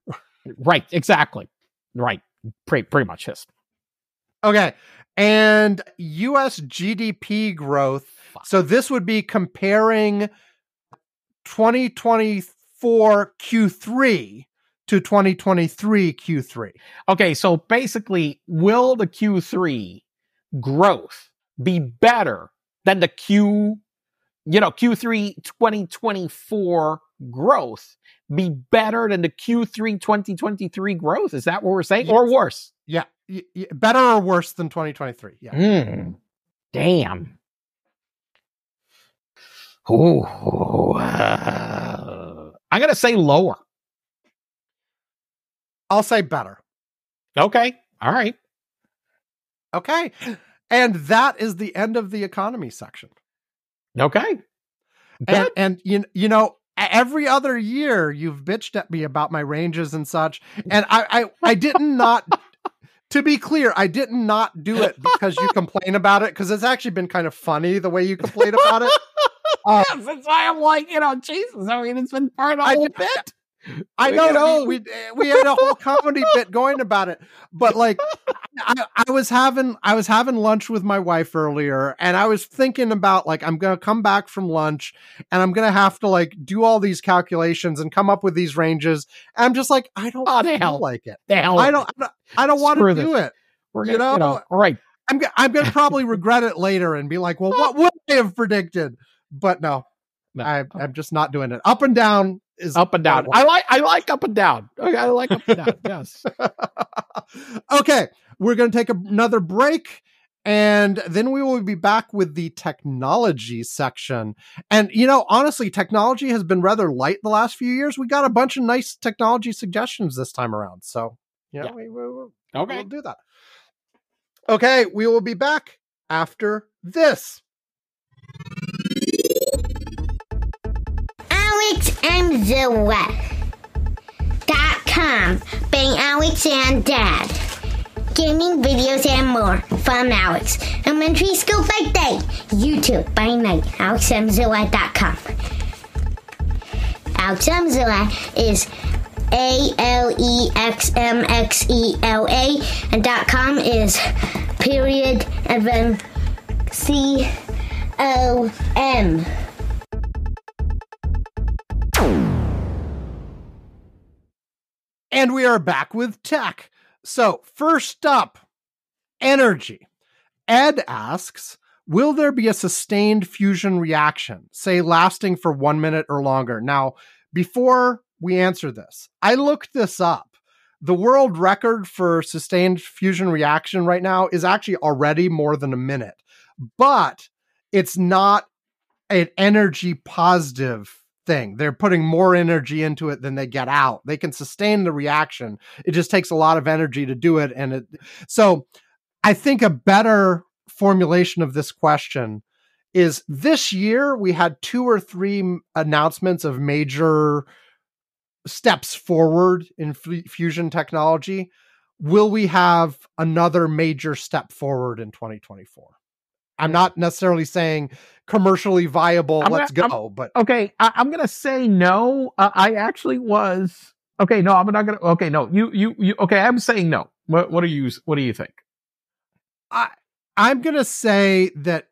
Right. Exactly. Right. Pretty, pretty much his. Okay. And US GDP growth. So this would be comparing 2024 Q3 to 2023 Q3. Okay, so basically, will the Q3 growth be better than the Q, you know, Q3 2024 growth be better than the Q3 2023 growth? Is that what we're saying? Or worse? Yeah. Y- y- better or worse than 2023? Yeah. Hmm. Damn. Ooh, uh, I'm going to say lower. I'll say better. Okay. All right. Okay. And that is the end of the economy section. Okay. And, Good. and you, you know, every other year you've bitched at me about my ranges and such. And I, I, I didn't not, to be clear, I did not not do it because you complain about it because it's actually been kind of funny the way you complain about it. Uh, Yes, that's why I'm like, you know, Jesus. I mean, it's been part of the I whole bit. I You know, we, we had a whole comedy bit going about it, but like I, I was having I was having lunch with my wife earlier, and I was thinking about like I'm gonna come back from lunch, and I'm gonna have to like do all these calculations and come up with these ranges. And I'm just like I don't Oh, feel hell. like it. The hell, I don't I don't, I don't want to do it. We're you gonna, you know, know, all right. I'm I'm gonna probably regret it later and be like, well, what would I have predicted? But no, No. I, oh. I'm just not doing it. Up and down is Up and down. I I like, I like up and down. Okay, I like up and down. Yes. okay, we're going to take another break and then we will be back with the technology section. And, you know, honestly, technology has been rather light the last few years. We got a bunch of nice technology suggestions this time around. So, you know, Yeah. we, we, we, Okay. we'll do that. Okay, we will be back after this. Alex and Dot com. Bang Alex and Dad. Gaming videos and more from Alex. Elementary school by day. YouTube by night. AlexMZilla.com. AlexMZilla is A L E X M X E L A and dot com is period and then C O M. And we are back with tech. So, first up, energy. Ed asks Will there be a sustained fusion reaction, say lasting for one minute or longer? Now, before we answer this, I looked this up. The world record for sustained fusion reaction right now is actually already more than a minute, but it's not an energy positive thing. They're putting more energy into it than they get out. They can sustain the reaction. It just takes a lot of energy to do it. And it, so I think a better formulation of this question is this year we had two or three announcements of major steps forward in f- fusion technology. Will we have another major step forward in 2024? I'm not necessarily saying commercially viable. I'm let's gonna- go, but Okay, I, I'm gonna say no. Uh, I actually was. Okay, no, I'm not gonna. Okay, no, you, you, you. Okay, I'm saying no. What, what do you, what do you think? I I'm gonna say that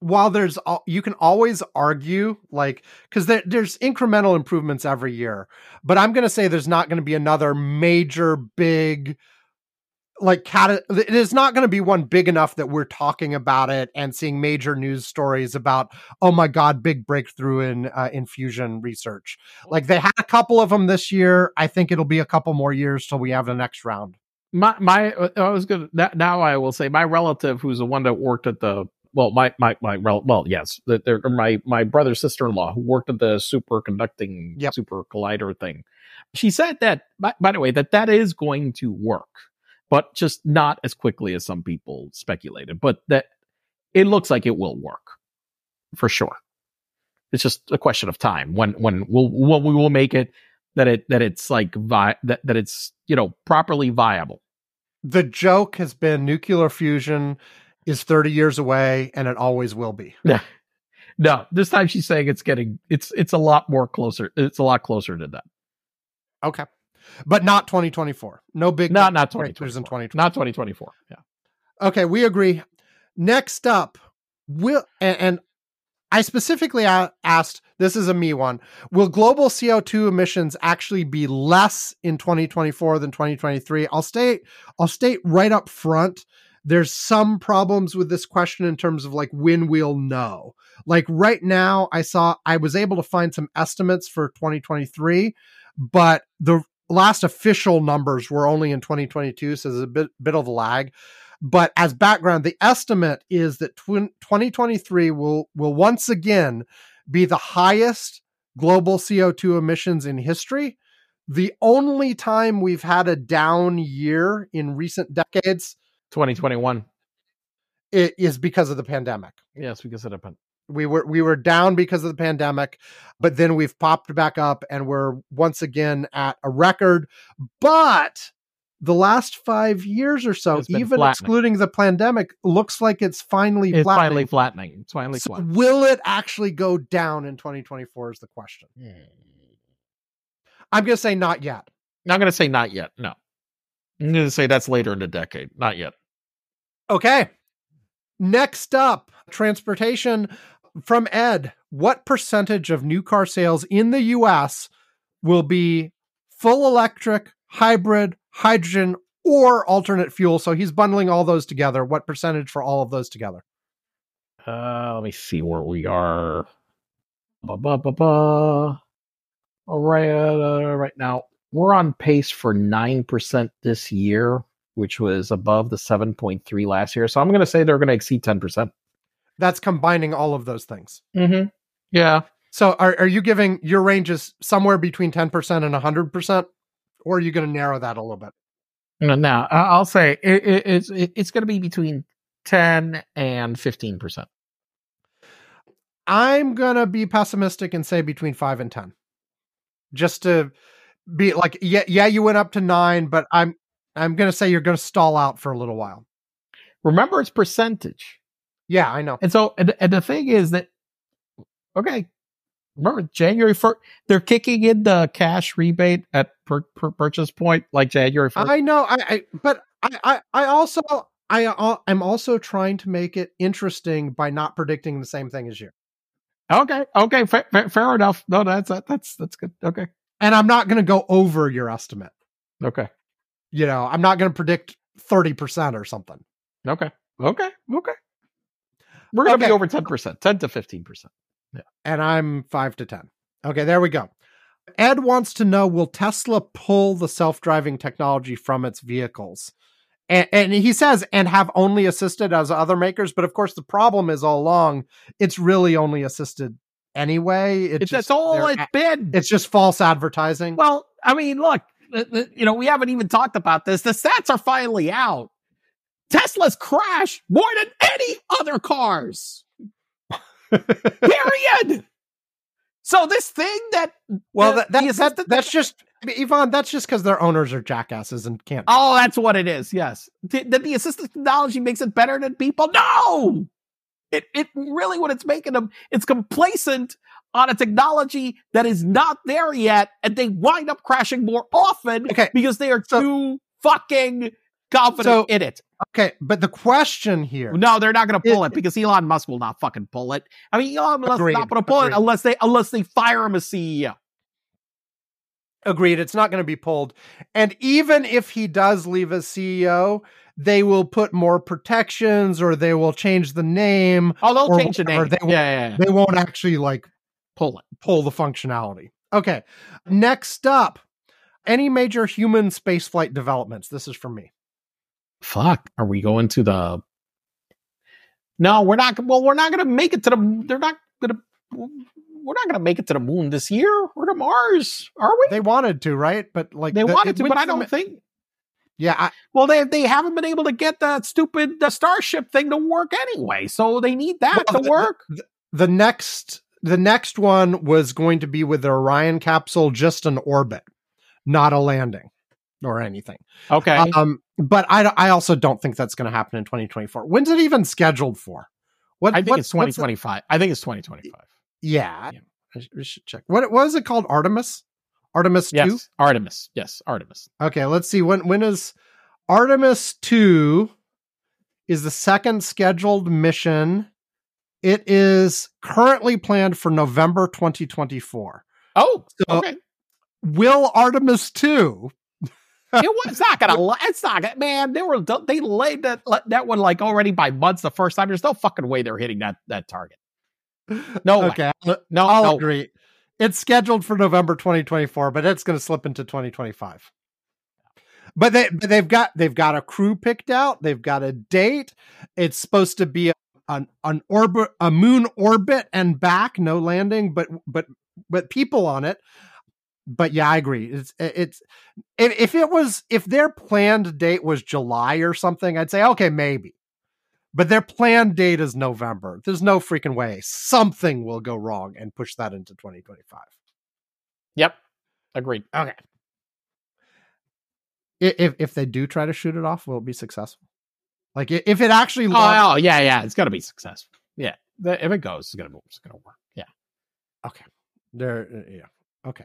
while there's you can always argue like because there, there's incremental improvements every year, but I'm gonna say there's not gonna be another major big like cat it is not going to be one big enough that we're talking about it and seeing major news stories about oh my god big breakthrough in uh, in fusion research like they had a couple of them this year i think it'll be a couple more years till we have the next round My, my, uh, I was gonna. Now I will say my relative, who's the one that worked at the. Well, my, my, my, well, yes, the- they're my, my brother sister in law who worked at the superconducting Yep. super collider thing. She said that, by, by the way, that that is going to work, but just not as quickly as some people speculated. But that it looks like it will work for sure. It's just a question of time when when we'll when we will make it that it that it's like vi- that that it's you know properly viable. the joke has been nuclear fusion is 30 years away and it always will be No, this time she's saying it's getting it's it's a lot more closer. It's a lot closer to that. okay but not 2024 no big Not not breakthroughs in 2024. 2024 Not 2024. Yeah. Okay, we agree. Next up, will and, and I specifically asked this is a me one. Will global CO2 emissions actually be less in 2024 than 2023? I'll state I'll state right up front there's some problems with this question in terms of like when we'll know. Like right now I saw I was able to find some estimates for 2023, but the last official numbers were only in 2022 so there's a bit bit of a lag but as background, the estimate is that twin 2023 will will once again be the highest global CO2 emissions in history. The only time we've had a down year in recent decades 2021. i- is because of the pandemic. Yes, because it happened. We were we were down because of the pandemic, but then we've popped back up and we're once again at a record. But the last five years or so, even excluding the pandemic, looks like it's finally It's flattening. finally flattening. It's finally So flattening. will it actually go down in 2024 is the question. Hmm. I'm going to say not yet. I'm going to say not yet. No. I'm going to say that's later in the decade. Not yet. Okay. Next up, transportation from Ed. What percentage of new car sales in the US will be full electric, hybrid, hydrogen, or alternate fuel? So he's bundling all those together. What percentage for all of those together? Uh, let me see where we are. Ba, ba, ba, ba. All right, uh, right now we're on pace for nine percent this year, which was above the seven point three last year. So I'm going to say they're going to exceed ten percent. That's combining all of those things. Mm-hmm. Yeah, So are, are you giving your range is somewhere between 10% and 100%? Or are you going to narrow that a little bit? no, now I- I'll say it, it, it's it, it's going to be between ten and fifteen percent. I'm gonna be pessimistic and say between five and ten. Just to be like, yeah, yeah, you went up to nine, but I'm I'm gonna say you're gonna stall out for a little while. Remember, it's percentage. Yeah, I know. And so, and, and the thing is that, okay, remember January first, they're kicking in the cash rebate at per, per purchase point, like January first. I know. I, I but I, I I also I I'm also trying to make it interesting by not predicting the same thing as you. Okay, okay, fair, fair, fair enough. No, that's that's that's good. Okay, And I'm not gonna go over your estimate. Okay. You know, I'm not going to predict 30% or something. Okay. Okay. Okay. We're gonna Okay. be over ten percent, ten to fifteen percent. Yeah. and I'm five to 10. Okay, there we go. Ed wants to know Will Tesla pull the self driving technology from its vehicles? And, and he says, and have only assisted as other makers. But of course, the problem is all along, it's really only assisted anyway. It It's just- that's all it's been. It's just false advertising. Well, I mean, look, you know, we haven't even talked about this. The stats are finally out. Tesla's crash more than any other cars. Period. so this thing that well, uh, the- that, the that, that, that's just, Ivan, that's just because their owners are jackasses and can't. oh, that's what it is. Yes, Th- that the assistive technology makes it better than people. No, it it really what it's making them. It's complacent on a technology that is not there yet, and they wind up crashing more often Okay, because they are So- too fucking confident So- in it. okay. But the question here, No, they're not going to pull It- it, because Elon Musk will not fucking pull it. I mean, Elon Musk is Agreed, not going to pull agreed. it unless they unless they fire him as CEO. Agreed. It's not going to be pulled. And even if he does leave as CEO, they will put more protections or they will change the name. Oh, they'll change the whatever, name. they yeah, will- yeah, yeah. They won't actually like pull it. pull the functionality. Okay. Next up, any major human spaceflight developments? This is for me. Fuck, are we going to the? No, we're not. Well, we're not going to make it to the. They're not going to. We're not going to make it to the moon this year or to Mars, are we? They wanted to, right? But like They the- wanted to, but I don't think. Yeah, I, Well, they they haven't been able to get that stupid the Starship thing to work anyway, so they need that Well, to the- work. the next the next one was going to be with the Orion capsule, just an orbit, not a landing or anything. Okay, Um, but I, I also don't think that's going to happen in 2024. When's it even scheduled for? What I think what, it's 2025. I think it's 2025. Yeah, yeah. we should check. What what is it called? Artemis. Artemis yes, two. Artemis. Yes, Artemis. Okay, let's see. When when is Artemis two? Is the second scheduled mission. It is currently planned for November 2024. Oh, so okay. Will Artemis 2 was not gonna. It's not gonna. Man, they were they laid that that one like already by months the first time. There's no fucking way they're hitting that that target. No way. Okay, No, I'll no. agree. It's scheduled for November 2024, but it's going to slip into 2025. But they but they've got they've got a crew picked out. They've got a date. It's supposed to be an an orbit a moon orbit and back, no landing, but but but people on it. But yeah, I agree. It's it's if, it was if their planned date was July or something, I'd say okay, maybe. But their planned date is November. There's no freaking way something will go wrong and push that into 2025. Yep, agreed. Okay. If if they do try to shoot it off, will it be successful? Like if it actually Oh, launch- oh, yeah, yeah. It's gonna be successful. Yeah, if it goes, it's gonna it's gonna work. Yeah. Okay there uh, yeah. Okay.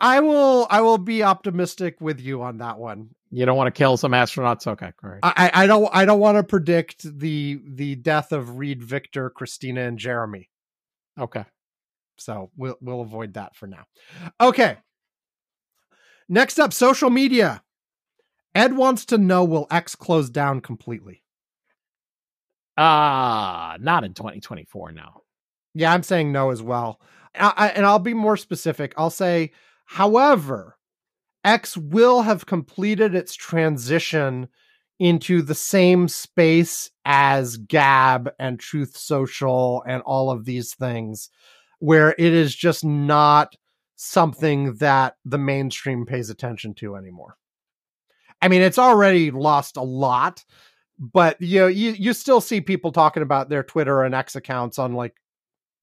I will I will be optimistic with you on that one. You don't want to kill some astronauts. Okay, great. I I don't I don't want to predict the the death of Reid Victor, Christina and Jeremy. okay. So we'll we'll avoid that for now. Okay. Next up, social media. Ed wants to know will X close down completely? Ah, not in 2024 now. Yeah, I'm saying no as well. I, I- and I'll be more specific. I'll say, however, X will have completed its transition into the same space as Gab and Truth Social and all of these things, where it is just not something that the mainstream pays attention to anymore. I mean, it's already lost a lot, but you know, you, you still see people talking about their Twitter and X accounts on like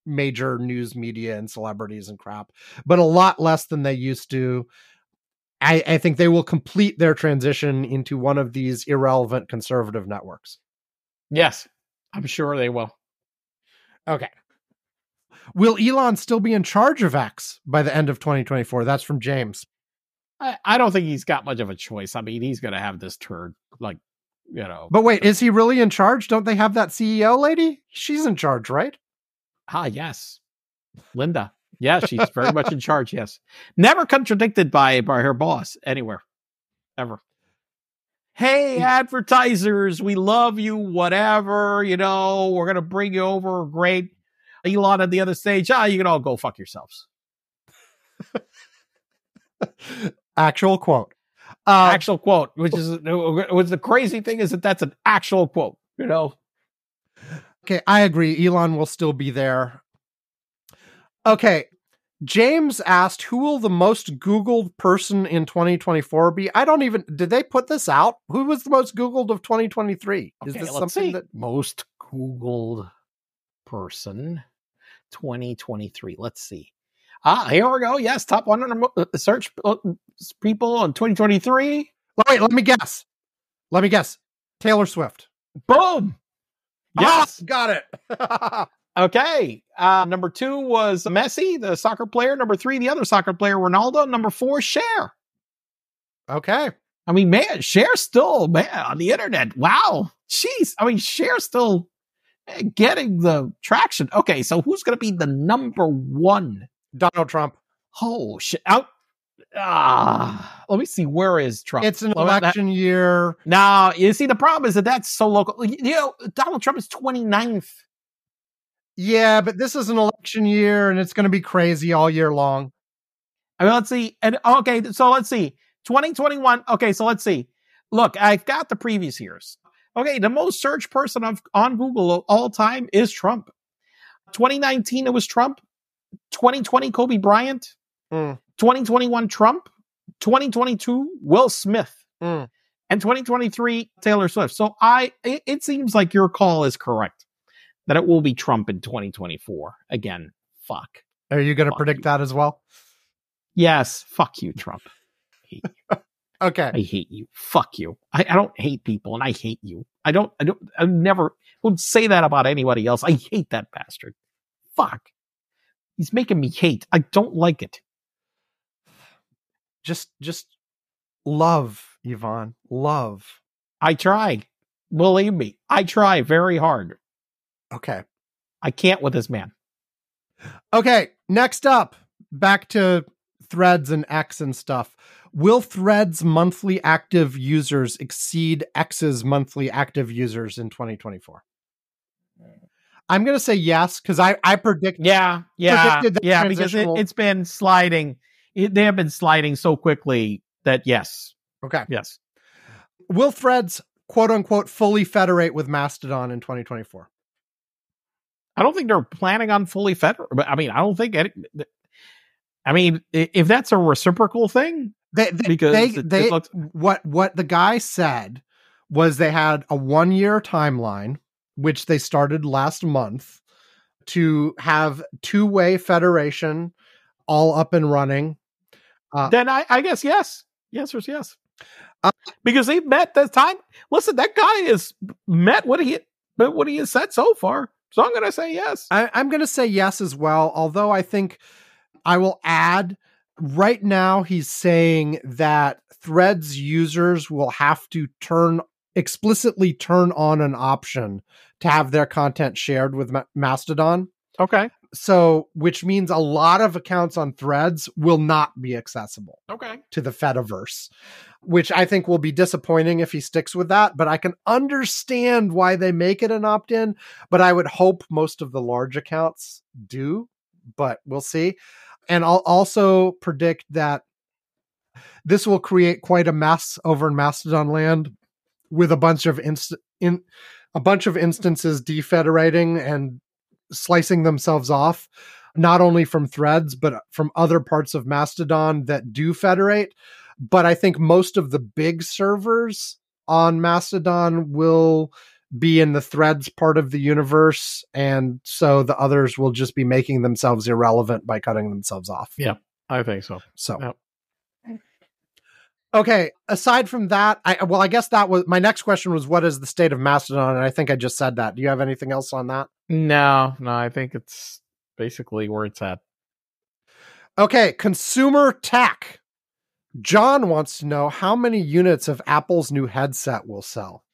major news media and celebrities and crap, but a lot less than they used to. I, I think they will complete their transition into one of these irrelevant conservative networks. Yes, I'm sure they will. Okay. Will Elon still be in charge of X by the end of 2024? That's from James. I, I don't think he's got much of a choice. I mean, he's going to have this turd, like, you know. But wait, is he really in charge? Don't they have that CEO lady? She's in charge, right? Ah, yes, Linda. Yeah, she's very much in charge. Yes, never contradicted by by her boss anywhere. ever. Hey, advertisers, we love you, whatever, you know, we're going to bring you over. Great. Elon at the other stage, ah, you can all go fuck yourselves. Actual quote. Uh, actual quote, which is, was the crazy thing is that that's an actual quote, you know? Okay, I agree. Elon will still be there. Okay, James asked, "Who will the most Googled person in 2024 be?" I don't even. Did they put this out? Who was the most Googled of 2023? Is this let's something see. that? most Googled person 2023? Let's see. Ah, here we go. Yes, top 100 uh, search uh, people in 2023. Oh, Wait, let me guess. Let me guess. Taylor Swift. Boom. Yes. Ah, got it. Okay. Uh, number two was Messi, the soccer player. Number three, the other soccer player, Ronaldo. Number four, Cher. okay. I mean, man, Cher's still man on the internet. Wow. Jeez. I mean, Cher's still eh, getting the traction. Okay, so who's going to be the number one? Donald Trump. Oh shit! Out. Ah, let me see. Where is Trump? It's an that- election year. Now, you see, the problem is that that's so local. You know, Donald Trump is 29th. Yeah, but this is an election year and it's going to be crazy all year long. I mean, let's see. And okay, so let's see. 2021. Okay, so let's see. Look, I've got the previous years. Okay, the most searched person of, on Google of all time is Trump. 2019, it was Trump. 2020, Kobe Bryant. Mm. 2021, Trump. 2022, Will Smith. Mm. And 2023, Taylor Swift. So I, it, it seems like your call is correct that it will be Trump in 2024. Again, fuck. Are you going to predict you. that as well? Yes, fuck you, Trump. Hate you. Okay. I hate you. Fuck you. I, I don't hate people and I hate you. I don't, I don't, I never would say that about anybody else. I hate that bastard. Fuck. He's making me hate. I don't like it. Just, just love, Ivan. Love. I try. Believe me, I try very hard. Okay. I can't with this man. Okay. Next up, back to threads and X and stuff. Will threads monthly active users exceed X's monthly active users in 2024? I'm going to say yes because I, I predict Yeah, yeah, yeah. Because it, it's been sliding. It, they have been sliding so quickly that yes, Okay. yes. Will threads quote unquote fully federate with Mastodon in 2024? I don't think they're planning on fully federate. But I mean, I don't think. Any, I mean, if that's a reciprocal thing, They, they, because they, it, they it looks what what the guy said was they had a one year timeline, which they started last month to have two way federation all up and running. Uh, then I, I guess yes. The answer is yes. Uh, because he met that time. Listen, that guy has met what he but what he has said so far. So I'm gonna say yes. I, I'm going to say yes as well, although I think I will add right now he's saying that threads users will have to turn explicitly turn on an option to have their content shared with Ma- Mastodon. Okay. So, which means a lot of accounts on threads will not be accessible Okay. to the Fediverse, which I think will be disappointing if he sticks with that. But I can understand why they make it an opt in, but I would hope most of the large accounts do, but we'll see. And I'll also predict that this will create quite a mess over in Mastodon land with a bunch of inst- in a bunch of instances defederating and slicing themselves off not only from threads but from other parts of Mastodon that do federate but I think most of the big servers on Mastodon will be in the threads part of the universe and so the others will just be making themselves irrelevant by cutting themselves off. Yeah. I think so. So Yep. Okay, aside from that, I well I guess that was my next question was what is the state of Mastodon and I think I just said that. Do you have anything else on that? No, no, I think it's basically where it's at. Okay, consumer tech. John wants to know how many units of Apple's new headset will sell.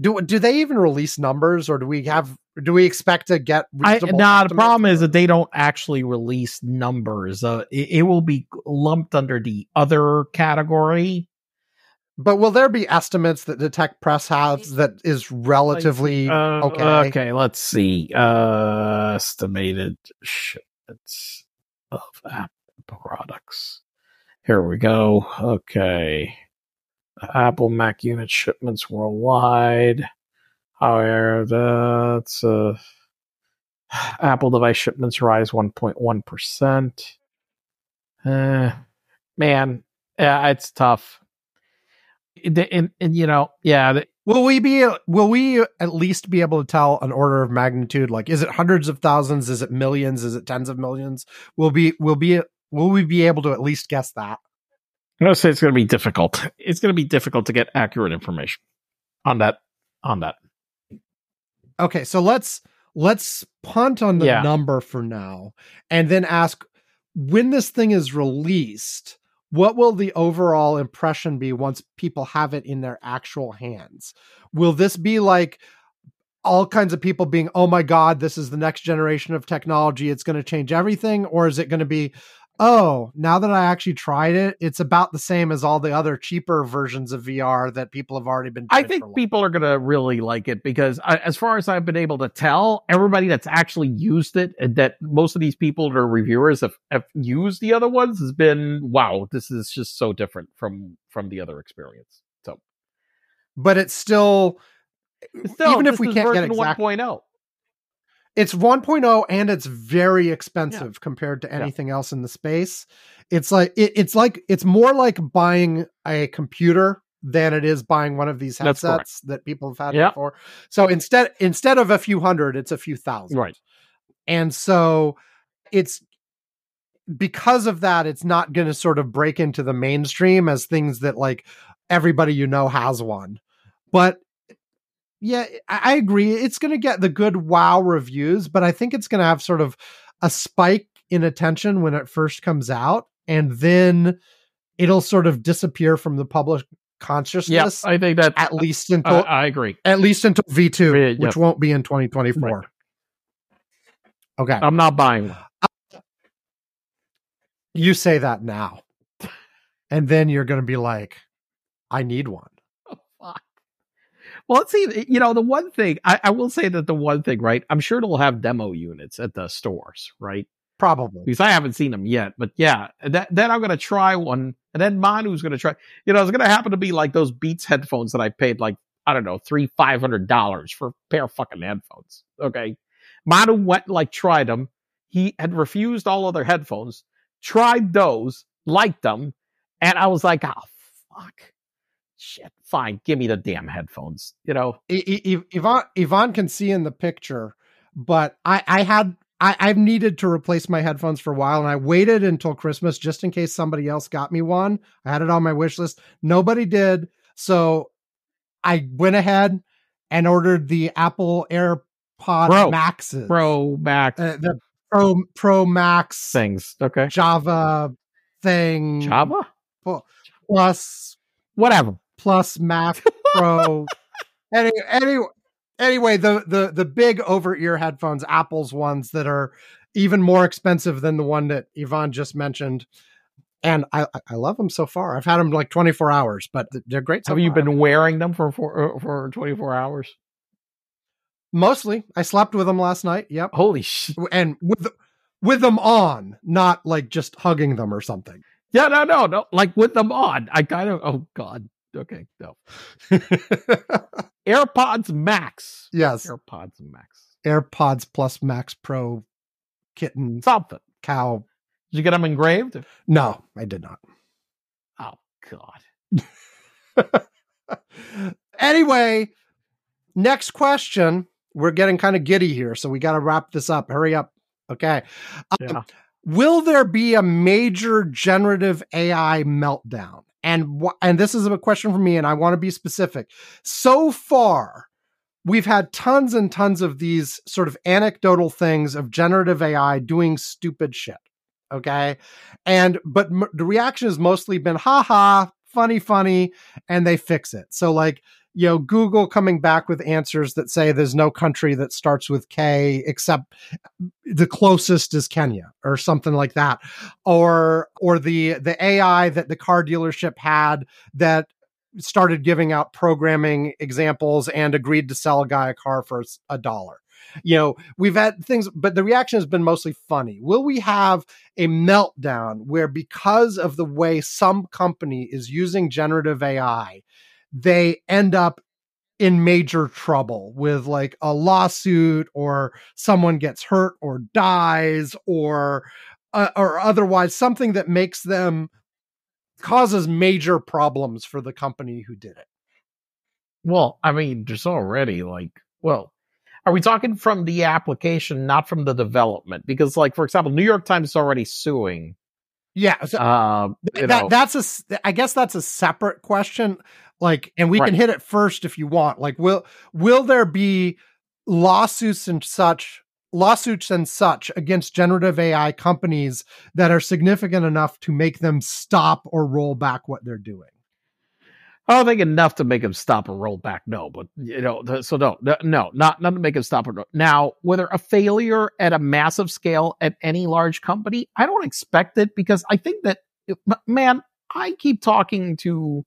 Do do they even release numbers, or do we have? Do we expect to get? I, nah, the estimates? problem is that they don't actually release numbers. Uh, it, it will be lumped under the other category. But will there be estimates that Detect Press has that is relatively Uh, okay? Okay, let's see. Uh, estimated shipments of Apple products. Here we go. Okay. Apple Mac unit shipments worldwide. However, that's uh, Apple device shipments rise 1.1%. Uh, man, yeah, it's tough. And, and, and, you know, yeah, the- Will we be will we at least be able to tell an order of magnitude? Like is it hundreds of thousands? Is it millions? Is it tens of millions? Will be will be will we be able to at least guess that? I'm gonna say it's gonna be difficult. It's gonna be difficult to get accurate information on that. On that, Okay, so let's let's punt on the Yeah. number for now and then ask when this thing is released, what will the overall impression be once people have it in their actual hands? Will this be like all kinds of people being, "Oh my god, this is the next generation of technology, it's going to change everything," or is it going to be Oh, now that I actually tried it, it's about the same as all the other cheaper versions of VR that people have already been. I think for a while. people are gonna really like it because, I, as far as I've been able to tell, everybody that's actually used it, and that most of these people that are reviewers have, have used the other ones, has been wow. This is just so different from from the other experience. So but it's still still, even if we can't get version exact 1.0. it's 1.0 and it's very expensive compared to Yeah. anything else in the space it's like it, it's like it's more like buying a computer than it is buying one of these headsets that people have had Yeah. before so instead instead of a few hundred it's a few thousand Right. and so it's because of that it's not going to sort of break into the mainstream as things that like everybody you know has one but yeah i, agree it's going to get the good wow reviews but i think it's going to have sort of a spike in attention when it first comes out and then it'll sort of disappear from the public Yeah, consciousness I think that at least until I, I agree. at least until v2 Yeah, yeah. which won't be in 2024 okay I'm not buying one. you say that now and then you're going to be like i need one. Well, let's see. You know, the one thing I, I will say that the one thing, right? I'm sure it'll have demo units at the stores, right? probably Because I haven't seen them yet. But yeah, that, then I'm going to try one. And then Manu's going to try. You know, it's going to happen to be like those Beats headphones that I paid like, I don't know, three, five hundred dollars for a pair of fucking headphones. Okay. Manu went like tried them. He had refused all other headphones, tried those, liked them. And I was like, oh, fuck. Shit, fine. Give me the damn headphones. You know, Ivan, Ivan can see in the picture, but I, I had I, I've needed to replace my headphones for a while, and I waited until Christmas just in case somebody else got me one. I had it on my wish list. Nobody did, so I went ahead and ordered the Apple AirPod Pro. Maxes, Pro Max uh, the Pro Pro Max things. Okay. Java thing Java? plus Whatever. Plus Mac Pro. any, any, anyway, the the the big over ear headphones, Apple's ones that are even more expensive than the one that Ivan just mentioned. And I I- love them so far. I've had them like 24 hours, but they're great. So Have you been wearing them for for, uh, for 24 hours? mostly? I slept with them last night. Yep, Holy shit. and with with them on, not like just hugging them or something. Yeah, no, no, no. Like with them on. I kind of, oh God. Okay, no. AirPods Max. yes, AirPods Max. AirPods Plus Max Pro kitten Something. cow. Did you get them engraved? No, I did not. Oh God. anyway, next question. We're getting kind of giddy here, so we got to wrap this up. Hurry up. Okay. Um, Yeah. will there be a major generative AI meltdown? And wh- and this is a question for me, and I want to be specific. So far, we've had tons and tons of these sort of anecdotal things of generative AI doing stupid shit. Okay, and but m- the reaction has mostly been, "Ha ha, funny, funny," and they fix it. So like you know google coming back with answers that say there's no country that starts with k except the closest is kenya or something like that or or the the ai that the car dealership had that started giving out programming examples and agreed to sell a guy a car for a dollar. You know, we've had things, but the reaction has been mostly funny. Will we have a meltdown where, because of the way some company is using generative AI, they end up in major trouble with like a lawsuit or someone gets hurt or dies or uh, or otherwise something that makes them causes major problems for the company who did it. Well, I mean, there's already like, well, are we talking from the application, not from the development? Because, like, for example, New York Times is already suing. Yeah, so Uh, that know, that's a. I guess that's a separate question. Like, and we can hit it first if you want. Like, will will there be lawsuits and such lawsuits and such against generative AI companies that are significant enough to make them stop or roll back what they're doing? I don't think enough to make them stop or roll back. No, but you know, so no, no, no, not not to make him stop or roll. Now, whether a failure at a massive scale at any large company, I don't expect it because I think that, man, I keep talking to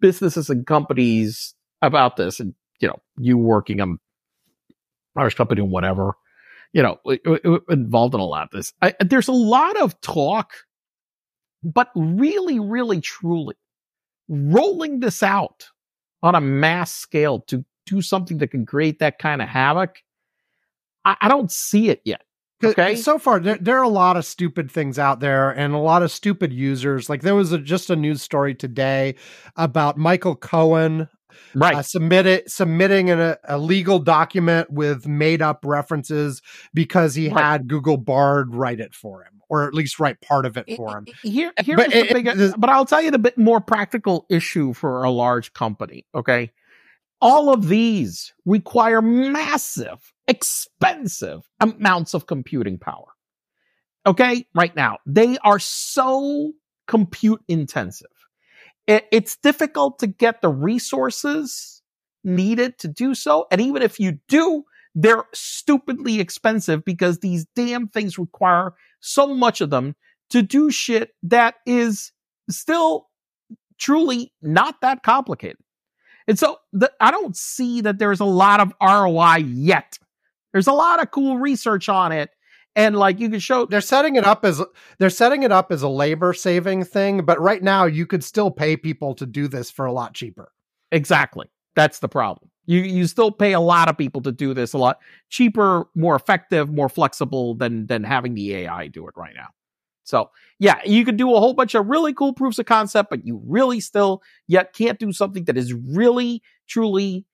businesses and companies about this, and you know, you working um, on large company and whatever, you know, involved in a lot of this. I, there's a lot of talk, but really, really, truly rolling this out on a mass scale to do something that can create that kind of havoc, I, I don't see it yet. Okay. So far, there, there are a lot of stupid things out there and a lot of stupid users. Like there was a, just a news story today about Michael Cohen Right. uh, submitted submitting an, a legal document with made up references because he Right. had Google Bard write it for him, or at least write part of it for him. Here, here But is the it- big, but I'll tell you the bit more practical issue for a large company. Okay. All of these require massive, expensive amounts of computing power. Okay. Right now, they are so compute intensive. It, it's difficult to get the resources needed to do so. And even if you do, they're stupidly expensive because these damn things require so much of them to do shit that is still truly not that complicated. And so the, I don't see that there's a lot of ROI yet. There's a lot of cool research on it. And like you can show They're setting it up as they're setting it up as a labor saving thing, but right now you could still pay people to do this for a lot cheaper. exactly. That's the problem. You you still pay a lot of people to do this a lot cheaper, more effective, more flexible than than having the AI do it right now. So yeah, you could do a whole bunch of really cool proofs of concept, but you really still yet can't do something that is really truly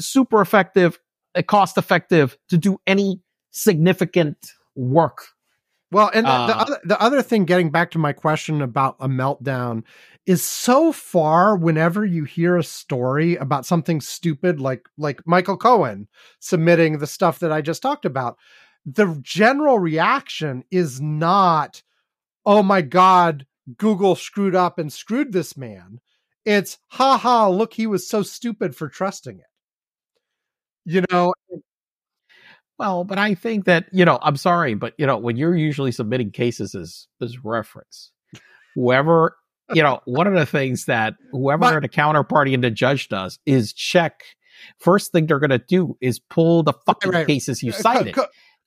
super effective, cost effective to do any significant work. Well, and the, the Uh, other the other thing, getting back to my question about a meltdown, is so far. Whenever you hear a story about something stupid, like like Michael Cohen submitting the stuff that I just talked about, the general reaction is not, "Oh my God, Google screwed up and screwed this man." It's, "Ha ha! Look, he was so stupid for trusting it." You know, Well, but I think that, you know, I'm sorry, but you know, when you're usually submitting cases as as reference, whoever, you know, one of the things that whoever But- the counterparty and the judge does is check. First thing they're gonna do is pull the fucking Right. cases you uh, Co- cited.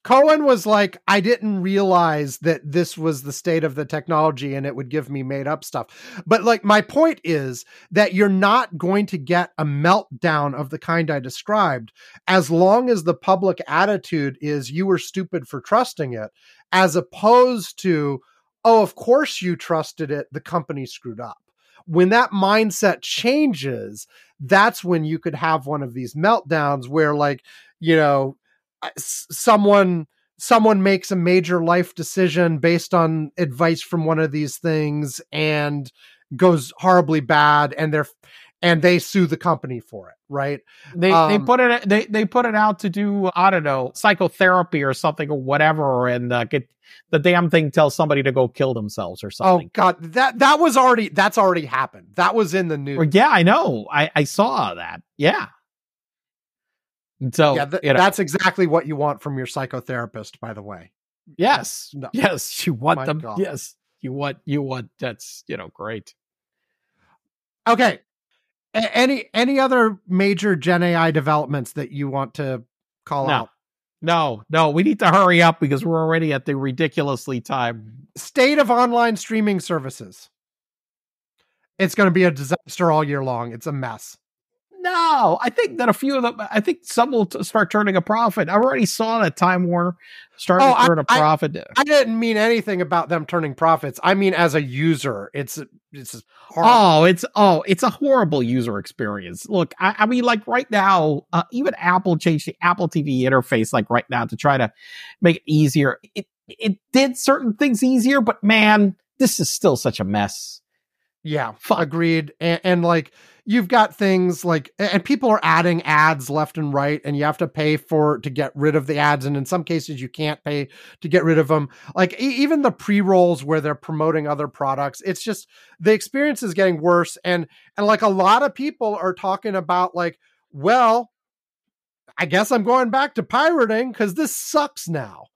Co- Cohen was like, I didn't realize that this was the state of the technology and it would give me made up stuff. But like, my point is that you're not going to get a meltdown of the kind I described as long as the public attitude is you were stupid for trusting it, as opposed to, oh, of course you trusted it, the company screwed up. When that mindset changes, that's when you could have one of these meltdowns where, like, you know, someone someone makes a major life decision based on advice from one of these things and goes horribly bad and they're and they sue the company for it right They they Um, put it they they put it out to do I don't know psychotherapy or something or whatever, and uh, get the damn thing tells somebody to go kill themselves or something. oh god that that was already that's already happened that was in the news yeah, I know. I I saw that. Yeah. So yeah th- you know, that's exactly what you want from your psychotherapist by the way yes, No. yes. You want My them. God. Yes, you want you want. That's you know great. okay A- any any other major Gen AI developments that you want to call No. out? No, no, we need to hurry up because we're already at the ridiculously time. State of online streaming services. It's going to be a disaster all year long. It's a mess. No, I think that a few of them, I think some will t- start turning a profit. I already saw that Time Warner starting Oh, to turn a I- profit. I didn't mean anything about them turning profits. I mean as a user, it's it's horrible. Oh, it's oh, it's a horrible user experience. Look, I, I mean, like right now, uh, even Apple changed the Apple TV interface, like right now, to try to make it easier. It it did certain things easier, but man, this is still such a mess. Yeah, Fuck. agreed. And, and like you've got things like, and people are adding ads left and right, and you have to pay for to get rid of the ads. And in some cases, you can't pay to get rid of them. Like e- even the pre rolls where they're promoting other products, it's just the experience is getting worse. And and like a lot of people are talking about like, well, I guess I'm going back to pirating because this sucks now.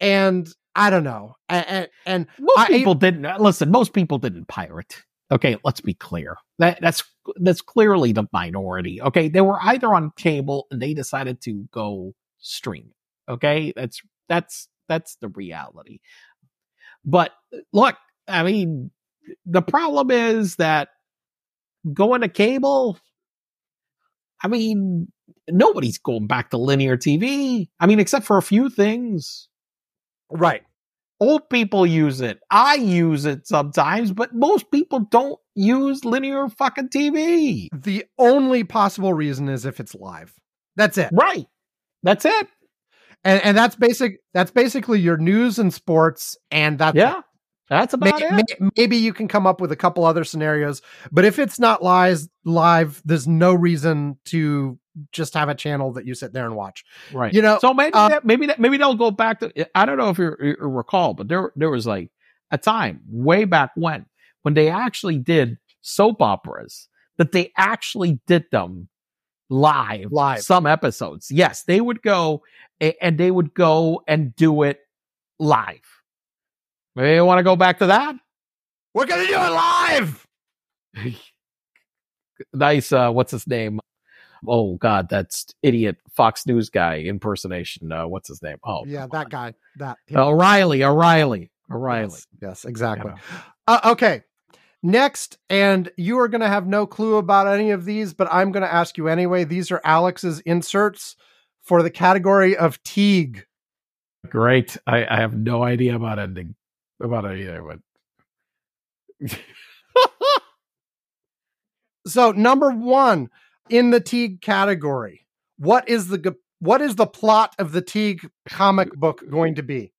And I don't know. And, and Most I- people didn't listen. Most people didn't pirate. Okay, let's be clear. That that's that's clearly the minority. Okay, they were either on cable and they decided to go stream. Okay, that's that's that's the reality. But look, I mean, the problem is that going to cable. I mean, nobody's going back to linear TV. I mean, except for a few things right. Old people use it. I use it sometimes, but most people don't use linear fucking TV. The only possible reason is if it's live. That's it. Right. That's it. And and that's basic that's basically your news and sports and that's Yeah. That's about it. may- maybe you can come up with a couple other scenarios, but if it's not live live, there's no reason to just have a channel that you sit there and watch. right. You know, so maybe uh, that, maybe that, maybe they'll go back to. I don't know if you, you recall, but there there was like a time way back when when they actually did soap operas that they actually did them live, Live. Some episodes, yes, they would go and they would go and do it live. Maybe you want to go back to that. we're gonna do it live. nice. Uh, what's his name? Oh God, that's idiot Fox News guy impersonation. Uh, what's his name? Oh Yeah, that guy. That O'Reilly, O'Reilly, O'Reilly. Yes, yes, exactly. You know. Uh, okay. Next, and you are going to have no clue about any of these, but I'm going to ask you anyway. These are Alex's inserts for the category of Teague. Great. I, I have no idea about ending about it either, but So, number one in the Teague category, what is the what is the plot of the Teague comic book going to be?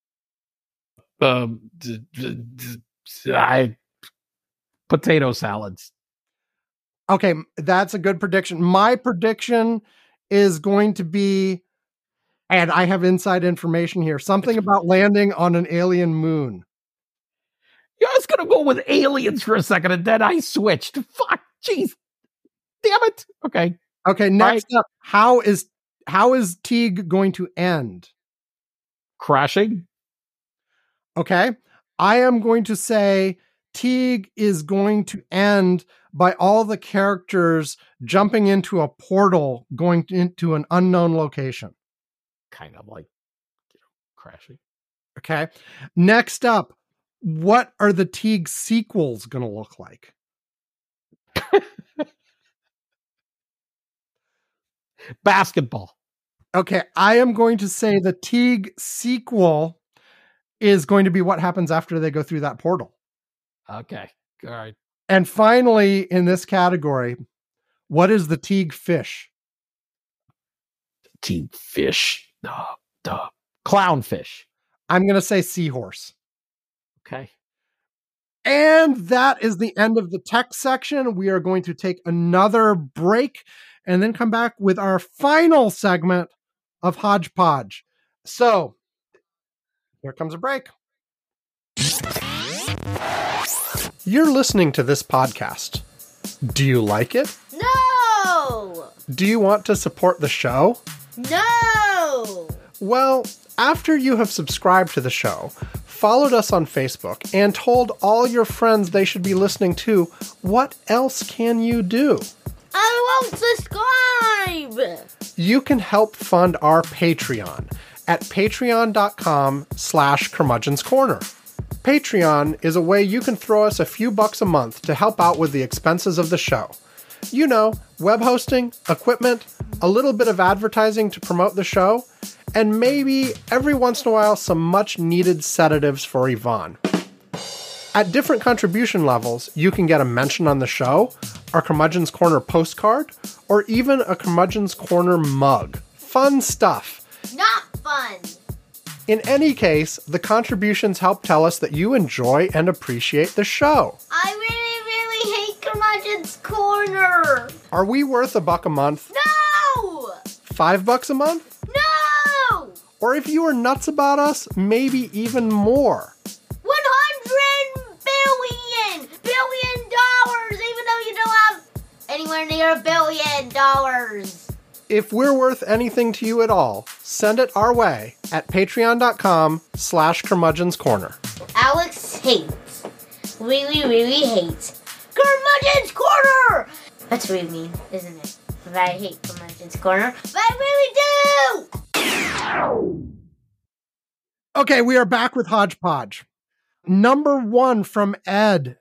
um, d- d- d- I potato salads. Okay, that's a good prediction. My prediction is going to be, and I have inside information here, something about landing on an alien moon. Yeah, I was gonna go with aliens for a second, and then I switched. Fuck, jeez, damn it. Okay, Okay, next up, how is how is Teague going to end? crashing. Okay, I am going to say Teague is going to end by all the characters jumping into a portal, going into an unknown location. Kind of like you know, crashing. Okay, next up, what are the Teague sequels going to look like? Basketball. Okay, I am going to say the Teague sequel is going to be what happens after they go through that portal. Okay, all right. And finally, in this category, what is the Teague fish? Team fish. Duh, duh. Clownfish. I'm going to say seahorse. Okay. And that is the end of the tech section. We are going to take another break and then come back with our final segment of Hodgepodge. So, here comes a break. You're listening to this podcast. Do you like it? No! Do you want to support the show? No! Well, after you have subscribed to the show, followed us on Facebook, and told all your friends they should be listening to, what else can you do? I won't subscribe. You can help fund our Patreon at patreon.com slash curmudgeon's corner. Patreon is a way you can throw us a few bucks a month to help out with the expenses of the show. You know, web hosting, equipment, a little bit of advertising to promote the show, and maybe every once in a while some much needed sedatives for Ivan. At different contribution levels, you can get a mention on the show, our Curmudgeon's Corner postcard, or even a Curmudgeon's Corner mug. Fun stuff. Not fun. In any case, the contributions help tell us that you enjoy and appreciate the show. I really, really hate Curmudgeon's Corner. Are we worth a buck a month? No! Five bucks a month? Or if you are nuts about us, maybe even more. 100 billion! Billion dollars, even though you don't have anywhere near a billion dollars. If we're worth anything to you at all, send it our way at patreon.com slash curmudgeon's corner. Alex hates, really, really hates Curmudgeon's Corner! That's really mean, isn't it? But I hate Curmudgeon's Corner, but I really do! Okay, we are back with Hodgepodge. Number one from Ed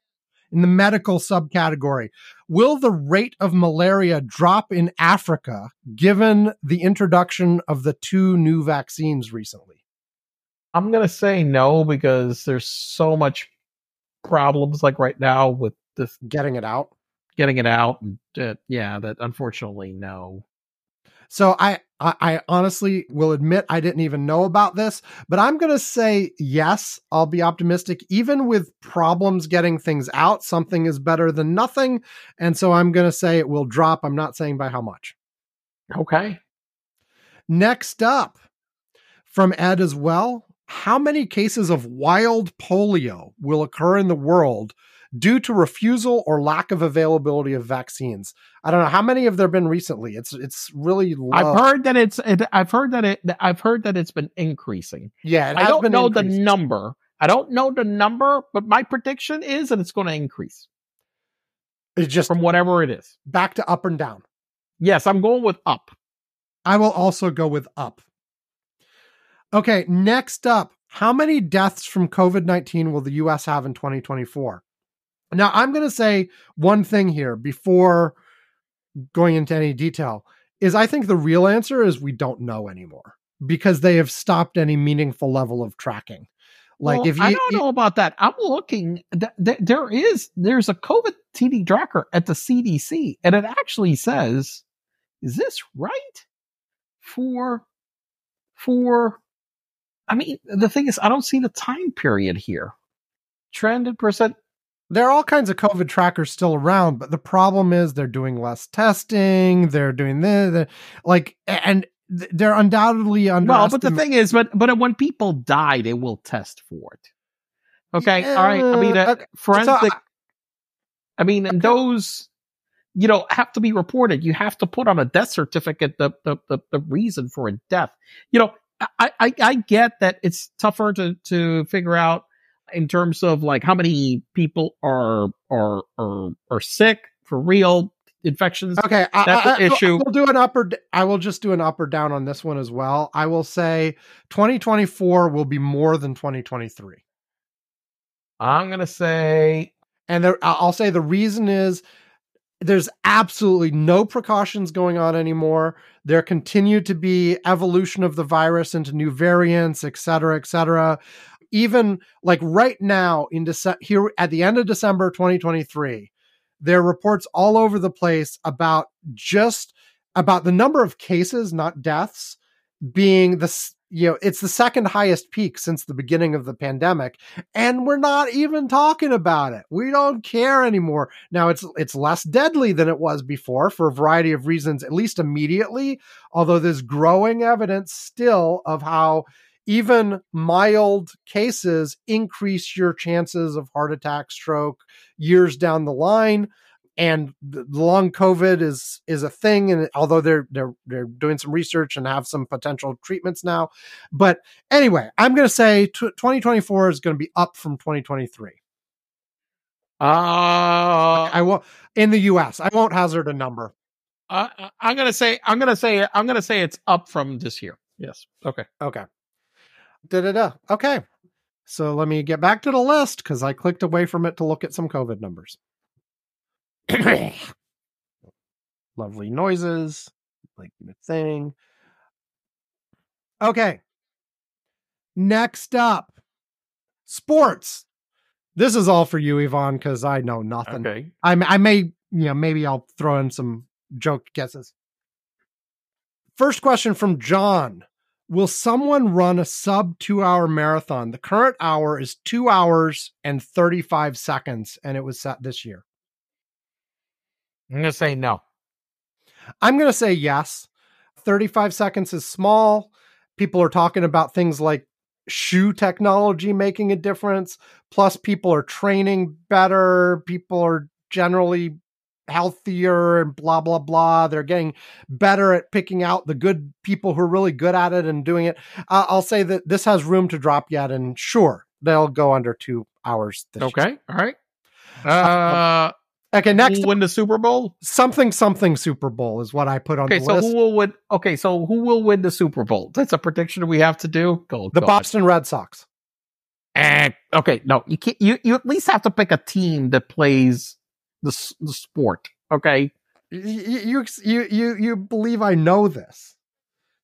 in the medical subcategory. Will the rate of malaria drop in Africa given the introduction of the two new vaccines recently? I'm gonna say no because there's so much problems like right now with this Getting it out. Getting it out. And, uh, yeah, that unfortunately no. So I, I, I honestly will admit I didn't even know about this, but I'm going to say yes. I'll be optimistic. Even with problems getting things out, something is better than nothing, and so I'm going to say it will drop. I'm not saying by how much. Okay. Next up, from Ed as well, how many cases of wild polio will occur in the world due to refusal or lack of availability of vaccines? I don't know how many have there been recently. It's it's really low. I've heard that it's. It, I've heard that it. I've heard that it's been increasing. yeah, it I don't been know the number. I don't know the number, but my prediction is that it's going to increase It's just from whatever it is. back to up and down. Yes, I'm going with up. I will also go with up. Okay, next up, how many deaths from COVID 19 will the US have in 2024? Now, I'm going to say one thing here before going into any detail is I think the real answer is we don't know anymore because they have stopped any meaningful level of tracking. Like Well, if you I don't know about that. I'm looking. Th- th- there is there's a COVID TD tracker at the CDC, and it actually says, "Is this right?" For for, I mean, the thing is, I don't see the time period here. Trended percent. There are all kinds of COVID trackers still around, but the problem is they're doing less testing. They're doing this, they're- like, and they're undoubtedly under. Well, but the thing is, but but when people die, they will test for it. Okay, all right. I mean, uh, okay, forensic. I- I mean, and those, you know, have to be reported. You have to put on a death certificate the the the, the reason for a death. You know, I, I I get that it's tougher to to figure out in terms of like how many people are are are are sick for real infections. Okay, That's I, an I- issue. We'll do an up or d- I will just do an up or down on this one as well. I will say 2024 will be more than 2023, I'm gonna say and there, I'll say the reason is there's absolutely no precautions going on anymore. There continue to be evolution of the virus into new variants, et cetera, et cetera. Even like right now in December here at the end of December 2023, there are reports all over the place about just about the number of cases, not deaths, being the you know it's the second highest peak since the beginning of the pandemic and we're not even talking about it. We don't care anymore. Now it's it's less deadly than it was before for a variety of reasons at least immediately although there's growing evidence still of how even mild cases increase your chances of heart attack stroke years down the line and the long covid is is a thing and although they're they're they're doing some research and have some potential treatments now but anyway i'm going to say 2024 is going to be up from 2023 uh i won't in the us i won't hazard a number Uh, I'm gonna say I'm gonna say I'm gonna say it's up from this year. Yes. Okay. Okay. Da da da. Okay. So let me get back to the list because I clicked away from it to look at some COVID numbers. Lovely noises, like the thing. Okay. Next up, sports. This is all for you, Ivan, because I know nothing. Okay. I, I may, you know, maybe I'll throw in some joke guesses. First question from John Will someone run a sub two hour marathon? The current hour is two hours and 35 seconds, and it was set this year. I'm gonna say no. I'm going to say yes. 35 seconds is small. People are talking about things like shoe technology making a difference. Plus, people are training better. People are generally healthier and blah, blah, blah. They're getting better at picking out the good people who are really good at it and doing it. Uh, I'll say that this has room to drop yet. And sure, they'll go under two hours. This Okay. year. All right. Uh, Okay. Next, win the Super Bowl? something, something Super Bowl is what I put on Okay, the so list. who will win? Okay, so who will win the Super Bowl? That's a prediction we have to do. Go, the go. Boston Red Sox. Eh, okay, no, you can't. You you at least have to pick a team that plays the the sport. Okay. You you you you believe I know this,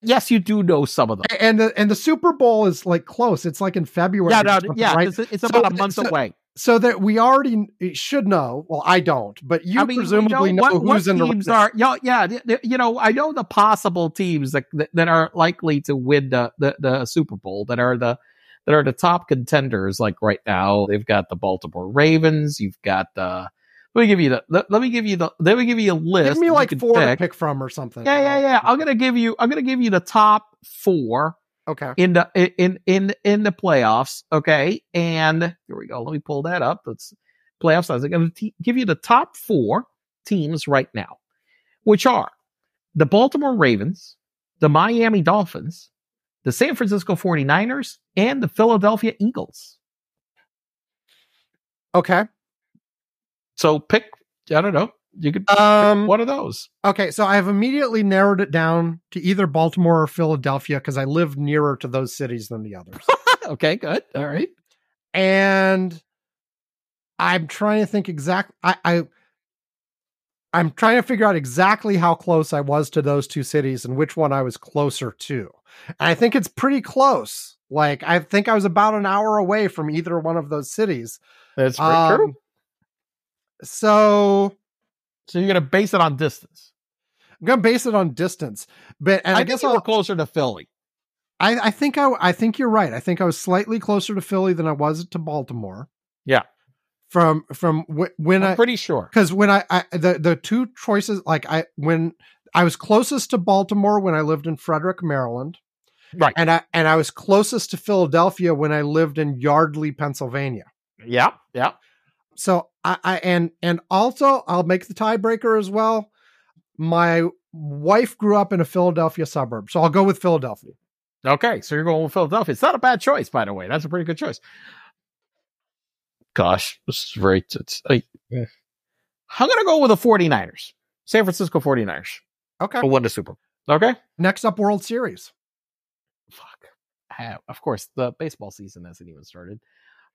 Yes, you do know some of them. and the and the Super Bowl is like close. It's like in February. Yeah, no, yeah, right? it's, it's So- about a month so- away. So that we already should know. Well, I don't, but you I mean, presumably you know, what, what who's in the teams running. are. Yeah, yeah, you know, I know the possible teams that, that that are likely to win the, the the Super Bowl that are the that are the top contenders. Like right now, they've got the Baltimore Ravens. You've got the. Let me give you the. Let, let me give you the. Let me give you a list. Give me like four to pick. pick from or something. Yeah, yeah, yeah. I'm gonna give you. I'm gonna give you the top four Okay. in the in in in the playoffs. Okay, and here we go. Let me pull that up. Let's playoffs. I was going to t- give you the top four teams right now, which are the Baltimore Ravens, the Miami Dolphins, the San Francisco 49ers, and the Philadelphia Eagles. Okay. So pick. I don't know. You could Um. pick one of those. Okay. So I have immediately narrowed it down to either Baltimore or Philadelphia because I live nearer to those cities than the others. okay, good. All right. and I'm trying to think exact. I, I I'm trying to figure out exactly how close I was to those two cities and which one I was closer to. And I think it's pretty close. Like I think I was about an hour away from either one of those cities. That's pretty Um, true. So So you're gonna base it on distance. I'm gonna base it on distance, but and I, I, guess were closer to Philly. I I think I I think you're right. I think I was slightly closer to Philly than I was to Baltimore. Yeah. From from wh- when I'm I pretty sure. because when I, I the the two choices like I when I was closest to Baltimore when I lived in Frederick, Maryland, Right. and I and I was closest to Philadelphia when I lived in Yardley, Pennsylvania. Yeah. Yeah. So I, I and and also I'll make the tiebreaker as well. My wife grew up in a Philadelphia suburb, so I'll go with Philadelphia. Okay, so you're going with Philadelphia. It's not a bad choice, by the way. That's a pretty good choice. Gosh, this is very. It's, I, I'm going to go with the 49ers. San Francisco 49ers. Okay. Who won the Super Bowl. Okay. Next up, World Series. Fuck. Ah, Of course, the baseball season hasn't even started.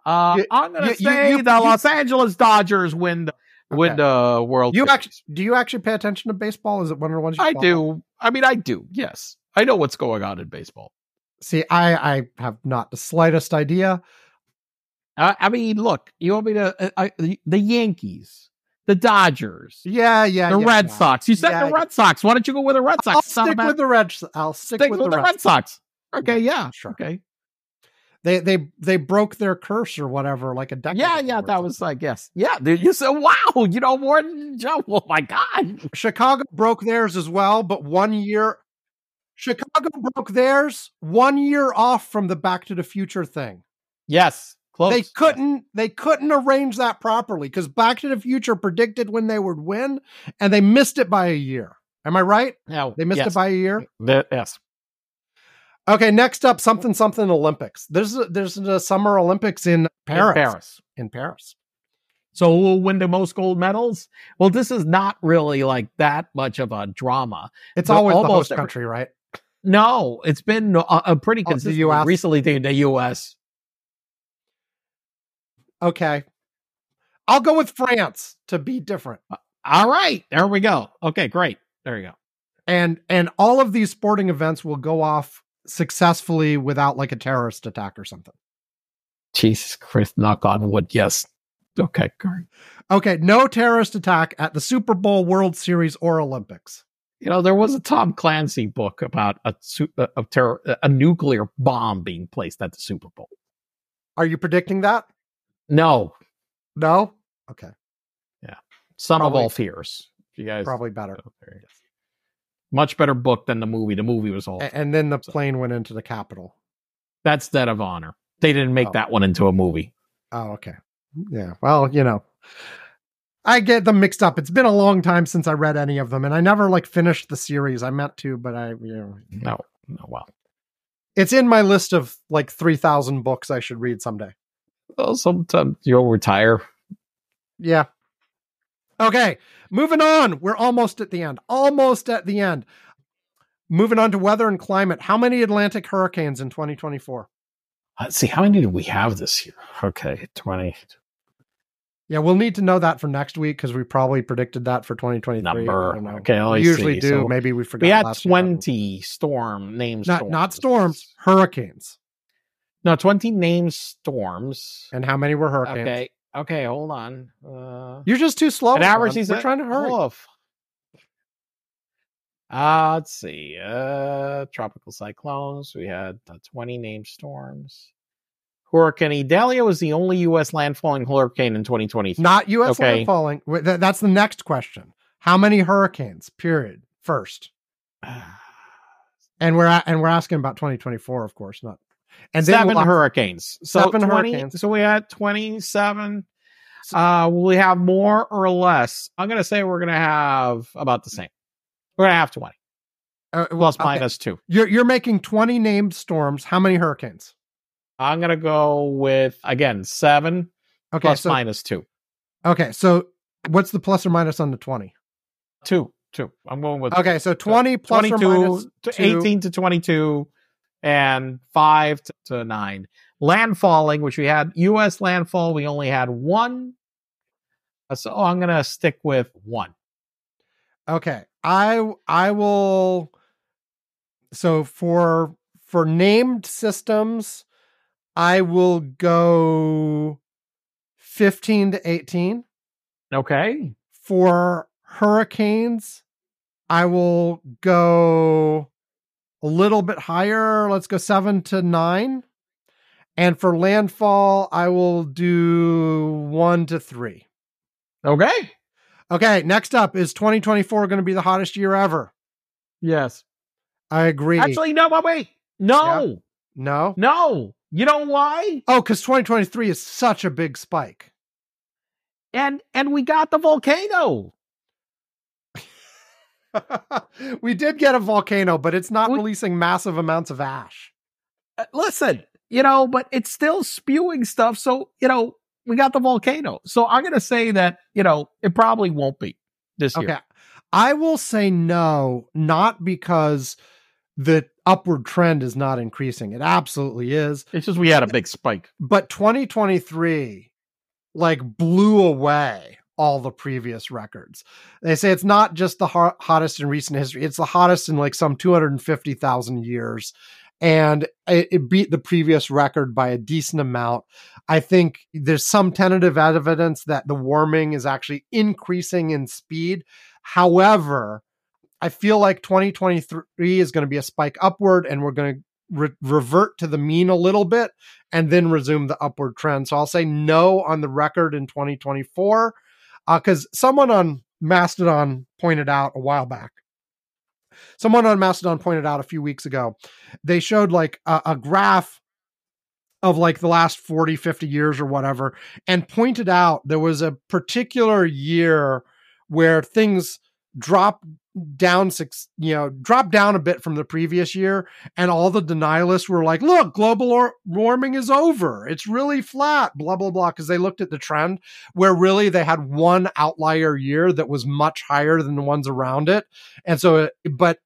Uh, You- I'm going to say you- the you- Los Angeles Dodgers win the, win the World You actually do you actually pay attention to baseball? Is it one of the ones you I follow? do. I mean, I do. Yes. I know what's going on in baseball. See, I I have not the slightest idea. Uh, I mean, look, you want me to, uh, I, the, the Yankees, the Dodgers, Yeah, yeah. the yeah, Red yeah. Sox. You said Yeah, the Red Sox. Why don't you go with the Red Sox? I'll It's not a stick with the Red. Sox I'll stick, stick with, the Red. Red Sox. Okay, yeah, Sure. Okay, They they they broke their curse or whatever like a decade. yeah, yeah. That was like yes, yeah. Dude, you said wow. You know more than Joe. Oh my god. Chicago broke theirs as well, but one year. Chicago broke theirs one year off from the Back to the Future thing. Yes, close. They couldn't they couldn't arrange that properly because Back to the Future predicted when they would win, and they missed it by a year. Am I right? Yeah, They missed yes. it by a year. The- yes. Okay, next up, something something Olympics. There's a, there's the Summer Olympics in Paris. In Paris. In Paris. So who will win the most gold medals? Well, this is not really like that much of a drama. It's But always the host every- country, right? No, it's been a, a pretty Oh, the. US? Recently, the, the U.S. Okay. I'll go with France to be different. Uh, all right, there we go. Okay, great. There you go. And and all of these sporting events will go off successfully without like a terrorist attack or something. Jesus Christ, knock on wood. Yes. Okay, great. Okay, no terrorist attack at the Super Bowl, World Series, or Olympics. You know, there was a Tom Clancy book about a a, terror, a nuclear bomb being placed at the Super Bowl. Are you predicting that? No, No? Okay, Yeah. Sum Probably- of All Fears. You guys, probably better. There you go. Much better book than the movie. The movie was all And then the plane went into the Capitol. that's Debt of Honor. They didn't make Oh. that one into a movie. Oh, okay. Yeah. Well, you know, I get them mixed up. It's been a long time since I read any of them, and I never like finished the series. I meant to, but I, you know, No, no, well, it's in my list of like three thousand books I should read someday. well, sometimes you'll retire. Yeah. Okay, moving on. We're almost at the end. Almost at the end. Moving on to weather and climate. How many Atlantic hurricanes in 2024? Let's uh, see, how many did we have this year? Okay, twenty Yeah, we'll need to know that for next week because we probably predicted that for 2023. I number. don't know. Okay, we usually see. do. So Maybe we forgot. we had last year. twenty storm names. Not not storms, hurricanes. No, twenty named storms. And how many were hurricanes? Okay, okay, hold on. Uh, You're just too slow. an average Ron. season. We're trying to hurry. Woof. Uh, let's see. Uh, tropical cyclones. We had uh, 20 named storms. Hurricane Idalia was the only U.S. landfalling hurricane in 2023. Not U.S. Okay. landfalling. That's the next question. How many hurricanes? Period. First, and we're and we're asking about 2024, of course, not. And then seven we'll- hurricanes. So Seven 20, hurricanes. So we had 27. Uh, will we have more or less? I'm going to say we're going to have about the same. We're going to have 20 uh, plus okay. minus two. You're you're making 20 named storms. How many hurricanes? I'm going to go with, again, seven Okay, plus so minus two. okay, so what's the plus or minus on the 20? Two. Two. I'm going with Okay, so 20 plus or 22 minus to two. 18 to 22 and 5 to, to 9 landfalling which we had us landfall we only had one Uh, so i'm gonna stick with one Okay. I I will so for for named systems I will go 15 to 18. okay For hurricanes I will go a little bit higher. Let's go 7 to 9. And for landfall I will do 1 to 3. okay Okay, next up is 2024 going to be the hottest year ever? yes I agree. actually no wait, wait no no. no you know why Oh, because 2023 is such a big spike. and and we got the volcano we did get a volcano, but it's not We- releasing massive amounts of ash. Uh, listen, you know, but it's still spewing stuff. So, you know, we got the volcano. So I'm going to say that, you know, it probably won't be this Okay. year. I will say no, not because the upward trend is not increasing. It absolutely is. It's just we had a big spike. But 2023 like blew away all the previous records. They say it's not just the hot, hottest in recent history, it's the hottest in like some 250,000 years. And it, it beat the previous record by a decent amount. I think there's some tentative evidence that the warming is actually increasing in speed. However, I feel like 2023 is going to be a spike upward and we're going to re- revert to the mean a little bit and then resume the upward trend. So I'll say no on the record in 2024 Uh, because someone on Mastodon pointed out a while back. Someone on Mastodon pointed out a few weeks ago. They showed like a, a graph of like the last 40, 50 years or whatever, and pointed out there was a particular year where things dropped down six, you know, dropped down a bit from the previous year, and all the denialists were like, "Look, global or- warming is over. It's really flat." Blah blah blah. Because they looked at the trend, where really they had one outlier year that was much higher than the ones around it, and so, it, but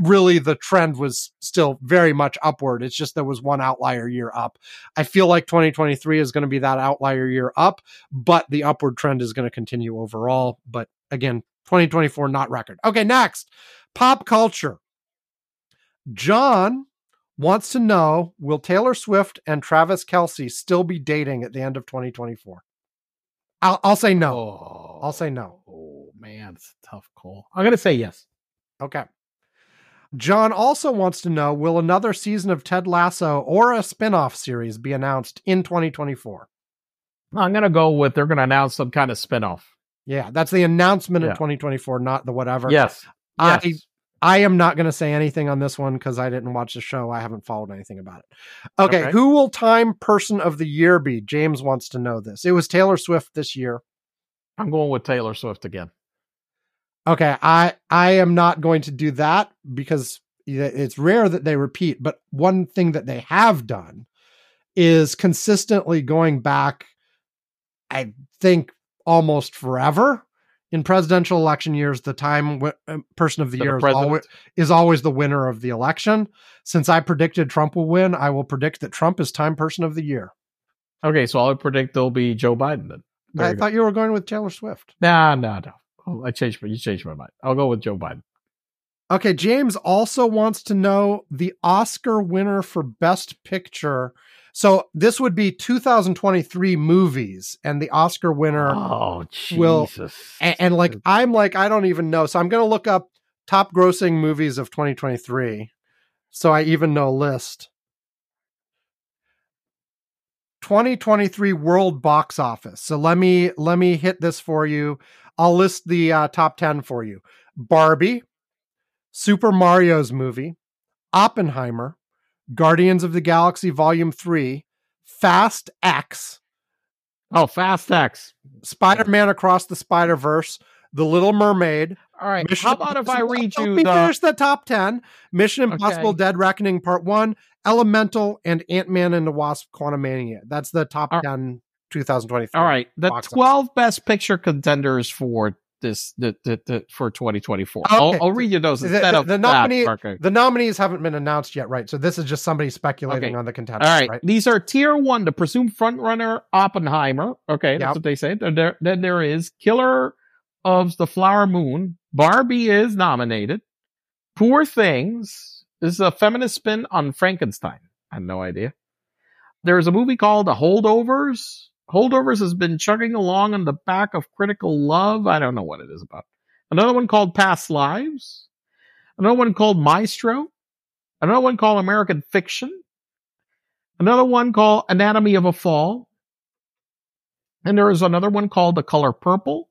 really the trend was still very much upward. It's just there was one outlier year up. I feel like 2023 is going to be that outlier year up, but the upward trend is going to continue overall. But again, 2024 not record. Okay, next pop culture. John wants to know will Taylor Swift and Travis Kelce still be dating at the end of 2024? I'll, I'll say no. Oh, I'll say no. Oh man, it's a tough call. I'm gonna say yes. Okay. John also wants to know will another season of Ted Lasso or a spin off series be announced in 2024? I'm gonna go with they're gonna announce some kind of spinoff. Yeah, that's the announcement in Yeah. 2024, not the whatever. Yes. I- Yes. I am not going to say anything on this one because I didn't watch the show. I haven't followed anything about it. Okay, Okay. who will Time Person of the Year be? James wants to know this. It was Taylor Swift this year. I'm going with Taylor Swift again. Okay, I I am not going to do that because it's rare that they repeat. But one thing that they have done is consistently going back. I think almost forever in presidential election years, the time w- uh, person of the the year is always, is always the winner of the election. Since I predicted Trump will win, I will predict that Trump is time person of the year. Okay, so I'll predict there'll be Joe Biden then. There I you go. thought you were going with Taylor Swift. Nah, nah, no. Oh, I changed. You changed my mind. I'll go with Joe Biden. Okay, James also wants to know the Oscar winner for Best Picture. So this would be 2023 movies, and the Oscar winner, Oh, will- Jesus. and, and like I'm like I don't even know. So I'm gonna look up top grossing movies of 2023, so I even know a list. 2023 world box office. So let me let me hit this for you. I'll list the uh, top 10 for you. Barbie, Super Mario's movie, Oppenheimer, Guardians of the Galaxy Volume 3, Fast X, oh, Fast X. Spider-Man Across the Spider-Verse, The Little Mermaid. All right. Mission How about if I read Let you me the? finish the top 10. Mission Impossible Okay. Dead Reckoning Part 1, Elemental, and Ant-Man and the Wasp Quantumania. That's the top All- 10 2023. All right, the box office. twelve best picture contenders for this the, the, the for 2024. Okay. I'll, I'll read you those The- instead the- of the that, nominee- okay. The nominees haven't been announced yet, right? So this is just somebody speculating Okay. on the contenders, All right. right? These are tier one, the presumed frontrunner Oppenheimer. Okay, that's Yep. what they say. Then there, then there is Killer of the Flower Moon. Barbie is nominated. Poor Things this is a feminist spin on Frankenstein. I had no idea. There's a movie called The Holdovers. Holdovers has been chugging along on the back of Critical Love. I don't know what it is about. Another one called Past Lives. Another one called Maestro. Another one called American Fiction another one called Anatomy of a Fall. And there is another one called The Color Purple.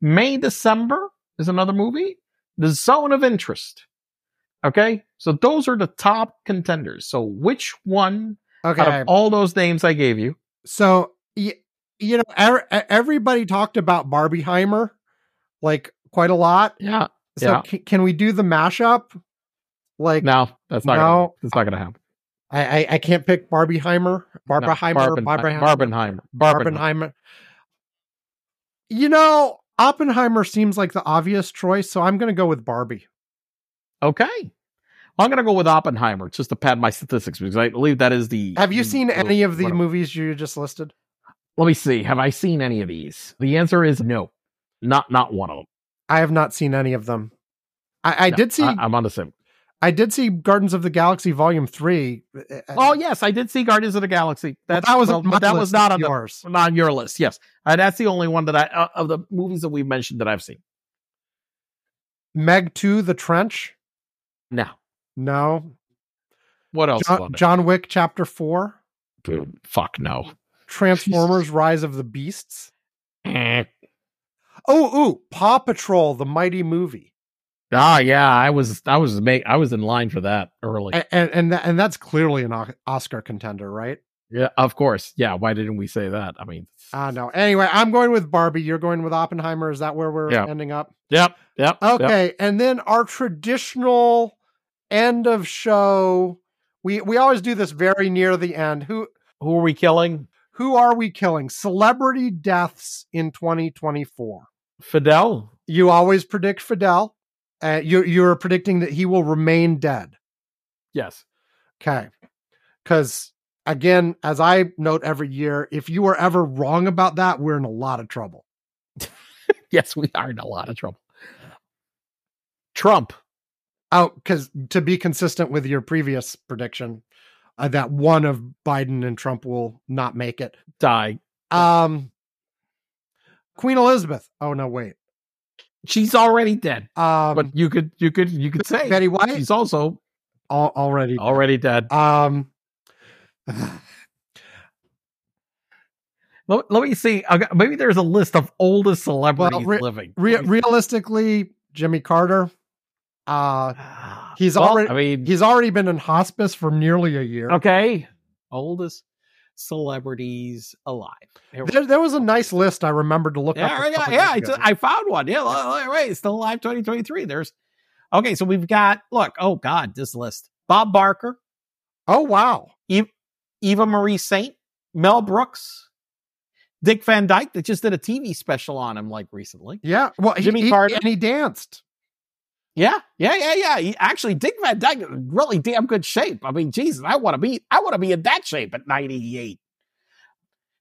May December is another movie. The Zone of Interest. Okay. So those are the top contenders. So which one out Okay. of all those names I gave you? So y- you know, er- everybody talked about Barbieheimer like quite a lot. Yeah. So Yeah. ca- can we do the mashup? Like No, that's not No. gonna, that's not going to happen. I, I I can't pick Barbieheimer, Barbieheimer, no, Barben- Barbieheimer, Barbenheimer. Barbenheimer. Barbenheimer. You know, Oppenheimer seems like the obvious choice, so I'm going to go with Barbie. Okay. I'm going to go with Oppenheimer just to pad my statistics because I believe that is the. Have you seen any of the what- movies you just listed? Let me see. Have I seen any of these? The answer is no. Not not one of them. I have not seen any of them. I, I No, did see. I, am on the same. I did see Guardians of the Galaxy Volume Three. Oh yes, I did see Guardians of the Galaxy. That's that was well, on my but that was not on yours. the, not on your list. Yes, uh, that's the only one that I uh, of the movies that we've mentioned that I've seen. Meg Two: The Trench. No. No. What else? John. John Wick Chapter Four. Dude, Fuck no. Transformers: Rise of the Beasts. Eh. Oh, ooh, Paw Patrol: The Mighty Movie. Ah, yeah. I was I was ma- I was in line for that early. and and and, that, and that's clearly an O- Oscar contender, right? Yeah, of course. Yeah. Why didn't we say that? I mean, I know. Anyway, I'm going with Barbie. You're going with Oppenheimer. Is that where we're Yeah. ending up? yep, yep. yep. Okay, and then our traditional end of show. We we always do this very near the end. Who Who are we killing? Who are we killing? Celebrity deaths in 2024. Fidel. You always predict Fidel. Uh, you you're predicting that he will remain dead. Yes. Okay, because again, as I note every year, if you are ever wrong about that, we're in a lot of trouble. Yes, we are in a lot of trouble. Trump. Oh, because to be consistent with your previous prediction, uh, that one of Biden and Trump will not make it. Die. Um, Queen Elizabeth. Oh no, wait. She's already dead. Um, But you could you could you could say Betty White she's also al- already. already dead. Um, Let, let me see. Okay, Maybe there's a list of oldest celebrities re- living. re- realistically, Jimmy Carter. Uh, he's Well, already- I mean, he's already been in hospice for nearly a year. okay. Oldest celebrities alive. Here There, there was a nice list I remembered to look Yeah, up. a yeah, yeah. I, days t- ago. I found one. Yeah, li- li- right. It's still alive 2023. There's okay. So we've got look. Oh God, this list: Bob Barker, oh wow. Eva Marie Saint, Mel Brooks, Dick Van Dyke. That just did a TV special on him like recently. Yeah. Well, Jimmy he, Carter. and he danced. Yeah, yeah, yeah, yeah. He, actually, Dick Van Dyke is in really damn good shape. I mean, Jesus, I want to be, I want to be in that shape at 98.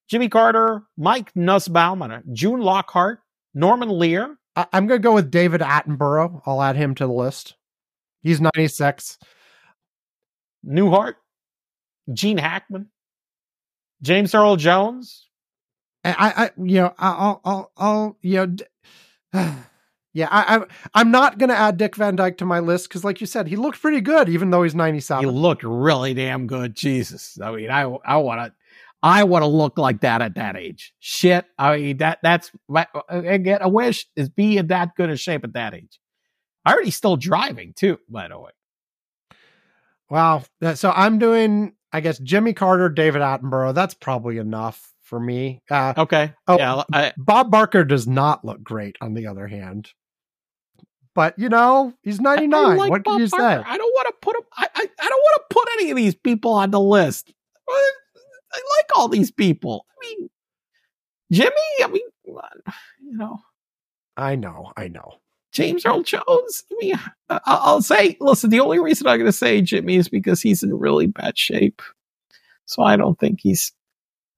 Jimmy Carter, Mike Nussbaum, uh, June Lockhart, Norman Lear, I, I'm going to go with David Attenborough. I'll add him to the list. He's 96. Newhart, Gene Hackman, James Earl Jones. I, I, you know, I- I'll, I'll, I'll, you know, d- yeah, I, I, I'm not going to add Dick Van Dyke to my list because, like you said, he looked pretty good, even though he's 97. He looked really damn good. Jesus, I mean, I I want to, I want to look like that at that age. Shit, I mean that that's my- again a wish is be in that good a shape at that age. I already still driving too, by the way. Wow. So I'm doing, I guess, Jimmy Carter, David Attenborough. That's probably enough for me. Uh, Okay, Oh, yeah, I, Bob Barker does not look great, on the other hand. But you know, he's I 99. like what can you Barker. say? I don't want to put him. I, I I don't want to put any of these people on the list. I, I like all these people. I mean, Jimmy. I mean, you know. I know, I know. James Earl Jones. I mean, I'll say, listen, the only reason I'm going to say Jimmy is because he's in really bad shape. So I don't think he's,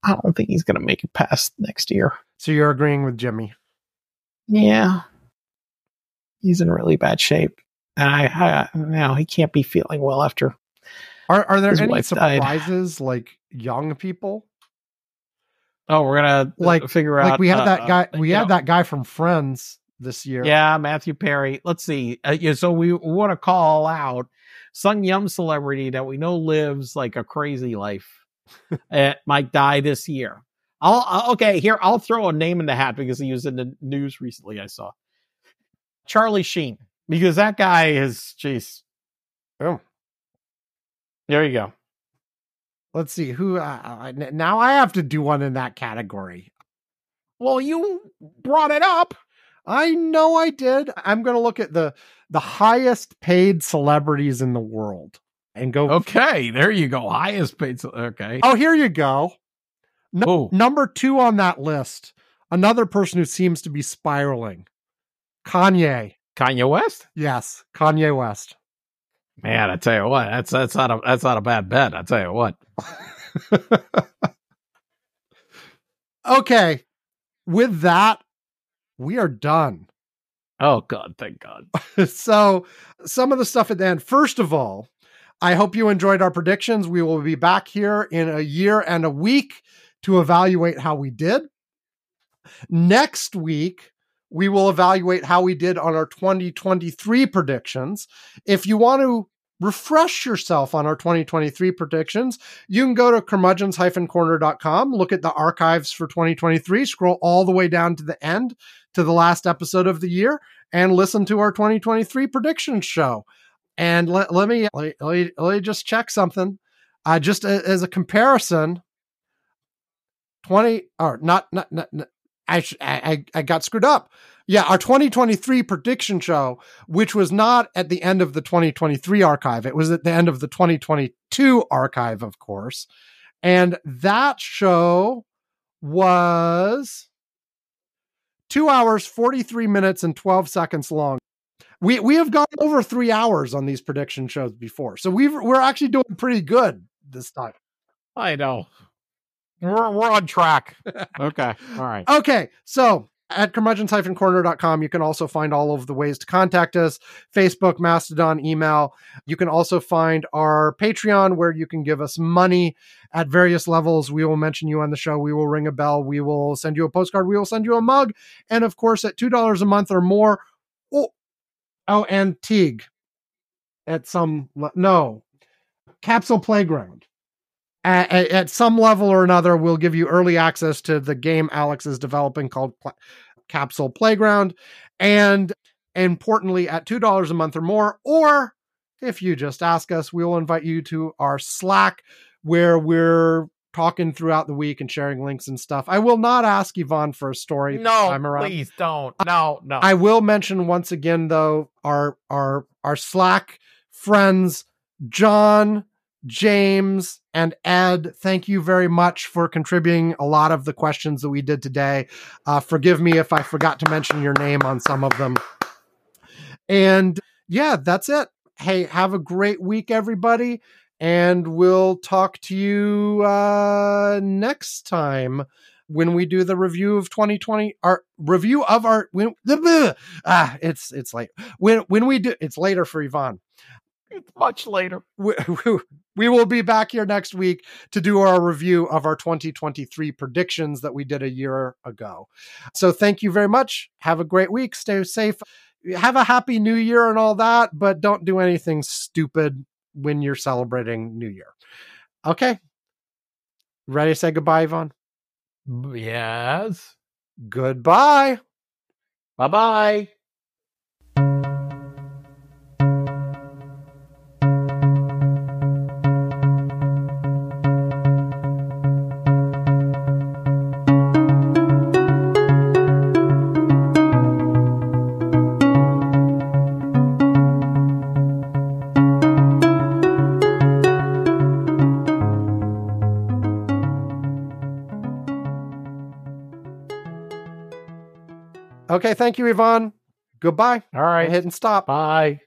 I don't think he's going to make it past next year. So you're agreeing with Jimmy. Yeah. He's in really bad shape. And I, I now he can't be feeling well after. Are are there any wife died. surprises like young people? Oh, we're going to Like- figure out. Like we had uh, that guy uh, we had know, that guy from Friends this year. Yeah, Matthew Perry. Let's see. Uh, yeah, so we want to call out some young celebrity that we know lives like a crazy life. uh, might die this year. I'll, I'll okay here. I'll throw a name in the hat because he was in the news recently. I saw Charlie Sheen because that guy is jeez. Oh. There you go. Let's see who uh, uh, now I have to do one in that category. Well, you brought it up. I know I did. I'm going to look at the the highest paid celebrities in the world and go Okay, there you go. Highest paid. ce- Okay. Oh, here you go. No, number 2 on that list. Another person who seems to be spiraling. Kanye. Kanye West. Yes, Kanye West. Man, I tell you what, that's that's not a that's not a bad bet. I tell you what. okay. With that, we are done. Oh God, thank God. so, some of the stuff at the end. First of all, I hope you enjoyed our predictions. We will be back here in a year and a week to evaluate how we did. Next week, we will evaluate how we did on our 2023 predictions. If you want to refresh yourself on our 2023 predictions, you can go to curmudgeons-corner.com, look at the archives for 2023, scroll all the way down to the end to the last episode of the year, and listen to our 2023 predictions show. And let, let me let, let me just check something. Uh, just as a comparison, 20 or not, not, not I, sh- I I got screwed up. Yeah, our 2023 prediction show, which was not at the end of the 2023 archive, it was at the end of the 2022 archive, of course. And that show was two hours, 43 minutes, and 12 seconds long. We, we have gone over three hours on these prediction shows before. So we've, we're actually doing pretty good this time. I know. We're, we're on track. okay. All right. Okay. So at curmudgeons-corner.com, you can also find all of the ways to contact us Facebook, Mastodon, email. You can also find our Patreon where you can give us money at various levels. We will mention you on the show. We will ring a bell. We will send you a postcard. We will send you a mug. And of course, at $2 a month or more. Oh, oh and Teague at some, no, Capsule Playground at, at, some level or another, we'll give you early access to the game Alex is developing called Pla- Capsule Playground. And importantly, at $2 a month or more, or if you just ask us, we will invite you to our Slack where we're talking throughout the week and sharing links and stuff. I will not ask Ivan for a story. No, time around. please don't. No, no. I will mention once again though our our our Slack friends John, James, and Ed. Thank you very much for contributing a lot of the questions that we did today. Uh, forgive me if I forgot to mention your name on some of them. And yeah, that's it. Hey, have a great week, everybody. And we'll talk to you uh, next time when we do the review of 2020 our review of our when ah it's it's late when when we do it's later for Ivan it's much later. we, we will be back here next week to do our review of our 2023 predictions that we did a year ago. So thank you very much. Have a great week. Stay safe. Have a happy new year and all that, but don't do anything stupid when you're celebrating New Year. Okay. Ready to say goodbye, Ivan? Yes. Goodbye. Bye bye. Okay, thank you, Ivan. Goodbye. All right. Hit and stop. Bye.